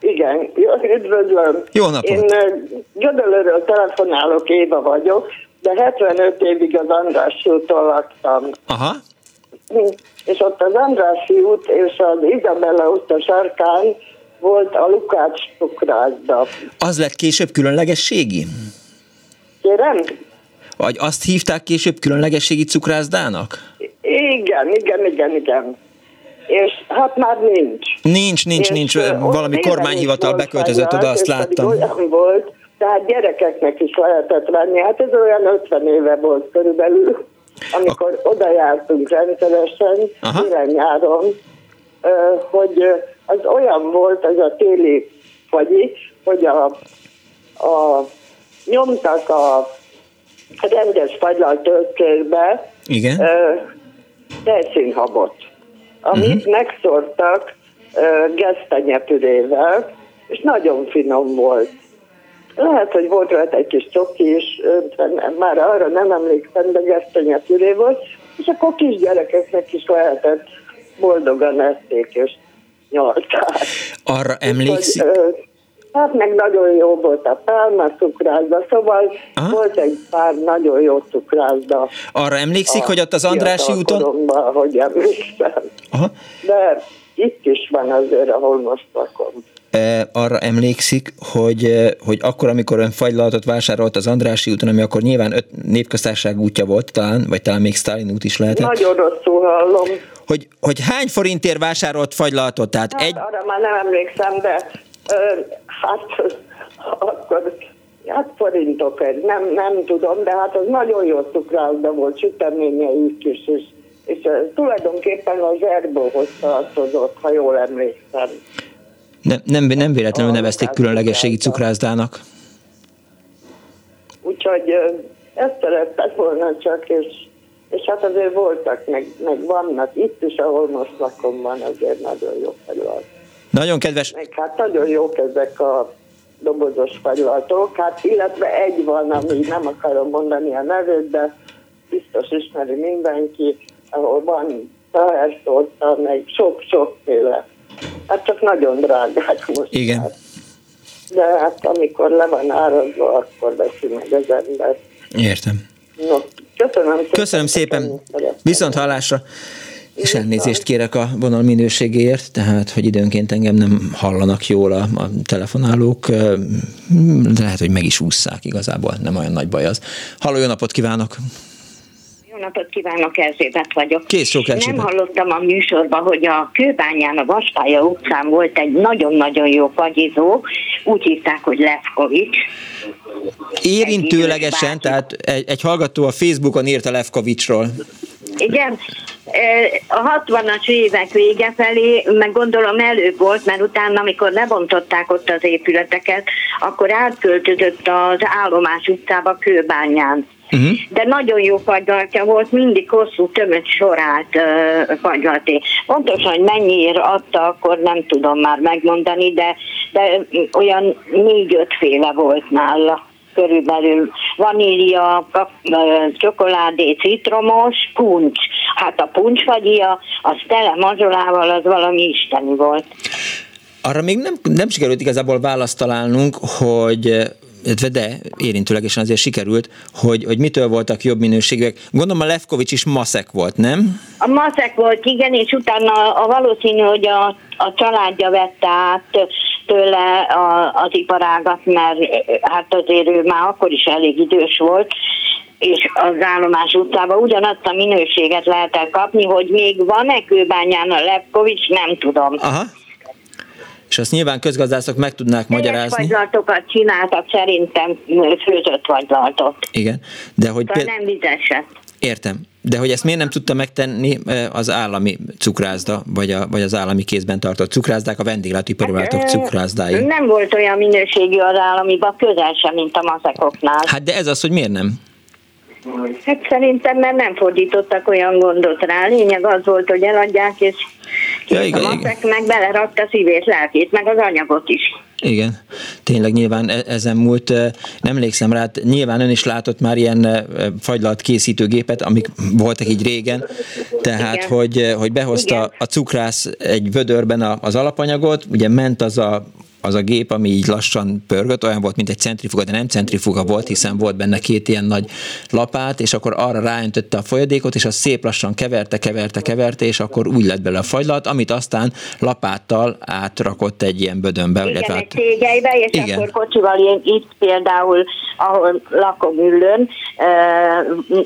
Igen, jó, üdvözlöm.
Jó napot!
Én Gödölőről telefonálok, Éva vagyok, de 75 évig az Andrássy úton laktam.
Aha.
És ott az Andrássy út és az Izabella utca sarkán volt a Lukács cukrászda.
Az lett később különlegességi?
Kérem?
Vagy azt hívták később különlegességi cukrászdának?
Igen, igen, igen, igen. És hát már nincs.
Nincs, nincs, és nincs. Valami kormányhivatal beköltözött oda, azt láttam.
Olyan volt, tehát gyerekeknek is lehetett venni. Hát ez olyan 50 éve volt körülbelül, amikor a... oda jártunk rendszeresen, télen-nyáron, hogy az olyan volt ez a téli fagyi, hogy a, a nyomtak a rendes fagylal töltségbe
Igen.
Tejszínhabot, amit uh-huh. megszórtak gesztenyepürével, és nagyon finom volt. Lehet, hogy volt rajta egy kis csoki is, már arra nem emlékszem, de gesztenyepüré volt, és akkor kisgyerekeknek is lehetett boldogan ették, és nyalták.
Arra emlékszik?
Úgy, Hát meg nagyon jó volt a pálma cukrászda, szóval Aha. volt egy pár nagyon jó cukrászda.
Arra emlékszik, hogy ott az Andrási úton?
Hogy emlékszem.
Aha.
De itt is van azért, ahol most lakom.
E, arra emlékszik, hogy, hogy akkor, amikor ön fagylalatot vásárolt az Andrási úton, ami akkor nyilván öt népköztárság útja volt talán, vagy talán még Stalin út is lehetett.
Nagyon rosszul hallom.
Hogy, hogy hány forintért vásárolt fagylalatot? Tehát
hát,
egy...
arra már nem emlékszem, de hát akkor hát forintok, nem, nem tudom, de hát az nagyon jó cukrászda volt, süteményeik is, és, és tulajdonképpen az Erbóhoz tartozott, ha jól emlékszem.
Nem, nem, nem véletlenül nevezték különlegességi cukrászdának.
Úgyhogy ezt szerettek volna csak, és, és hát azért voltak, meg, meg vannak itt is, ahol most lakom van, azért nagyon jó felület.
Nagyon kedves.
Meg hát nagyon jók ezek a dobozos fagylaltok, hát illetve egy van, ami nem akarom mondani a nevét, de biztos ismeri mindenki, ahol van tehertorta, meg sok-sokféle. Hát csak nagyon drágák most.
Igen. Hát.
De hát amikor le van árazva, akkor veszi meg az ember.
Értem.
No, köszönöm szépen.
Köszönöm szépen. Viszont hallásra. És elnézést kérek a vonal minőségéért, tehát, hogy időnként engem nem hallanak jól a, a telefonálók, lehet, hogy meg is ússzák igazából, nem olyan nagy baj az. Halló, jó napot kívánok!
Jó napot kívánok, Erzsébet vagyok.
Kész sok
Nem hallottam a műsorban, hogy a Kőbányán, a Vaspálya utcán volt egy nagyon-nagyon jó fagyizó, úgy hívták, hogy Lefkovics.
Érintőlegesen, tehát egy, egy hallgató a Facebookon írta Lefkovicsról.
Igen, a 60-as évek vége felé, meg gondolom előbb volt, mert utána, amikor lebontották ott az épületeket, akkor átköltözött az állomás utcába Kőbányán. Uh-huh. De nagyon jó fagylaltja volt, mindig hosszú tömött sorát uh, fagylalté. Pontosan, hogy mennyiért adta, akkor nem tudom már megmondani, de, de olyan négy-öt féle volt nála körülbelül vanília, csokoládé, citromos, puncs. Hát a puncsfagyia, az tele mazsolával, az valami isteni volt.
Arra még nem, nem sikerült igazából választ találnunk, hogy de érintőlegesen azért sikerült, hogy, hogy mitől voltak jobb minőségűek. Gondolom a Lefkovics is maszek volt, nem?
A maszek volt, igen, és utána a valószínű, hogy a, a családja vette át tőle a, az iparágat, mert hát azért ő már akkor is elég idős volt, és az állomás utcában ugyanazt a minőséget lehet el kapni, hogy még van-e kőbányán a Lefkovics, nem tudom.
Aha és azt nyilván közgazdászok meg tudnák Teljes magyarázni.
vagylatokat csináltak szerintem főzött vagylatot.
Igen, de hogy...
Szóval péld... nem vizeset.
Értem. De hogy ezt miért nem tudta megtenni az állami cukrászda, vagy, a, vagy az állami kézben tartott cukrászdák, a vendéglátóipari hát, cukrászdái?
Nem volt olyan minőségű az államiba, közel sem, mint a maszekoknál.
Hát de ez az, hogy miért nem?
Hát szerintem mert nem fordítottak olyan gondot rá. Lényeg az volt, hogy eladják, és ja, igen, a igen. meg belerakta szívét, lelkét, meg az anyagot is.
Igen, tényleg nyilván e- ezen múlt, nem emlékszem rá, hát nyilván ön is látott már ilyen fagylalt készítőgépet, amik voltak így régen, tehát hogy, hogy behozta Igen. a cukrász egy vödörben az alapanyagot, ugye ment az a az a gép, ami így lassan pörgött, olyan volt, mint egy centrifuga, de nem centrifuga volt, hiszen volt benne két ilyen nagy lapát, és akkor arra ráöntötte a folyadékot, és az szép lassan keverte, keverte, keverte, és akkor úgy lett bele a fagylat, amit aztán lapáttal átrakott egy ilyen bödönbe.
Igen, egy tégelybe, és igen. akkor kocsival ilyen, itt például, ahol lakom ülön,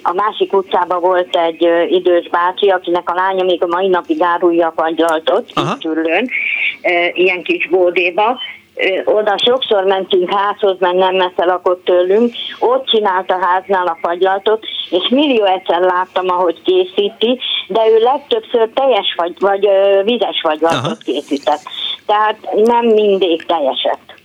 a másik utcában volt egy idős bácsi, akinek a lánya még a mai napig árulja a fagylaltot, itt ülön, ilyen kis bódéba, oda sokszor mentünk házhoz, mert nem messze lakott tőlünk, ott csinált a háznál a fagylaltot, és millió egyszer láttam, ahogy készíti, de ő legtöbbször teljes vagy, vagy vizes fagylaltot készített. Tehát nem mindig teljeset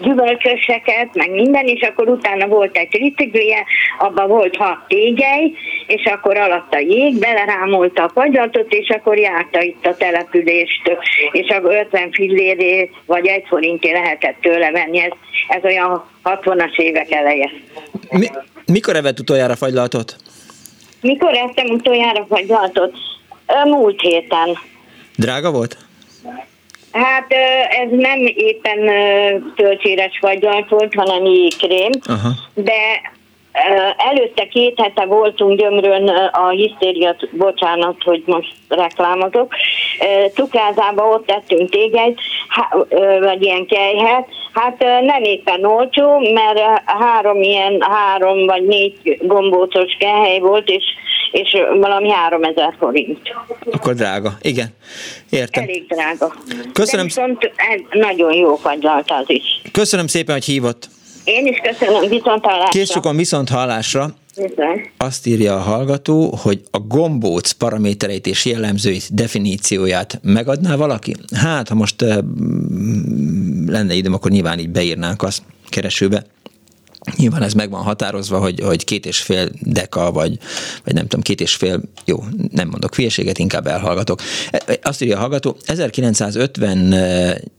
gyümölcsöseket, meg minden, és akkor utána volt egy ritiglije, abban volt hat tégely, és akkor alatta jég, belerámolta a fagylatot, és akkor járta itt a települést, és akkor 50 filléré vagy egy forinté lehetett tőle venni, ez, ez olyan 60-as évek eleje.
Mi, mikor evett utoljára fagylatot?
Mikor ettem utoljára fagylatot? Múlt héten.
Drága volt?
Hát ez nem éppen töltséres vagyont volt, hanem jégkrém, Aha. de Előtte két hete voltunk Gyömrön a hisztériat, bocsánat, hogy most reklámozok. Cukrázába ott tettünk téged, vagy ilyen kejhet. Hát nem éppen olcsó, mert három ilyen, három vagy négy gombócos kehely volt, és és valami 3000 forint.
Akkor drága, igen. Értem.
Elég drága.
Köszönöm.
De viszont nagyon jó fagylalt az is.
Köszönöm szépen, hogy hívott.
Én is köszönöm, viszont hallásra.
Készcsukon viszont hallásra. Azt írja a hallgató, hogy a gombóc paramétereit és jellemzőit, definícióját megadná valaki? Hát, ha most uh, lenne időm, akkor nyilván így beírnánk azt keresőbe. Nyilván ez meg van határozva, hogy, hogy két és fél deka, vagy, vagy nem tudom, két és fél, jó, nem mondok hülyeséget, inkább elhallgatok. E, e, azt írja a hallgató, 1950,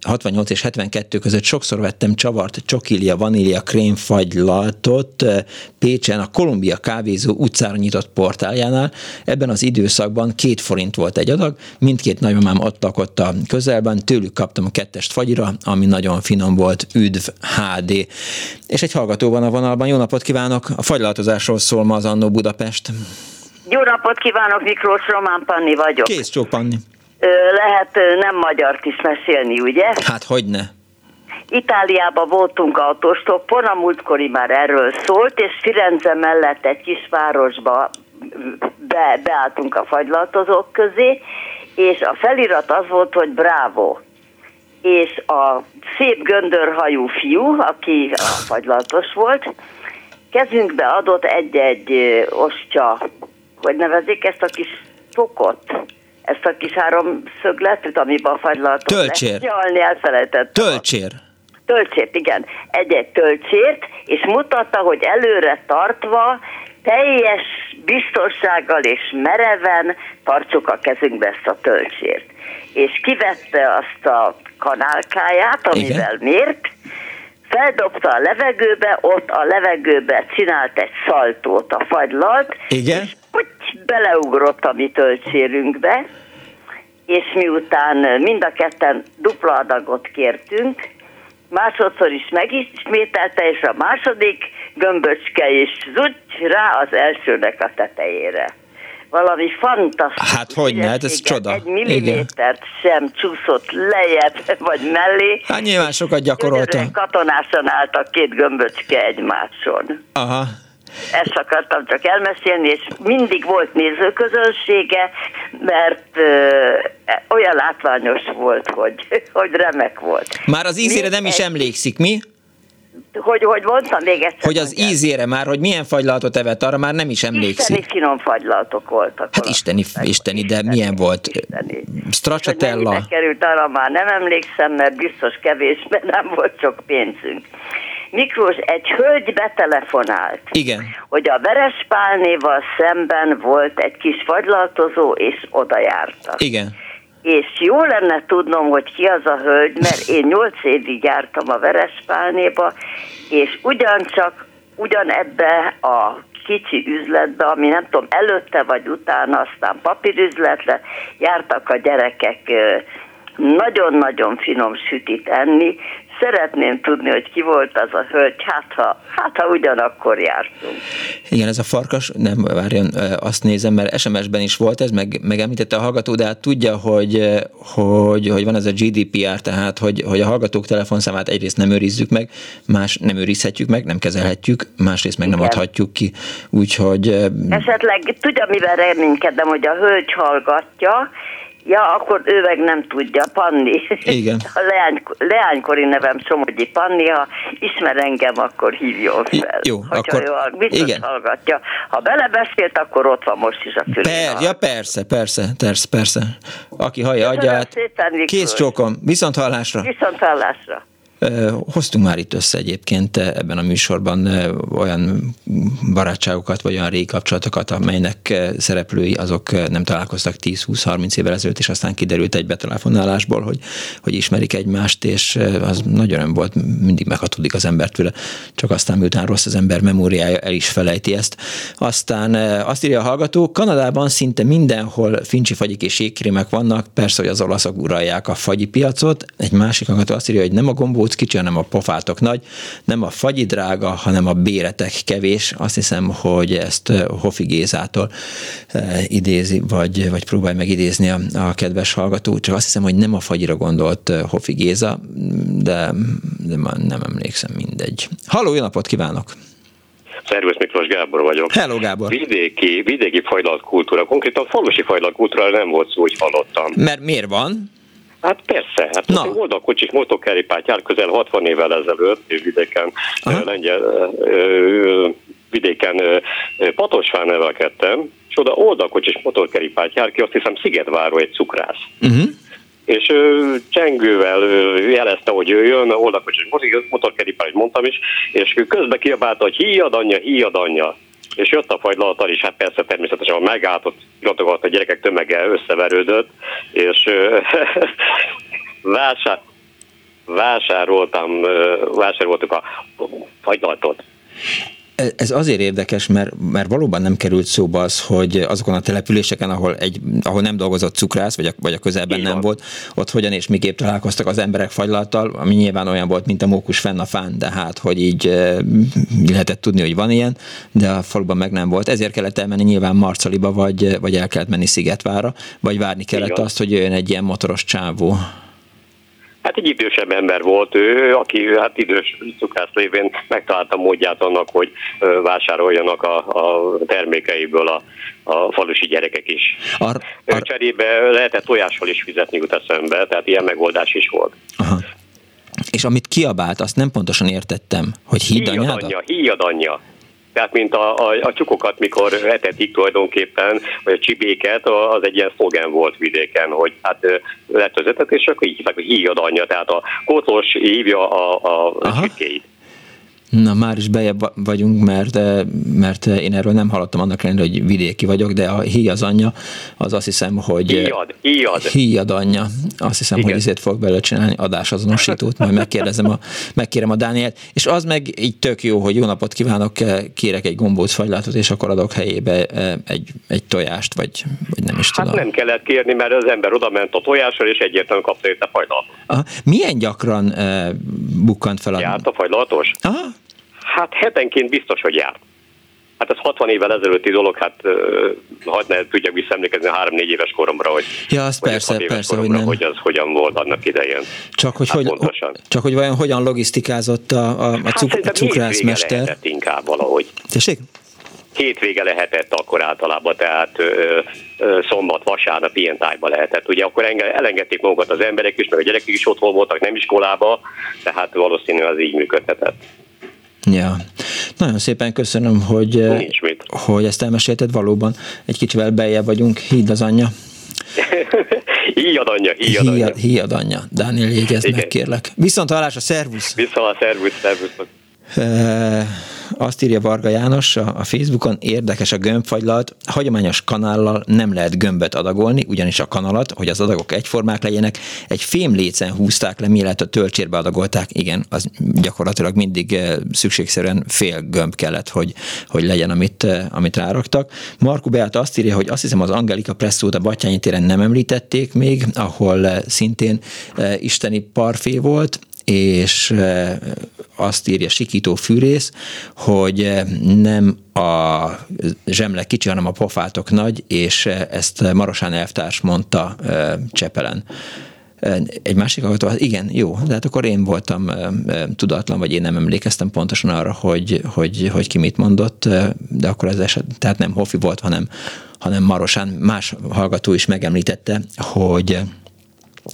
68 és 72 között sokszor vettem csavart, csokilia, vanília, krémfagylaltot e, Pécsen a Kolumbia kávézó utcára nyitott portáljánál. Ebben az időszakban két forint volt egy adag, mindkét nagymamám ott lakott a közelben, tőlük kaptam a kettest fagyira, ami nagyon finom volt, üdv HD. És egy hallgató van a vonalban. Jó napot kívánok! A fagylaltozásról szól ma az Annó Budapest.
Jó napot kívánok, Miklós Román Panni vagyok.
Kész csók, Panni.
Lehet nem magyart is mesélni, ugye?
Hát hogyne.
Itáliában voltunk autóstoppon, a múltkori már erről szólt, és Firenze mellett egy kis városba be, beálltunk a fagylaltozók közé, és a felirat az volt, hogy bravo és a szép göndörhajú fiú, aki fagylaltos volt, kezünkbe adott egy-egy ostya, hogy nevezik ezt a kis szokott ezt a kis háromszögletet, amiben a fagylaltot
Töltsér.
Nyalni, elfelejtettem.
Töltsér.
Töltsért, igen. Egy-egy töltsért, és mutatta, hogy előre tartva teljes biztonsággal és mereven tartsuk a kezünkbe ezt a töltsért. És kivette azt a kanálkáját, amivel Igen. mért, feldobta a levegőbe, ott a levegőbe csinált egy szaltót a fagylalt,
Igen.
és úgy beleugrott a mi töltsérünkbe, és miután mind a ketten dupla adagot kértünk, másodszor is megismételte, és a második gömböcske is zuty rá az elsőnek a tetejére. Valami fantasztikus.
Hát hogy ne, hát ez csoda.
Egy millimétert Igen. sem csúszott lejjebb vagy mellé.
Hát nyilván sokat gyakoroltam.
Katonásan álltak két gömböcske egymáson.
Aha,
ezt akartam csak elmesélni, és mindig volt nézőközönsége, mert ö, olyan látványos volt, hogy, hogy remek volt.
Már az ízére nem is emlékszik, mi?
Hogy, hogy mondtam még egyszer.
Hogy az ízére már, hogy milyen fagylaltot evett, arra már nem is emlékszik.
Isteni finom fagylaltok voltak.
Hát isteni, isteni, de isteni, milyen volt? Isteni. Stracciatella.
Került, arra már nem emlékszem, mert biztos kevés, mert nem volt sok pénzünk. Miklós, egy hölgy betelefonált.
Igen.
Hogy a Verespálnéval szemben volt egy kis fagylaltozó, és oda jártak.
Igen.
És jó lenne tudnom, hogy ki az a hölgy, mert én nyolc évig jártam a Verespálnéba, és ugyancsak ugyanebbe a kicsi üzletbe, ami nem tudom, előtte vagy utána, aztán papírüzletre jártak a gyerekek nagyon-nagyon finom sütit enni, Szeretném tudni, hogy ki volt az a hölgy, hát ha, hát ha ugyanakkor jártunk.
Igen, ez a farkas, nem, várjon, azt nézem, mert SMS-ben is volt ez, meg, megemlítette a hallgató, de hát tudja, hogy, hogy, hogy van ez a GDPR, tehát hogy, hogy a hallgatók telefonszámát egyrészt nem őrizzük meg, más nem őrizhetjük meg, nem kezelhetjük, másrészt meg Igen. nem adhatjuk ki, úgyhogy...
Esetleg tudja, mivel reménykedem, hogy a hölgy hallgatja, Ja, akkor ő meg nem tudja, Panni.
Igen.
A leány, leánykori nevem Somogyi Panni, ha ismer engem, akkor hívjon fel.
Jó, Hogyha akkor
ő biztos igen. hallgatja. Ha belebeszélt, akkor ott van most is a fülén.
Per, ja, persze, persze, persze, persze. Aki hallja adját. Kész csókom. Viszont hallásra.
Viszont hallásra.
Hoztunk már itt össze egyébként ebben a műsorban olyan barátságokat, vagy olyan régi kapcsolatokat, amelynek szereplői azok nem találkoztak 10-20-30 évvel ezelőtt, és aztán kiderült egy betelefonálásból, hogy, hogy ismerik egymást, és az nagyon öröm volt, mindig meghatódik az embert tőle, csak aztán miután rossz az ember memóriája, el is felejti ezt. Aztán azt írja a hallgató, Kanadában szinte mindenhol fincsi fagyik és égkrémek vannak, persze, hogy az olaszok uralják a fagyi piacot. Egy másik hallgató azt írja, hogy nem a gombóc gombóc kicsi, hanem a pofátok nagy. Nem a fagyi drága, hanem a béretek kevés. Azt hiszem, hogy ezt eh, Hofi Gézától eh, idézi, vagy, vagy próbálj megidézni a, a kedves hallgató. Csak azt hiszem, hogy nem a fagyira gondolt eh, Hofi Géza, de, de már nem emlékszem, mindegy. Halló, jó napot kívánok!
Szervusz Miklós Gábor vagyok.
Hello Gábor.
Vidéki, vidéki fajlatkultúra, konkrétan falusi fajlatkultúra nem volt szó, hogy hallottam.
Mert miért van?
Hát persze, hát Na. oldalkocsik motokeripát jár közel 60 évvel ezelőtt vidéken, Aha. lengyel, vidéken Patosfán nevelkedtem, és oda oldalkocsis motorkeripát jár ki, azt hiszem Szigetváró egy cukrász. Uh-huh és ö, csengővel ö, jelezte, hogy ő jön, oldalkocsis motorkeripát, mondtam is, és közben kiabálta, hogy híjad anyja, híjad anyja és jött a fagylaltal is, hát persze természetesen a megállt, ott a gyerekek tömege összeverődött, és vásár, vásároltam, vásároltuk a fagylaltot
ez azért érdekes, mert, mert valóban nem került szóba az, hogy azokon a településeken, ahol, egy, ahol nem dolgozott cukrász, vagy a, vagy a közelben Igen. nem volt, ott hogyan és miképp találkoztak az emberek fagylattal, ami nyilván olyan volt, mint a mókus fenn a fán, de hát, hogy így e, lehetett tudni, hogy van ilyen, de a faluban meg nem volt. Ezért kellett elmenni nyilván Marcaliba, vagy, vagy el kellett menni Szigetvára, vagy várni kellett azt, hogy jöjjön egy ilyen motoros csávó.
Hát egy idősebb ember volt ő, aki hát idős cukrász lévén megtalálta módját annak, hogy vásároljanak a, a termékeiből a, a falusi gyerekek is. Ar, ar... Cserébe lehetett tojással is fizetni jut eszembe, tehát ilyen megoldás is volt.
Aha. És amit kiabált, azt nem pontosan értettem, hogy híd anyáda?
Híjad anyja. Tehát, mint a, a, a csukokat, mikor etetik tulajdonképpen, vagy a csibéket, az egy ilyen szlogen volt vidéken, hogy hát lett az etetés, akkor így hívják, hogy híjad anyja, tehát a kótos hívja a, a, csirkéit.
Na, már is bejebb vagyunk, mert, eh, mert én erről nem hallottam annak ellenére, hogy vidéki vagyok, de a hí az anyja, az azt hiszem, hogy...
Híjad, híjad.
Híjad anyja. Azt hiszem, Igen. hogy ezért fog belőle csinálni adásazonosítót, majd megkérdezem a, megkérem a Dánielt. És az meg így tök jó, hogy jó napot kívánok, eh, kérek egy gombóc fagylátot, és akkor adok helyébe eh, egy, egy tojást, vagy, vagy nem is
hát
tudom.
nem kellett kérni, mert az ember oda ment a tojásra, és egyértelműen kapta a fagylatot.
Milyen gyakran uh, bukkant fel a...
Járt a fagylatos?
Aha.
Hát hetenként biztos, hogy járt. Hát ez 60 évvel ezelőtti dolog, hát hagyd ne tudjak visszaemlékezni a három-négy éves koromra, hogy,
ja, az persze, persze, koromra, hogy, nem.
hogy az hogyan volt annak idején.
Csak hogy, hát hogy, csak hogy vajon hogyan logisztikázott a, a, a cuk, hát cukrászmester?
inkább valahogy.
Tessék?
hétvége lehetett akkor általában, tehát ö, ö, szombat, vasárnap ilyen tájban lehetett. Ugye akkor enge, elengedték magukat az emberek is, meg a gyerekek is otthon voltak, nem iskolába, tehát valószínűleg az így működhetett.
Ja. Nagyon szépen köszönöm, hogy,
eh,
hogy ezt elmesélted, valóban egy kicsivel beljebb vagyunk, híd az anyja.
híjad anyja, híjad anyja.
Híjad anyja. Dániel, jegyezd meg, kérlek. Viszont a szervusz.
Viszont a szervusz, szervusz.
Azt írja Varga János a, Facebookon, érdekes a gömbfagylalt, hagyományos kanállal nem lehet gömböt adagolni, ugyanis a kanalat, hogy az adagok egyformák legyenek, egy fém lécen húzták le, mielőtt a töltsérbe adagolták. Igen, az gyakorlatilag mindig szükségszerűen fél gömb kellett, hogy, hogy legyen, amit, amit ráraktak. Marku Beát azt írja, hogy azt hiszem az Angelika Presszót a Batyányi téren nem említették még, ahol szintén isteni parfé volt, és azt írja Sikító Fűrész, hogy nem a zsemle kicsi, hanem a pofátok nagy, és ezt Marosán elvtárs mondta Csepelen. Egy másik hallgató, igen, jó, de hát akkor én voltam tudatlan, vagy én nem emlékeztem pontosan arra, hogy, hogy, hogy ki mit mondott, de akkor ez eset, tehát nem Hofi volt, hanem, hanem Marosán. Más hallgató is megemlítette, hogy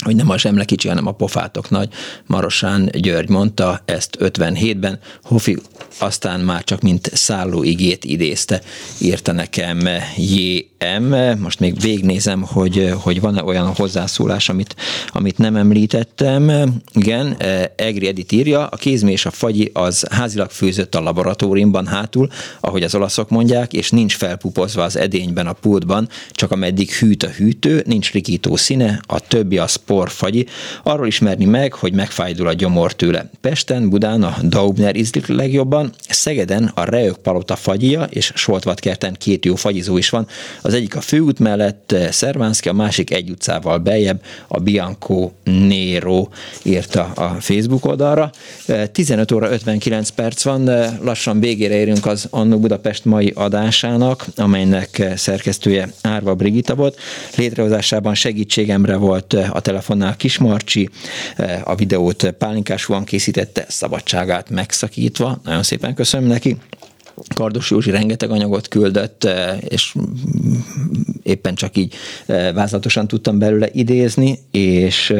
hogy nem a zsemle kicsi, hanem a pofátok nagy. Marosán György mondta ezt 57-ben, Hofi aztán már csak mint szálló igét idézte, írta nekem JM. Most még végnézem, hogy, hogy van-e olyan hozzászólás, amit, amit nem említettem. Igen, Egri Edith írja, a kézmé és a fagyi az házilag főzött a laboratóriumban hátul, ahogy az olaszok mondják, és nincs felpupozva az edényben a pultban, csak ameddig hűt a hűtő, nincs rikító színe, a többi az porfagyi, arról ismerni meg, hogy megfájdul a gyomor tőle. Pesten, Budán a Daubner ízlik legjobban, Szegeden a Reök Palota fagyia, és Soltvatkerten két jó fagyizó is van. Az egyik a főút mellett Szervánszki, a másik egy utcával beljebb, a Bianco Nero írta a Facebook oldalra. 15 óra 59 perc van, lassan végére érünk az Annó Budapest mai adásának, amelynek szerkesztője Árva Brigita volt. Létrehozásában segítségemre volt a telefonnál Kismarcsi, a videót Pálinkás van készítette, szabadságát megszakítva. Nagyon szépen köszönöm neki. Kardos Józsi rengeteg anyagot küldött, és éppen csak így vázlatosan tudtam belőle idézni, és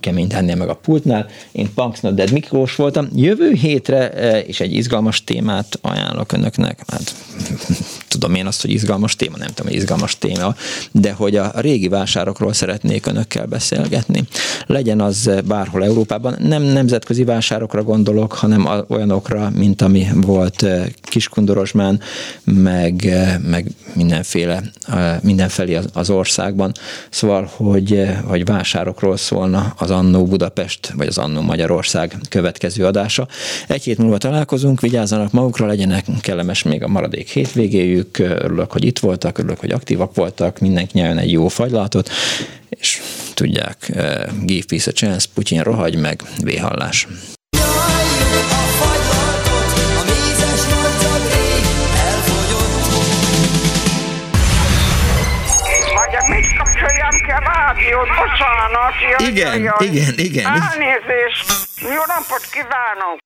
kemény tennél meg a pultnál. Én Punks Not Dead Miklós voltam. Jövő hétre és egy izgalmas témát ajánlok önöknek. Hát tudom én azt, hogy izgalmas téma, nem tudom, hogy izgalmas téma, de hogy a régi vásárokról szeretnék önökkel beszélgetni. Legyen az bárhol Európában, nem nemzetközi vásárokra gondolok, hanem olyanokra, mint ami volt Kiskundorosmán, meg, meg mindenféle, mindenfelé az országban. Szóval, hogy, hogy vásárokról szólna az Annó Budapest, vagy az Annó Magyarország következő adása. Egy hét múlva találkozunk, vigyázzanak magukra, legyenek kellemes még a maradék hétvégéjük, örülök, hogy itt voltak, örülök, hogy aktívak voltak, mindenki nyelven egy jó fagylatot, és tudják, give peace a chance, Putyin rohagy meg, véhallás.
Bocsánat.
igen, igen, igen.
Elnézést. Jó napot kívánok.